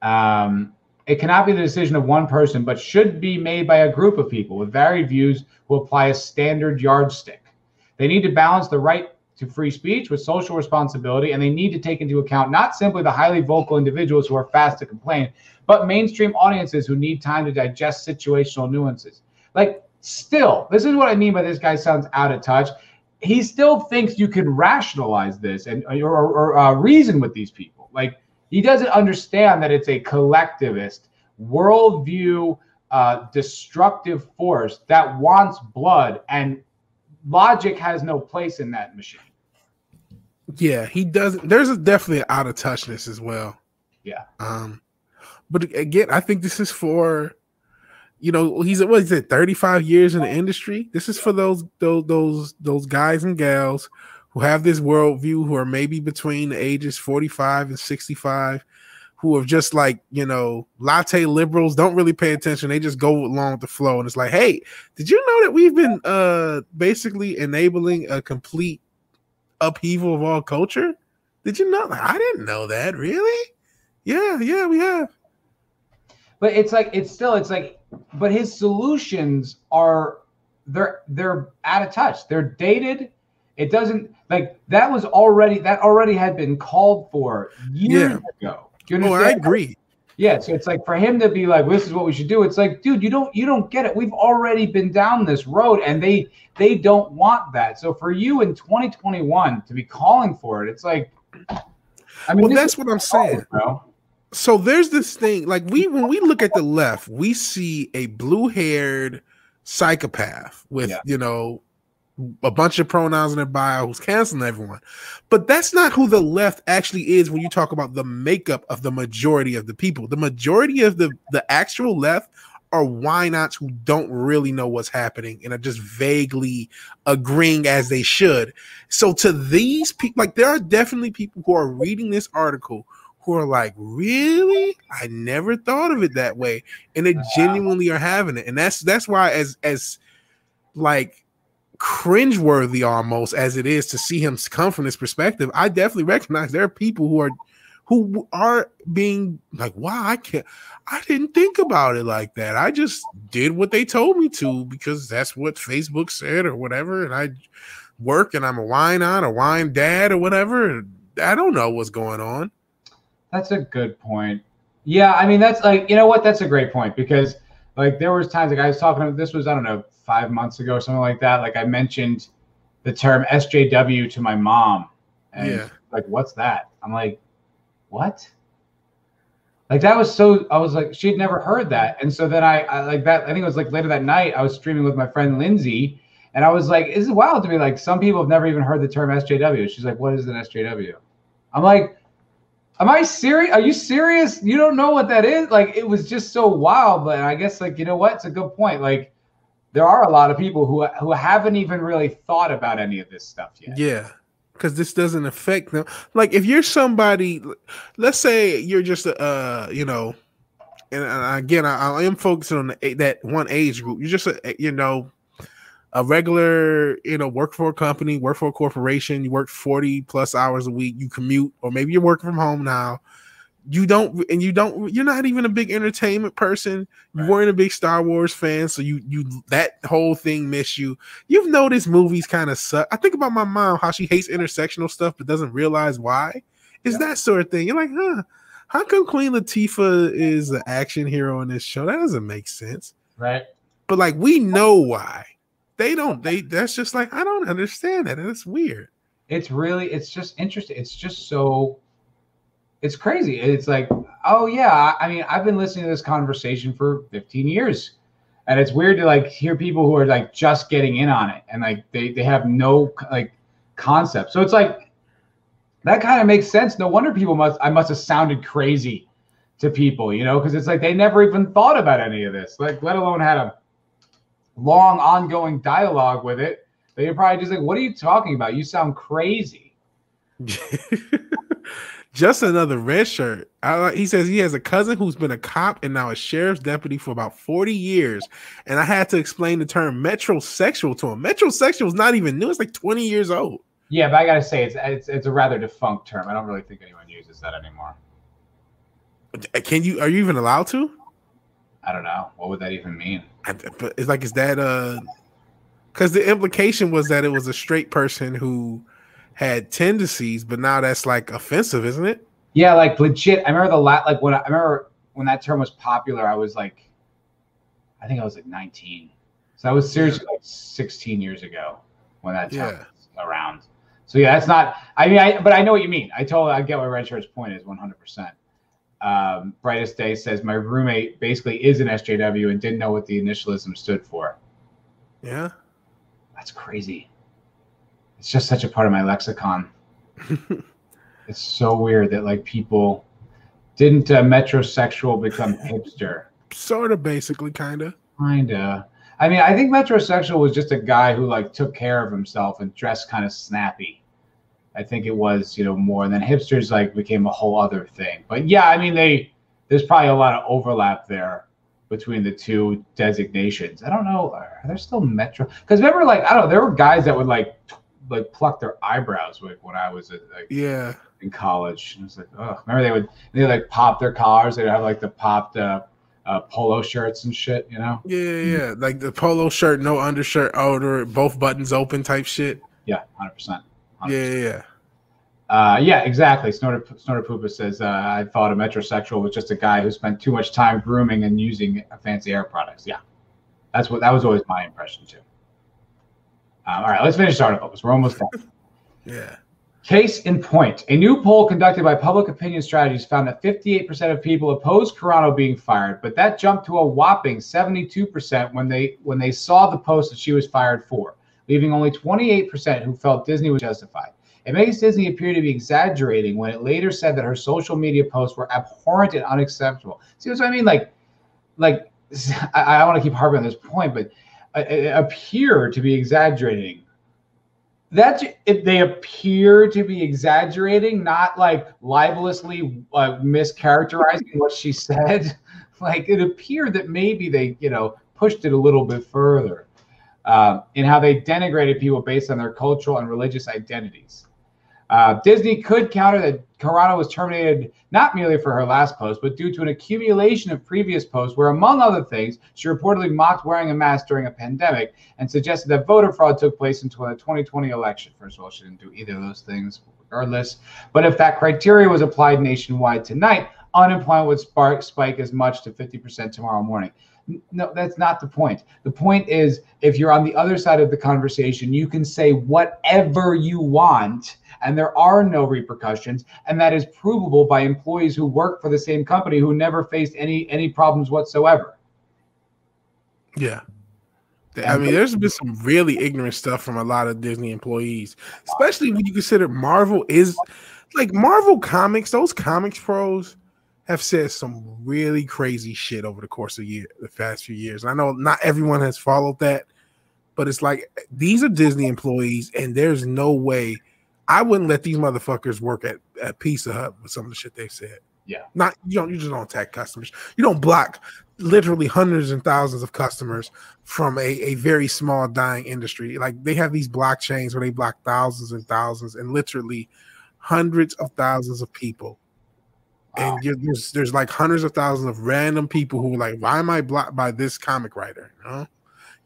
Um, it cannot be the decision of one person, but should be made by a group of people with varied views who apply a standard yardstick. They need to balance the right to free speech with social responsibility, and they need to take into account not simply the highly vocal individuals who are fast to complain, but mainstream audiences who need time to digest situational nuances. Like, still, this is what I mean by this guy sounds out of touch. He still thinks you can rationalize this and or, or, or uh, reason with these people. Like, he doesn't understand that it's a collectivist worldview, uh, destructive force that wants blood, and logic has no place in that machine. Yeah, he doesn't. There's a, definitely an out of touchness as well. Yeah. Um, but again, I think this is for you know, he's what is it, 35 years in the industry. This is for those those those those guys and gals who have this worldview who are maybe between the ages 45 and 65, who are just like, you know, latte liberals, don't really pay attention. They just go along with the flow. And it's like, hey, did you know that we've been uh basically enabling a complete upheaval of all culture? Did you know? I didn't know that. Really? Yeah, yeah, we have. But it's like it's still it's like but his solutions are they're they're out of touch. They're dated. It doesn't like that was already that already had been called for years yeah. ago. oh, I agree. Yeah, so it's like for him to be like, "This is what we should do." It's like, dude, you don't you don't get it. We've already been down this road, and they they don't want that. So for you in 2021 to be calling for it, it's like, I mean, well, that's what I'm saying, bro so there's this thing like we when we look at the left we see a blue-haired psychopath with yeah. you know a bunch of pronouns in their bio who's canceling everyone but that's not who the left actually is when you talk about the makeup of the majority of the people the majority of the the actual left are Whynots who don't really know what's happening and are just vaguely agreeing as they should. So to these people, like there are definitely people who are reading this article who are like, really? I never thought of it that way. And they genuinely are having it. And that's that's why as as like cringeworthy almost as it is to see him come from this perspective, I definitely recognize there are people who are who are being like, wow, I can't I didn't think about it like that. I just did what they told me to because that's what Facebook said or whatever. And I work and I'm a Wynot, a wine dad or whatever. I don't know what's going on. That's a good point. Yeah, I mean that's like you know what? That's a great point because like there was times like I was talking. This was I don't know five months ago or something like that. Like I mentioned the term SJW to my mom, and yeah. like what's that? I'm like, what? Like that was so. I was like, she had never heard that, and so then I, I like that. I think it was like later that night. I was streaming with my friend Lindsay, and I was like, "This is wild to me. Like some people have never even heard the term SJW." She's like, "What is an SJW?" I'm like, "Am I serious? Are you serious? You don't know what that is?" Like it was just so wild. But I guess like you know what? It's a good point. Like there are a lot of people who who haven't even really thought about any of this stuff yet. Yeah. Because this doesn't affect them. Like if you're somebody, let's say you're just a, uh, you know, and again, I, I am focusing on the, that one age group. You're just a, you know, a regular, you know, work for a company, work for a corporation, you work 40 plus hours a week, you commute, or maybe you're working from home now. You don't and you don't you're not even a big entertainment person. You right. weren't a big star wars fan so you you that whole thing miss you. You've noticed movies kind of suck. I think about my mom how she hates intersectional stuff but doesn't realize why. Is yeah. that sort of thing. You're like huh how come queen latifah is an action hero in this show? That doesn't make sense. Right. But like we know why they don't they that's just like i don't understand that and it's weird it's really it's just interesting it's just so it's crazy. It's like, oh yeah, I mean, I've been listening to this conversation for 15 years. And it's weird to like hear people who are like just getting in on it and like they they have no like concept. So it's like that kind of makes sense. No wonder people must I must have sounded crazy to people, you know, because it's like they never even thought about any of this, like let alone had a long ongoing dialogue with it. They're probably just like, "What are you talking about? You sound crazy." [laughs] Just another red shirt. I, he says he has a cousin who's been a cop and now a sheriff's deputy for about 40 years. And I had to explain the term metrosexual to him. Metrosexual is not even new, it's like 20 years old. Yeah, but I gotta say it's it's it's a rather defunct term. I don't really think anyone uses that anymore. Can you are you even allowed to? I don't know. What would that even mean? It's like is that uh because the implication was that it was a straight person who had tendencies, but now that's like offensive, isn't it? Yeah, like legit. I remember the lat like when I, I remember when that term was popular, I was like, I think I was like 19. So I was seriously like 16 years ago when that term yeah. was around. So yeah, that's not. I mean, I but I know what you mean. I totally I get what Red Shirt's point is 100. percent um, Brightest Day says my roommate basically is an SJW and didn't know what the initialism stood for. Yeah, that's crazy it's just such a part of my lexicon. [laughs] it's so weird that like people didn't uh, metrosexual become [laughs] hipster. Sort of, basically, kind of. Kinda. I mean, I think metrosexual was just a guy who like took care of himself and dressed kind of snappy. I think it was, you know, more. And then hipsters like became a whole other thing. But yeah, I mean, they there's probably a lot of overlap there between the two designations. I don't know. Are there still metro? Because remember, like I don't know, there were guys that would like like pluck their eyebrows like when I was at, like yeah in college. And was like oh, remember they would they like pop their collars. They'd have like the popped uh, uh, polo shirts and shit. You know? Yeah, yeah, like the polo shirt, no undershirt, outer, both buttons open type shit. Yeah, hundred percent. Yeah, yeah. Uh, yeah, exactly. Snorter, Snorter Poopa says, uh, I thought a metrosexual was just a guy who spent too much time grooming and using fancy hair products. Yeah, that's what that was always my impression too. Uh, all right, let's finish this article because we're almost done. [laughs] yeah. Case in point, a new poll conducted by Public Opinion Strategies found that 58% of people opposed Carano being fired, but that jumped to a whopping 72% when they when they saw the post that she was fired for, leaving only 28% who felt Disney was justified. It makes Disney appear to be exaggerating when it later said that her social media posts were abhorrent and unacceptable. See what I mean? Like, like [laughs] I, I want to keep harping on this point, but appear to be exaggerating. That's if they appear to be exaggerating, not like libelously uh, mischaracterizing what she said. [laughs] Like it appeared that maybe they, you know, pushed it a little bit further uh, in how they denigrated people based on their cultural and religious identities. Uh, Disney could counter that Carano was terminated not merely for her last post, but due to an accumulation of previous posts where, among other things, she reportedly mocked wearing a mask during a pandemic and suggested that voter fraud took place in the 2020 election. First of all, she didn't do either of those things, regardless. But if that criteria was applied nationwide tonight, unemployment would spark, spike as much to 50% tomorrow morning. No, that's not the point. The point is if you're on the other side of the conversation, you can say whatever you want and there are no repercussions, and that is provable by employees who work for the same company who never faced any any problems whatsoever. Yeah. I mean, there's been some really ignorant stuff from a lot of Disney employees, especially when you consider Marvel is like Marvel Comics. Those comics pros have said some really crazy shit over the course of year, the past few years. And I know not everyone has followed that, but it's like these are Disney employees, and there's no way I wouldn't let these motherfuckers work at, at Pizza Hut with some of the shit they've said. Yeah. Not you don't you just don't attack customers. You don't block literally hundreds and thousands of customers from a, a very small dying industry. Like they have these blockchains where they block thousands and thousands and literally hundreds of thousands of people. Wow. And there's there's like hundreds of thousands of random people who are like, why am I blocked by this comic writer? You know,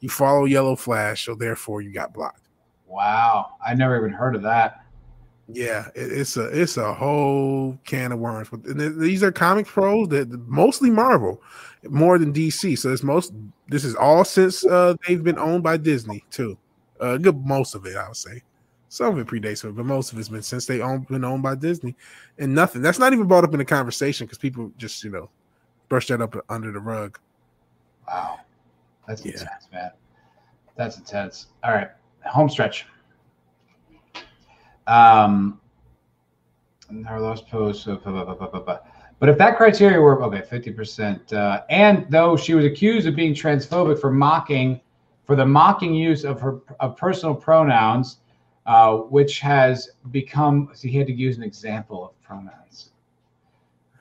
you follow Yellow Flash, so therefore you got blocked. Wow, I never even heard of that. Yeah, it, it's a it's a whole can of worms. But these are comic pros that mostly Marvel, more than DC. So it's most this is all since uh, they've been owned by Disney too. Uh, good most of it, I would say. Some of it predates it, but most of it's been since they own been owned by Disney, and nothing. That's not even brought up in the conversation because people just you know brush that up under the rug. Wow, that's yeah. intense, man. That's intense. All right, home stretch. Um, our last post. so But if that criteria were okay, fifty percent, uh, and though she was accused of being transphobic for mocking, for the mocking use of her of personal pronouns, uh, which has become. See, he had to use an example of pronouns.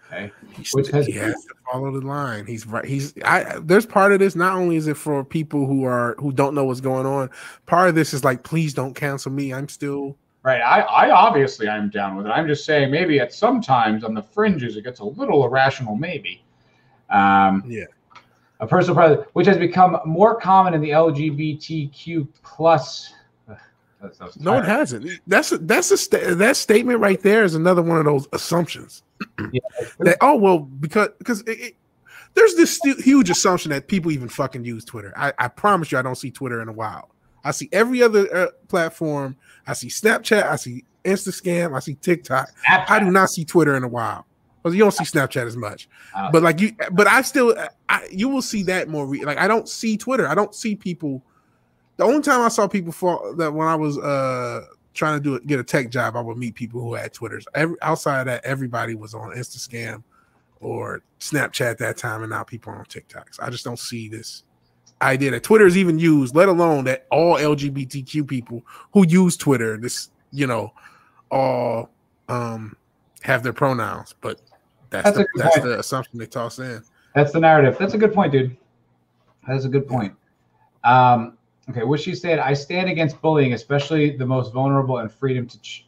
Okay, which has, he has to follow the line. He's right. He's. I. There's part of this. Not only is it for people who are who don't know what's going on. Part of this is like, please don't cancel me. I'm still Right. I, I obviously I'm down with it. I'm just saying maybe at sometimes on the fringes it gets a little irrational, maybe. Um, yeah. A personal product, which has become more common in the LGBTQ plus. No, it hasn't. That's a, that's a sta- that statement right there is another one of those assumptions. yeah. [clears throat] that oh well because because it, it, there's this huge assumption that people even fucking use Twitter. I, I promise you, I don't see Twitter in a while. I see every other uh, platform. I see Snapchat. I see Instascam. I see TikTok. Snapchat. I do not see Twitter in a while. Because you don't see Snapchat as much. Oh. But like you, but I still, I, you will see that more. Re- like I don't see Twitter. I don't see people. The only time I saw people fall that when I was uh trying to do it, get a tech job, I would meet people who had Twitters. Every outside of that, everybody was on Instascam or Snapchat that time, and now people are on TikToks. I just don't see this idea that Twitter is even used, let alone that all LGBTQ people who use Twitter, this you know, all um have their pronouns. But that's that's, the, that's the assumption they toss in. That's the narrative. That's a good point, dude. That's a good point. Um, okay, what she said, I stand against bullying, especially the most vulnerable and freedom to. Ch-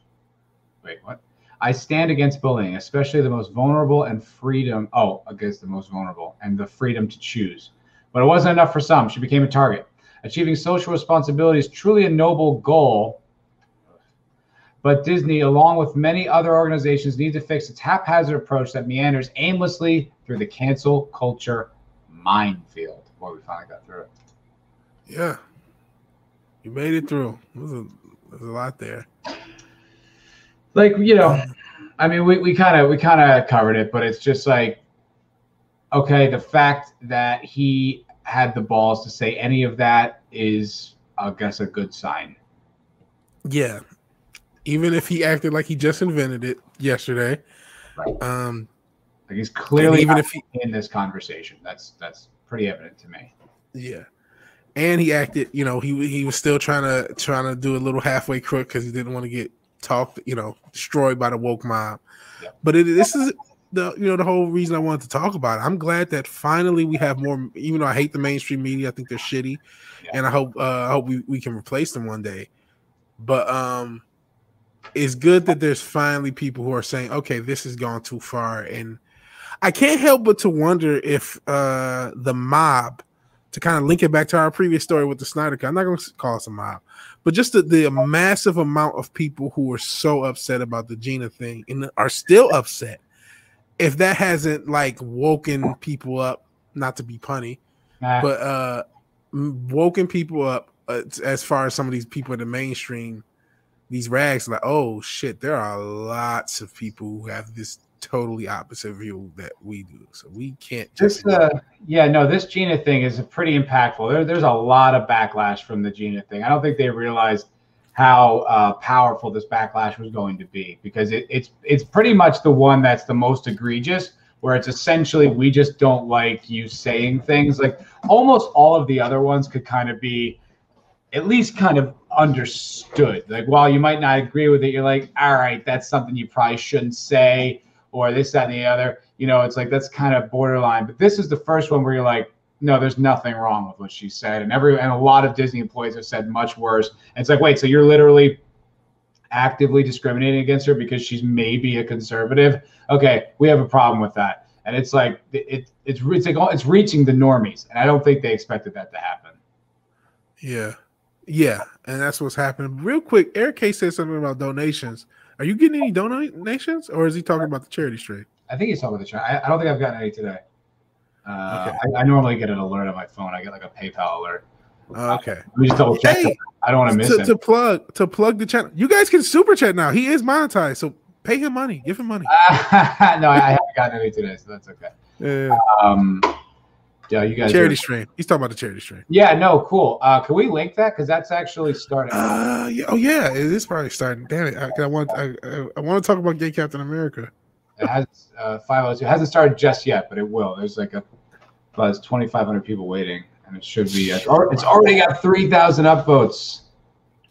Wait, what? I stand against bullying, especially the most vulnerable and freedom. Oh, against the most vulnerable and the freedom to choose. But it wasn't enough for some. She became a target. Achieving social responsibility is truly a noble goal. But Disney, along with many other organizations, need to fix its haphazard approach that meanders aimlessly through the cancel culture minefield. Boy, we finally got through it. Yeah. You made it through. There's a, there's a lot there. Like, you know, I mean, we we kind of we kind of covered it, but it's just like okay, the fact that he had the balls to say any of that is, I guess, a good sign. Yeah. Even if he acted like he just invented it yesterday. Right. Um, like he's clearly even if he, in this conversation. That's that's pretty evident to me. Yeah. And he acted, you know, he he was still trying to trying to do a little halfway crook because he didn't want to get talked, you know, destroyed by the woke mob. Yeah. But it, this is the you know the whole reason I wanted to talk about it. I'm glad that finally we have more. Even though I hate the mainstream media, I think they're shitty, yeah. and I hope uh, I hope we, we can replace them one day. But um, it's good that there's finally people who are saying, okay, this has gone too far, and I can't help but to wonder if uh the mob, to kind of link it back to our previous story with the Snyder Cut. I'm not going to call us a mob, but just the, the massive amount of people who are so upset about the Gina thing and are still upset if that hasn't like woken people up, not to be punny, nah. but uh woken people up uh, as far as some of these people in the mainstream these rags like, oh shit, there are lots of people who have this totally opposite view that we do. So we can't just this, uh, yeah, no, this Gina thing is pretty impactful. There, there's a lot of backlash from the Gina thing. I don't think they realized how uh, powerful this backlash was going to be because it, it's it's pretty much the one that's the most egregious where it's essentially we just don't like you saying things like almost all of the other ones could kind of be at least kind of understood like while you might not agree with it you're like all right that's something you probably shouldn't say or this that and the other you know it's like that's kind of borderline but this is the first one where you're like no, there's nothing wrong with what she said. And every and a lot of Disney employees have said much worse. And it's like, wait, so you're literally actively discriminating against her because she's maybe a conservative? Okay, we have a problem with that. And it's like it, it it's it's like it's reaching the normies, and I don't think they expected that to happen. Yeah, yeah, and that's what's happening. Real quick, Eric K said something about donations. Are you getting any donations, or is he talking about the charity stream? I think he's talking about the charity. I, I don't think I've gotten any today. Uh, okay. I, I, normally get an alert on my phone. I get like a PayPal alert. okay. Let me just double check. Hey, I don't want to miss to, it. To plug to plug the channel. You guys can super chat now. He is monetized, so pay him money. Give him money. [laughs] No, I haven't gotten any today, so that's okay. Yeah. Um, yeah, you guys. Charity are... stream. He's talking about the charity stream. Yeah, no, cool. Uh, can we link that because that's actually starting? Uh, yeah, oh yeah, it is probably starting. Damn it! I, I want I, I want to talk about Gay Captain America. It has uh, 502. It hasn't started just yet, but it will. There's like a but it's 2,500 people waiting, and it should be. It's already got 3,000 upvotes.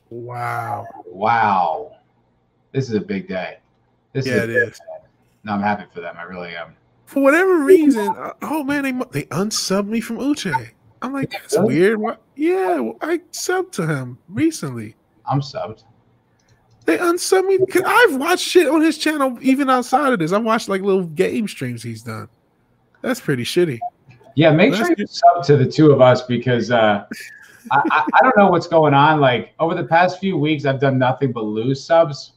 Wow! Wow! This is a big day. This yeah, is it is. No, I'm happy for them. I really am. For whatever reason, uh, oh man, they they unsubbed me from Uche. I'm like, that's weird. What? Yeah, I subbed to him recently. I'm subbed. They unsubbed me because I've watched shit on his channel even outside of this. I've watched like little game streams he's done. That's pretty shitty. Yeah, make sure you sub to the two of us because uh, I, I, I, don't know what's going on. Like over the past few weeks, I've done nothing but lose subs.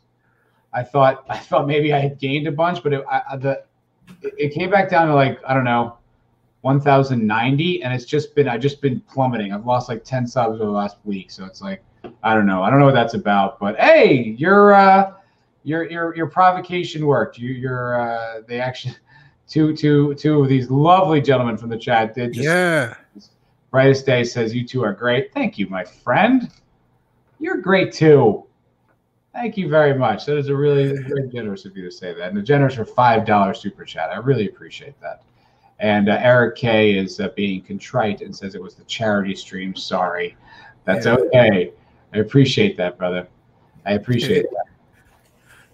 I thought I thought maybe I had gained a bunch, but it, I, the it came back down to like I don't know, one thousand ninety, and it's just been I just been plummeting. I've lost like ten subs over the last week, so it's like I don't know. I don't know what that's about, but hey, your uh, your your your provocation worked. You your uh, they actually [laughs] two two two of these lovely gentlemen from the chat did just yeah brightest day says you two are great thank you my friend you're great too thank you very much. That is a really very generous of you to say that. And a generous for five dollar super chat. I really appreciate that. And uh, eric k is uh, being contrite and says it was the charity stream. Sorry. That's yeah. okay. I appreciate that brother. I appreciate that.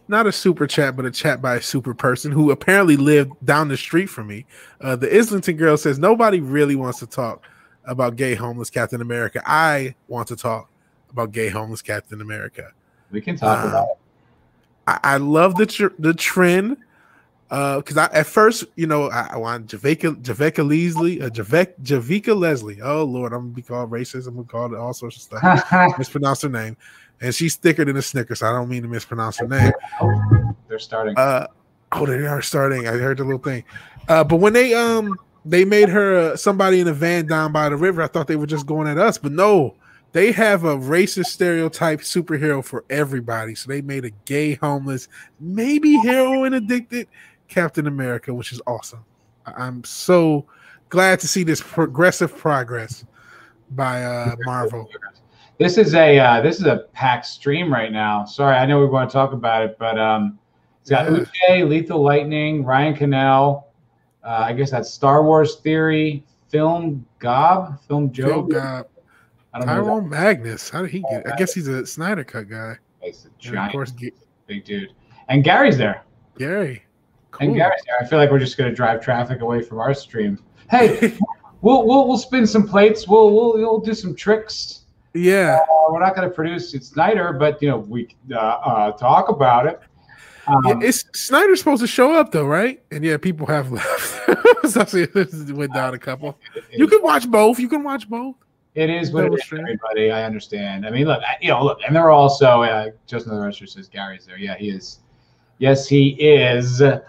Not a super chat, but a chat by a super person who apparently lived down the street from me. Uh, the Islington girl says nobody really wants to talk about gay homeless Captain America. I want to talk about gay homeless Captain America. We can talk uh, about it. I, I love the tr- the trend Uh, because uh, I at first, you know, I, I want Javeka Javeka Leslie, uh, Javek Javika Leslie. Oh Lord, I'm gonna be called racist. I'm gonna call it all sorts of stuff. [laughs] Mispronounce her name and she's thicker than a Snickers. I don't mean to mispronounce her name. They're starting. Uh, oh, they are starting. I heard the little thing. Uh, but when they um they made her uh, somebody in a van down by the river, I thought they were just going at us, but no, they have a racist stereotype superhero for everybody. So they made a gay, homeless, maybe heroin addicted Captain America, which is awesome. I'm so glad to see this progressive progress by uh, Marvel. This is a uh, this is a packed stream right now. Sorry, I know we want to talk about it, but um, it's got yeah. Uche, Lethal Lightning, Ryan Cannell. Uh, I guess that's Star Wars Theory, Film Gob, Film Joe. Film Gob. I don't Tyrone know Magnus. How did he get? I guess he's a Snyder Cut guy. He's a giant, of course, big dude. And Gary's there. Gary. Cool. And Gary's there. I feel like we're just gonna drive traffic away from our stream. Hey, [laughs] we'll we'll we'll spin some plates. We'll we'll we'll do some tricks. Yeah, uh, we're not going to produce it Snyder, but you know we uh, uh, talk about it. Um, yeah, it's Snyder's supposed to show up though, right? And yeah, people have left. [laughs] went down a couple. You can watch both. You can watch both. It is what it is, everybody. I understand. I mean, look, you know, look, and they're also uh, Justin the Rester says Gary's there. Yeah, he is. Yes, he is. Um,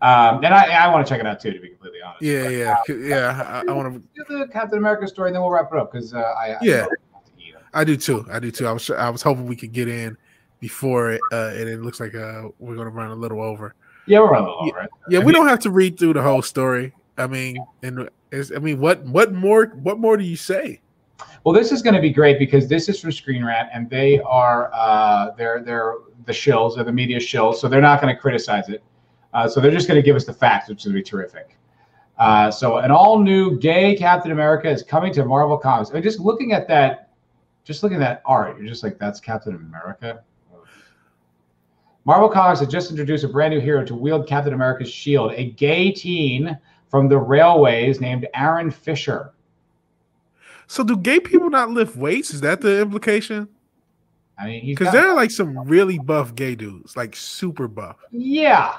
and I, I want to check it out too, to be completely honest. Yeah, but, yeah, uh, yeah. I, I want to do the Captain America story, and then we'll wrap it up because uh, I yeah. I do too. I do too. I was I was hoping we could get in before it, uh, and it looks like uh, we're gonna run a little over. Yeah, we're running a little over. Yeah, we don't have to read through the whole story. I mean, and is I mean, what what more what more do you say? Well, this is going to be great because this is from Screen Rant, and they are uh, they're they're the shills, they're the media shills, so they're not going to criticize it. Uh, so they're just going to give us the facts, which is going to be terrific. Uh, so an all new gay Captain America is coming to Marvel Comics. I mean, just looking at that, just looking at that art, you're just like, that's Captain America. Marvel Comics has just introduced a brand new hero to wield Captain America's shield, a gay teen from the railways named Aaron Fisher. So, do gay people not lift weights? Is that the implication? I mean, because there are like some really buff gay dudes, like super buff. Yeah,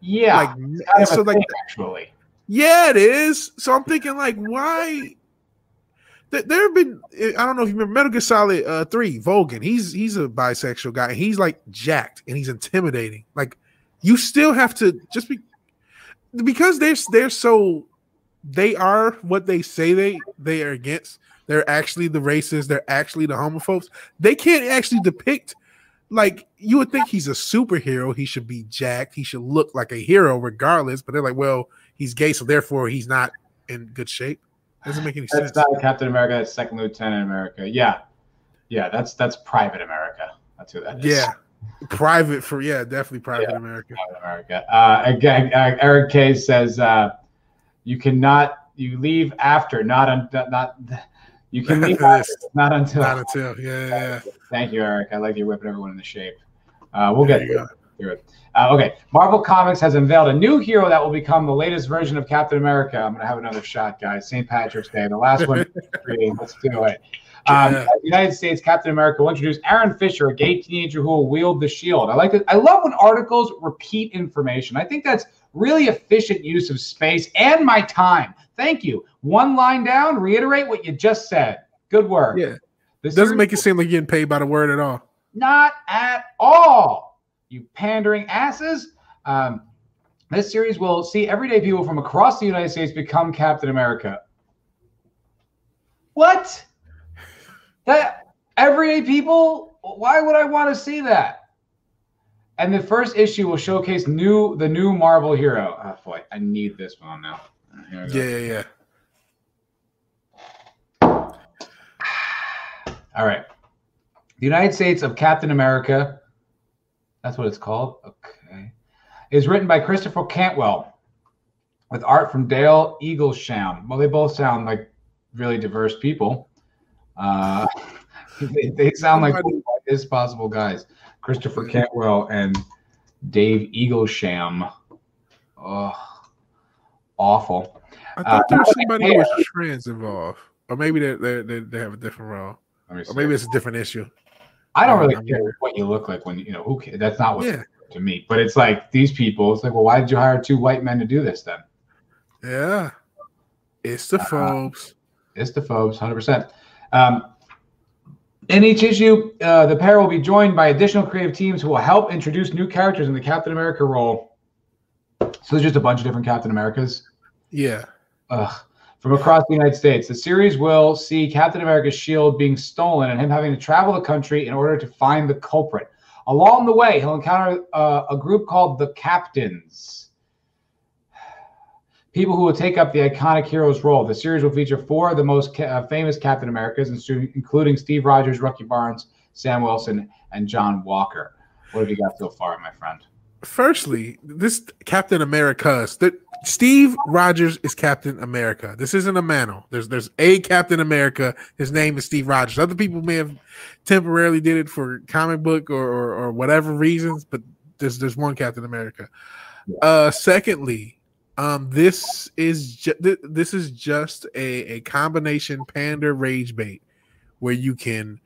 yeah. Like, kind of so like, actually, yeah, it is. So I'm thinking, like, why? There have been, I don't know if you remember Metal Gear Solid uh, Three, Volgin. He's he's a bisexual guy. He's like jacked and he's intimidating. Like, you still have to just be because they're they're so they are what they say they they are against. They're actually the racists. They're actually the homophobes. They can't actually depict like you would think he's a superhero. He should be jacked. He should look like a hero regardless. But they're like, well, he's gay, so therefore he's not in good shape. Doesn't make any that's sense. That's not Captain America. That's Second Lieutenant America. Yeah, yeah. That's that's Private America. That's who that is. Yeah, private for yeah, definitely Private Yeah. America. Private America. Uh, again, uh, Eric K says uh, you cannot you leave after not un, not you can leave [laughs] After after, not until. Not until yeah, yeah, yeah. Thank you, Eric. I like you whipping everyone into shape. Uh, we'll There get you through it. Uh, okay, Marvel Comics has unveiled a new hero that will become the latest version of Captain America. I'm gonna have another shot, guys. St. Patrick's Day, the last one. [laughs] Let's do it. Um, Yeah. United States Captain America will introduce Aaron Fisher, a gay teenager who will wield the shield. I like it. I love when articles repeat information. I think that's really efficient use of space and my time. Thank you. One line down, reiterate what you just said. Good work. Yeah. This Doesn't make it seem like you're getting paid by the word at all. not at all. You pandering asses. Um, this series will see everyday people from across the United States become Captain America. What? That everyday people? Why would I want to see that? And the first issue will showcase new the new Marvel hero. Oh boy, I need this one now. Here we go. Yeah, yeah, yeah. All right. The United States of Captain America, that's what it's called. Okay. Is written by Christopher Cantwell with art from Dale Eaglesham. Well, they both sound like really diverse people. Uh, [laughs] they, they sound like the whitest possible guys. Christopher Cantwell and Dave Eaglesham. Oh, awful. I thought Uh, there was somebody who was trans involved, or maybe they they they they have a different role, or maybe it's a different issue. I don't really Um, care what you look like when you know who. ca- That's not what Yeah, to me. But it's like these people. It's like, well, why did you hire two white men to do this then? yeah. It's the Uh, phobes. It's the phobes, hundred percent. Um, in each issue, uh, the pair will be joined by additional creative teams who will help introduce new characters in the Captain America role. So there's just a bunch of different Captain Americas. Yeah, Ugh. From across the United States, the series will see Captain America's shield being stolen and him having to travel the country in order to find the culprit. Along the way, he'll encounter uh, a group called the Captains, people who will take up the iconic hero's role. The series will feature four of the most ca- uh, famous Captain Americas, including Steve Rogers, Bucky Barnes, Sam Wilson, and John Walker. What have you got so far, my friend? Firstly, this Captain America's that Steve Rogers is Captain America. This isn't a Mano. There's there's a Captain America. His name is Steve Rogers. Other people may have temporarily did it for comic book or or, or whatever reasons, but there's there's one Captain America. Uh, secondly, um, this is ju- th- this is just a a combination pander rage bait where you can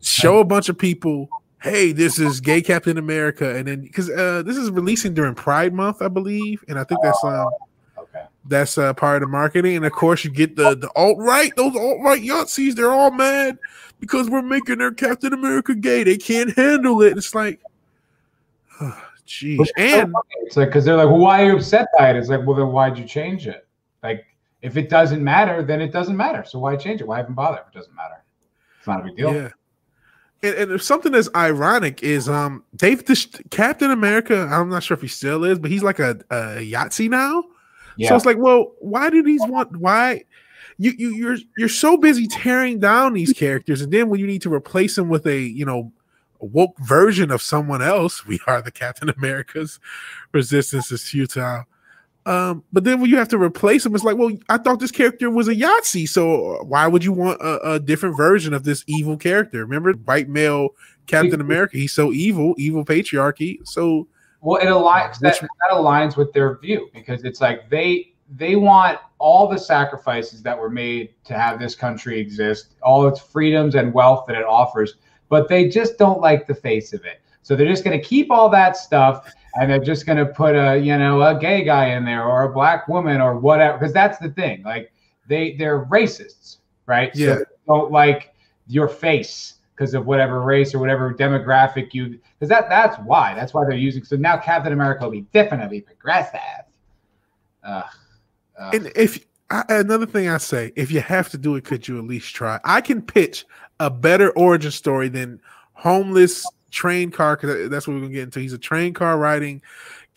show a bunch of people hey, this is gay Captain America, and then because uh, this is releasing during Pride Month, I believe, and I think that's um Okay. that's uh, part of the marketing, and of course you get the the alt right, those alt right Yahtzees, they're all mad because we're making their Captain America gay. They can't handle it. It's like, [sighs] jeez, and It's like because they're like, well, why are you upset by it? It's like, well, then why'd you change it? Like, if it doesn't matter, then it doesn't matter. So why change it? Why even bother? If it doesn't matter, it's not a big deal. yeah. And, and something that's ironic is um they've dis- Captain America. I'm not sure if he still is, but he's like a, a Yahtzee now. Yeah. So it's like, well, why do these want why? You you you're you're so busy tearing down these characters, and then when you need to replace them with a you know woke version of someone else, [laughs] we are the Captain Americas. Resistance is futile. Um, but then when you have to replace him, it's like, well, I thought this character was a Yahtzee, so why would you want a, a different version of this evil character? Remember, white male Captain America, he's so evil, evil patriarchy. So, well, it aligns that, that aligns with their view because it's like they they want all the sacrifices that were made to have this country exist, all its freedoms and wealth that it offers, but they just don't like the face of it. So they're just going to keep all that stuff and they're just going to put a you know a gay guy in there or a black woman or whatever because that's the thing like they they're racists right? Yeah. so don't like your face because of whatever race or whatever demographic you because that that's why that's why they're using so now captain america will be definitely progressive. Uh, uh. and if I, another thing i say if you have to do it could you at least try? I can pitch a better origin story than homeless train car because that's what we're gonna get into. He's a train car riding.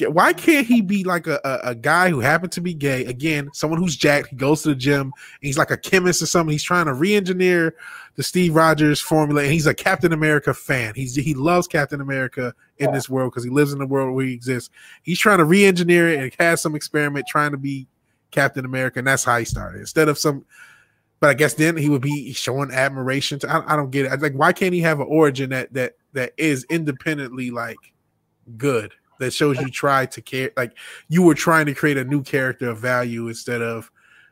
Why can't he be like a, a, a, guy who happened to be gay? Again, someone who's jacked. He goes to the gym. he's like a chemist or something. He's trying to re-engineer the Steve Rogers formula. And he's a Captain America fan. He's he loves Captain America in yeah. this world because he lives in the world where he exists. He's trying to re-engineer it and has some experiment trying to be Captain America, and that's how he started. Instead of some but I guess then he would be showing admiration to. I, I don't get it. I, like, why can't he have an origin that that that is independently like good? That shows you try to care, like you were trying to create a new character of value instead of,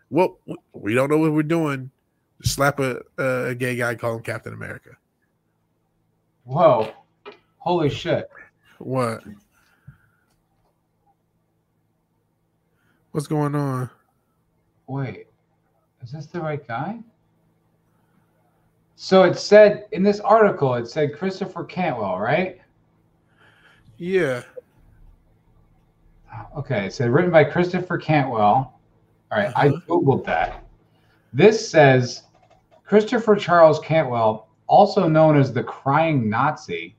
well, we don't know what we're doing. Slap a a gay guy, call him Captain America. Whoa, holy shit! What? What's going on? Wait. Is this the right guy? So it said in this article, it said Christopher Cantwell, right? Yeah. Okay, it said written by Christopher Cantwell. All right, uh-huh. I googled that. This says Christopher Charles Cantwell, also known as the Crying Nazi,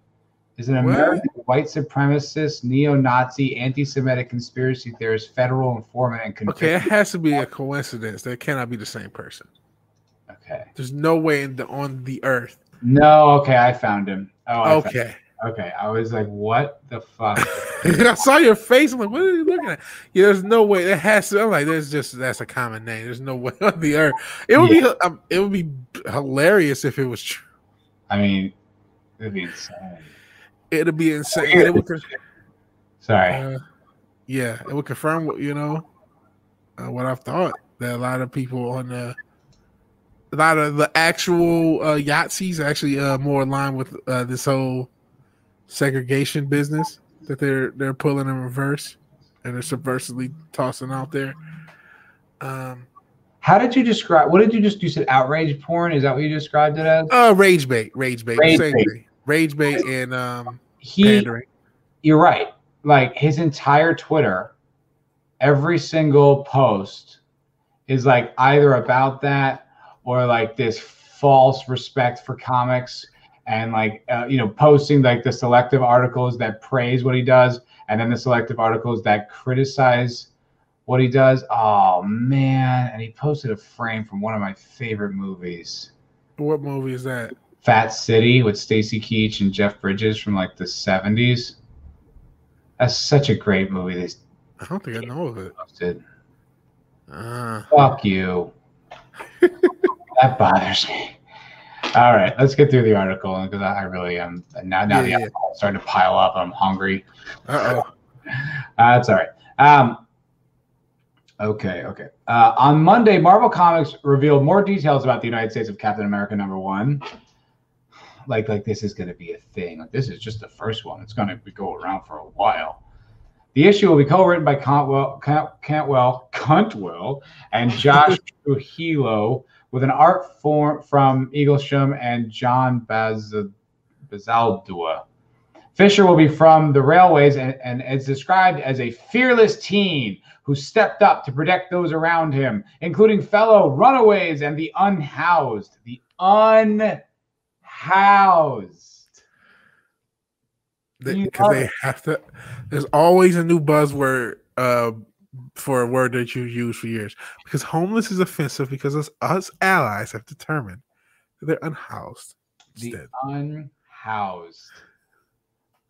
is an American what? white supremacist, neo-Nazi, anti-Semitic conspiracy theorist, federal informant, and convicted. Okay, it has to be a coincidence. That cannot be the same person. Okay. There's no way in the on the earth. No. Okay, I found him. Oh. Okay. Okay, I was like, "What the fuck?" [laughs] I saw your face. I'm like, "What are you looking at?" Yeah, there's no way. That has to. I'm like, "There's just that's a common name. There's no way [laughs] on the earth." It would yeah. be. Um, it would be hilarious if it was true. I mean, it'd be insane it'll be insane. It would, Sorry. Uh, yeah, it would confirm what you know, uh, what I've thought that a lot of people on the, a lot of the actual uh, Yahtzees actually uh, more aligned with uh, this whole segregation business that they're they're pulling in reverse and they're subversively tossing out there. Um, how did you describe? What did you just? You said outrage porn. Is that what you described it as? Uh, rage bait, rage bait, rage same bait. Rage bait and um he pandering. you're right. Like his entire twitter every single post is like either about that or like this false respect for comics and like uh, you know posting like the selective articles that praise what he does and then the selective articles that criticize what he does. Oh man. And he posted a frame from one of my favorite movies. What movie is that Fat City with Stacy Keach and Jeff Bridges from like the 70s. That's such a great movie. They, I don't think I know of it. Posted. Uh. Fuck you. that bothers me. All right, let's get through the article because I really am now. Now yeah, the yeah. starting to pile up. I'm hungry. Uh-oh. uh [laughs] That's all right. Um, okay, okay. Uh, on Monday, Marvel Comics revealed more details about the United States of Captain America number one like like this is going to be a thing. Like this is just the first one. It's going to go around for a while. The issue will be co-written by Cantwell, Cantwell, Cantwell, and Josh [laughs] Trujillo, with an art form from Eaglesham and John Baz- Bazaldua. Fisher will be from the railways and, and is described as a fearless teen who stepped up to protect those around him, including fellow runaways and the unhoused. The un unhoused. You because love they have to. There's always a new buzzword uh, for a word that you use for years. Because homeless is offensive because us, us allies have determined that they're unhoused. The Instead. unhoused.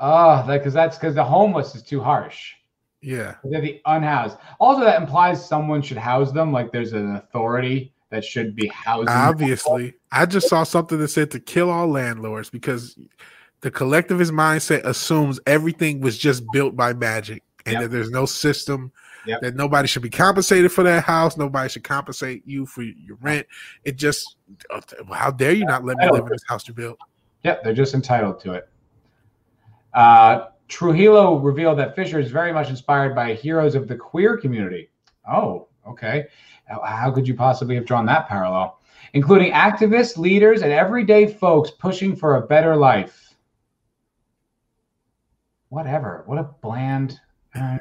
Oh, because that's because the homeless is too harsh. Yeah, They're the unhoused. Also, that implies someone should house them. Like there's an authority that should be housing. obviously. I just saw something that said to kill all landlords because the collectivist mindset assumes everything was just built by magic and Yep. that there's no system. Yep. That nobody should be compensated for that house. Nobody should compensate you for your rent. It just, how dare you not let me live in this house you built? Yep, they're just entitled to it. Uh, Trujillo revealed that Fisher is very much inspired by heroes of the queer community. Oh, okay. How, could you possibly have drawn that parallel? Including activists, leaders, and everyday folks pushing for a better life. Whatever. What a bland. uh,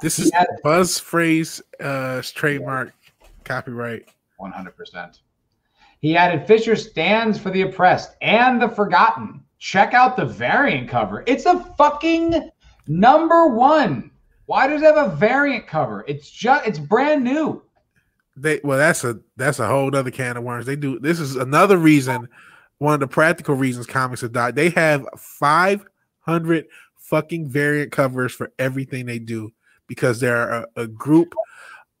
This is had- buzz phrase, uh, trademark, copyright. 100%. He added Fisher stands for the oppressed and the forgotten. Check out the variant cover. It's a fucking number one. Why does it have a variant cover? It's just it's brand new. They well, that's a that's a whole other can of worms. They do this is another reason, one of the practical reasons comics have died. They have five hundred fucking variant covers for everything they do because they're a, a group.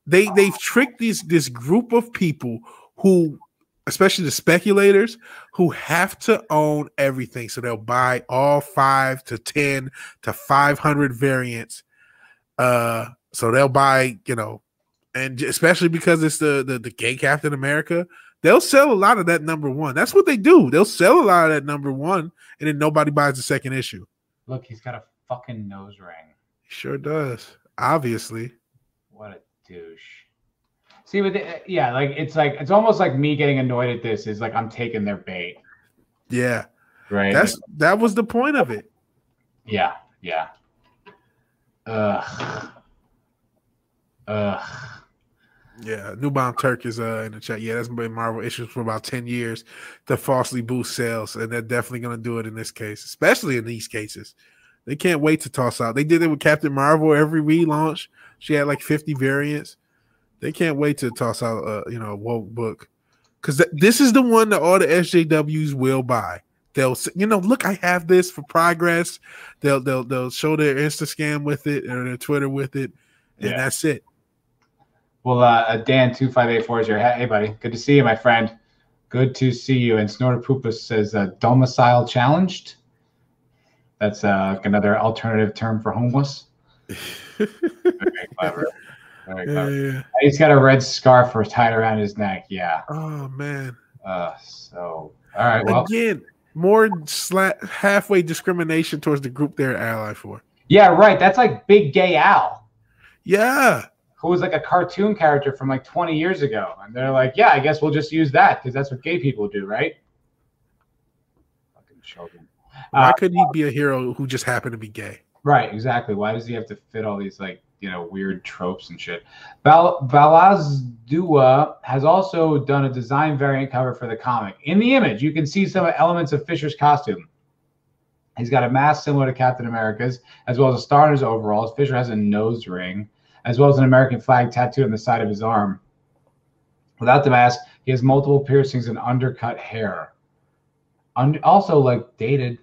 They they've tricked these this group of people who, especially the speculators, who have to own everything. So they'll buy all five to ten to five hundred variants. Uh, so they'll buy, you know, and especially because it's the, the the gay Captain America, they'll sell a lot of that number one. That's what they do. They'll sell a lot of that number one, and then nobody buys the second issue. Look, he's got a fucking nose ring. Sure does. Obviously, What a douche. See, with the, uh, yeah, like it's like it's almost like me getting annoyed at this is like I'm taking their bait, yeah. right? That's that was the point of it. yeah, yeah. Ugh. Ugh. Yeah, New Bomb Turk is uh in the chat. Yeah, that's been Marvel issues for about ten years to falsely boost sales, and they're definitely gonna do it in this case, especially in these cases. They can't wait to toss out. They did it with Captain Marvel every relaunch. She had like fifty variants. They can't wait to toss out uh, you know a woke book because th- this is the one that all the SJWs will buy. They'll s- you know look I have this for progress. They'll they'll they'll show their Insta scam with it or their Twitter with it, and Yeah. that's it. Well, uh, Dan two five eight four is here. Hey, buddy, good to see you, my friend. Good to see you. And Snorter Poopus says uh, domicile challenged. That's uh, another alternative term for homeless. [laughs] Very clever. Very clever. yeah. He's got a red scarf for tied around his neck. Yeah. Oh man. Uh, so all right. Well, Again, more sla- halfway discrimination towards the group they're ally for. yeah, right. That's like Big Gay Al, Yeah. Who was like a cartoon character from like 20 years ago, and they're like, yeah, I guess we'll just use that because that's what gay people do, right? Fucking children. Why Uh, couldn't he be a hero who just happened to be gay? Right, exactly. Why does he have to fit all these like you know weird tropes and shit? Val Valazdua has also done a design variant cover for the comic. In the image, you can see some elements of Fisher's costume. He's got a mask similar to Captain America's, as well as a star in his overalls. Fisher has a nose ring, as well as an American flag tattooed on the side of his arm. Without the mask, he has multiple piercings and undercut hair. Und- also, like dated.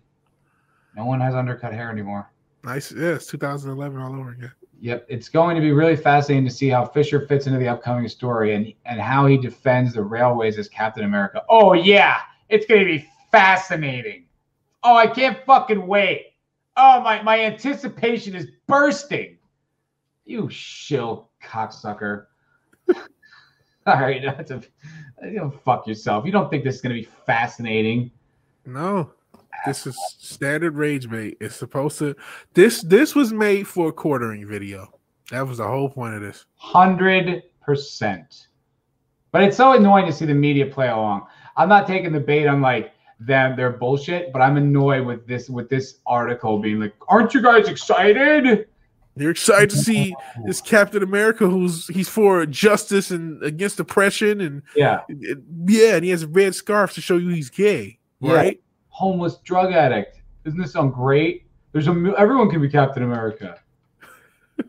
No one has undercut hair anymore. Nice. Yeah, it's 2011 all over again. Yep, it's going to be really fascinating to see how Fisher fits into the upcoming story and and how he defends the railways as Captain America. Oh yeah, it's going to be fascinating. Oh, I can't fucking wait. Oh my my anticipation is bursting. You shill cocksucker. [laughs] All right, [laughs] that's a you know, fuck yourself. You don't think this is going to be fascinating? No. This is standard rage bait. It's supposed to this this was made for a quartering video. That was the whole point of this. Hundred percent. But it's so annoying to see the media play along. I'm not taking the bait on like them, their bullshit, but I'm annoyed with this with this article being like, "Aren't you guys excited?" You're excited to see this Captain America who's he's for justice and against oppression and Yeah, yeah, and he has a red scarf to show you he's gay, Yeah. right? homeless drug addict. Doesn't this sound great? There's a everyone can be Captain America. Oh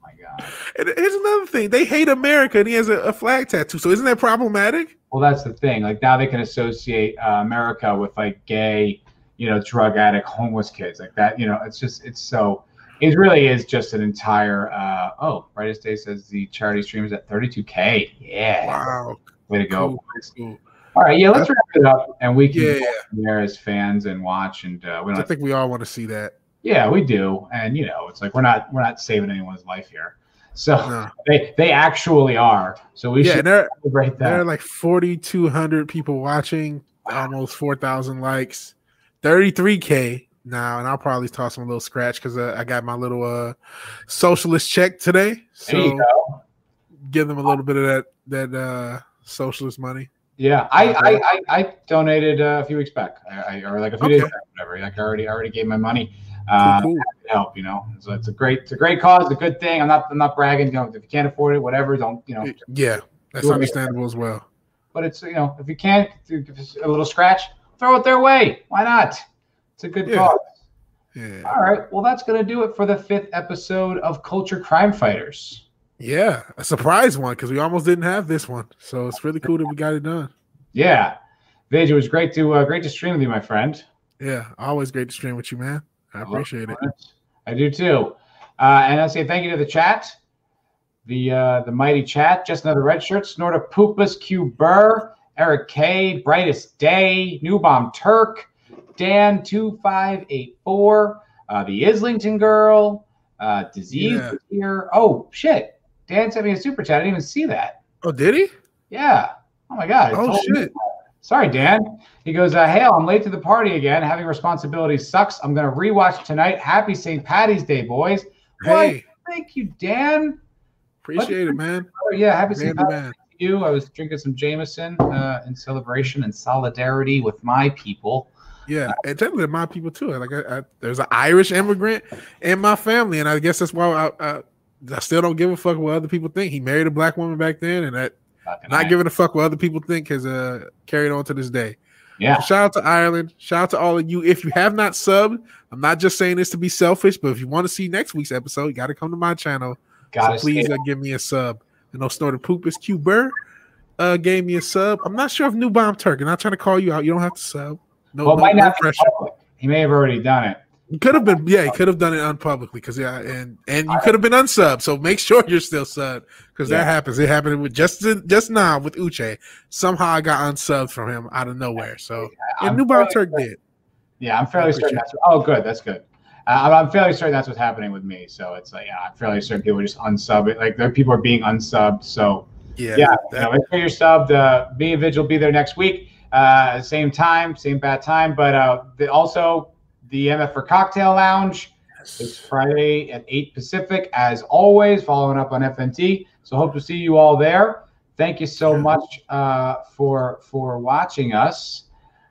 my God. And here's another thing: they hate America, and he has a, a, flag tattoo. So isn't that problematic? Well, that's the thing. Like now they can associate uh, America with like gay, you know, drug addict, homeless kids, like that. You know, it's just it's so. It really is just an entire. Uh, oh, brightest day says the charity stream is at 32k. Yeah. Wow. Way to go. Cool. Cool. All right, yeah, let's wrap it up, and we can yeah, there as fans and watch. And uh, we don't I think we all want to see that. Yeah, we do, and you know, it's like we're not we're not saving anyone's life here. So no. [laughs] they they actually are. So we yeah, should celebrate that. There are like forty two hundred people watching, wow. almost four thousand likes, thirty three k now, and I'll probably toss them a little scratch because uh, I got my little uh, socialist check today. So give them a little bit of that that uh, socialist money. Yeah, I I, I, I donated uh, a few weeks back, I, I or like a few okay. days back, whatever. Like I already I already gave my money. Uh, cool, help, you know. So it's a great it's a great cause, a good thing. I'm not I'm not bragging. You know, if you can't afford it, whatever, don't you know. Yeah, that's understandable as well. But it's you know if you can't, give a little scratch, throw it their way. Why not? It's a good yeah. cause. Yeah. All right. Well, that's gonna do it for the fifth episode of Culture Crime Fighters. Yeah, a surprise one because we almost didn't have this one, so it's really cool that we got it done. Yeah, Vij, it was great to uh, great to stream with you, my friend. Yeah, always great to stream with you, man. I appreciate it. I do too. Uh, and I say thank you to the chat, the uh, the mighty chat. Just another red shirt. Snorta Poopas, Q Burr, Eric K, Brightest Day, New Bomb Turk, Dan two five eight four, uh, the Islington Girl, uh, Disease yeah. here. Oh shit! Dan sent me a super chat. I didn't even see that. Oh, did he? Yeah. Oh my god. Oh shit. Sorry, Dan. He goes, uh, Hail, I'm late to the party again. Having responsibilities sucks. I'm going to rewatch tonight. Happy St. Patty's Day, boys. Hey. Thank you, Dan. Appreciate it, man. Oh, yeah. Happy St. Patty's Day to you. I was drinking some Jameson uh, in celebration and solidarity with my people. Yeah, and technically my people too. Like, I, I, there's an Irish immigrant in my family, and I guess that's why I, I still don't give a fuck what other people think. He married a black woman back then, and that Fucking not giving a fuck what other people think has uh, carried on to this day. Yeah. Shout out to Ireland. Shout out to all of you. If you have not subbed, I'm not just saying this to be selfish, but if you want to see next week's episode, you got to come to my channel. Gotta so please uh, give me a sub. And know Snorted Poop is Q Burr uh, gave me a sub. I'm not sure if New Bomb Turk. I'm not trying to call you out. You don't have to sub. No, well, no, might no not pressure. He may have already done it. He could have been, yeah, he could have done it unpublicly because yeah, and and you could have been unsub. So make sure [laughs] you're still sub because yeah. that happens. It happened with just just now with Uche. Somehow I got unsubbed from him out of nowhere. So yeah, and New Bomb Turk did. Yeah, I'm fairly certain that's. oh, good. That's good. Uh, I'm fairly certain that's what's happening with me. So it's like, yeah, I'm fairly certain people just unsub it. Like, there people are being unsubbed. So yeah, yeah. That, you know, make sure you're subbed. Uh, be a vigil. Be there next week. Uh, same time, same bad time. But uh, the, also the MF for Cocktail Lounge. Yes. It's Friday at 8 Pacific, as always, following up on FNT. So hope to see you all there. Thank you so yeah. much uh, for for watching us,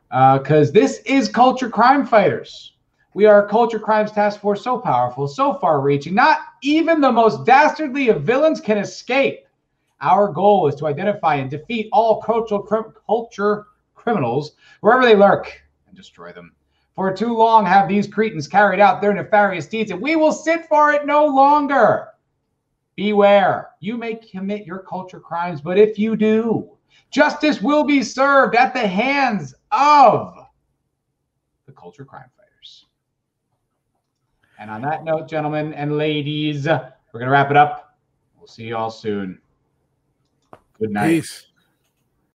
because uh, this is Culture Crime Fighters. We are a culture crimes task force so powerful, so far-reaching, not even the most dastardly of villains can escape. Our goal is to identify and defeat all cultural culture criminals wherever they lurk and destroy them. For too long have these cretins carried out their nefarious deeds, and we will sit for it no longer. Beware, you may commit your culture crimes, but if you do, justice will be served at the hands of the culture crime fighters. And on that note, gentlemen and ladies, we're going to wrap it up. We'll see you all soon. Good night. Peace.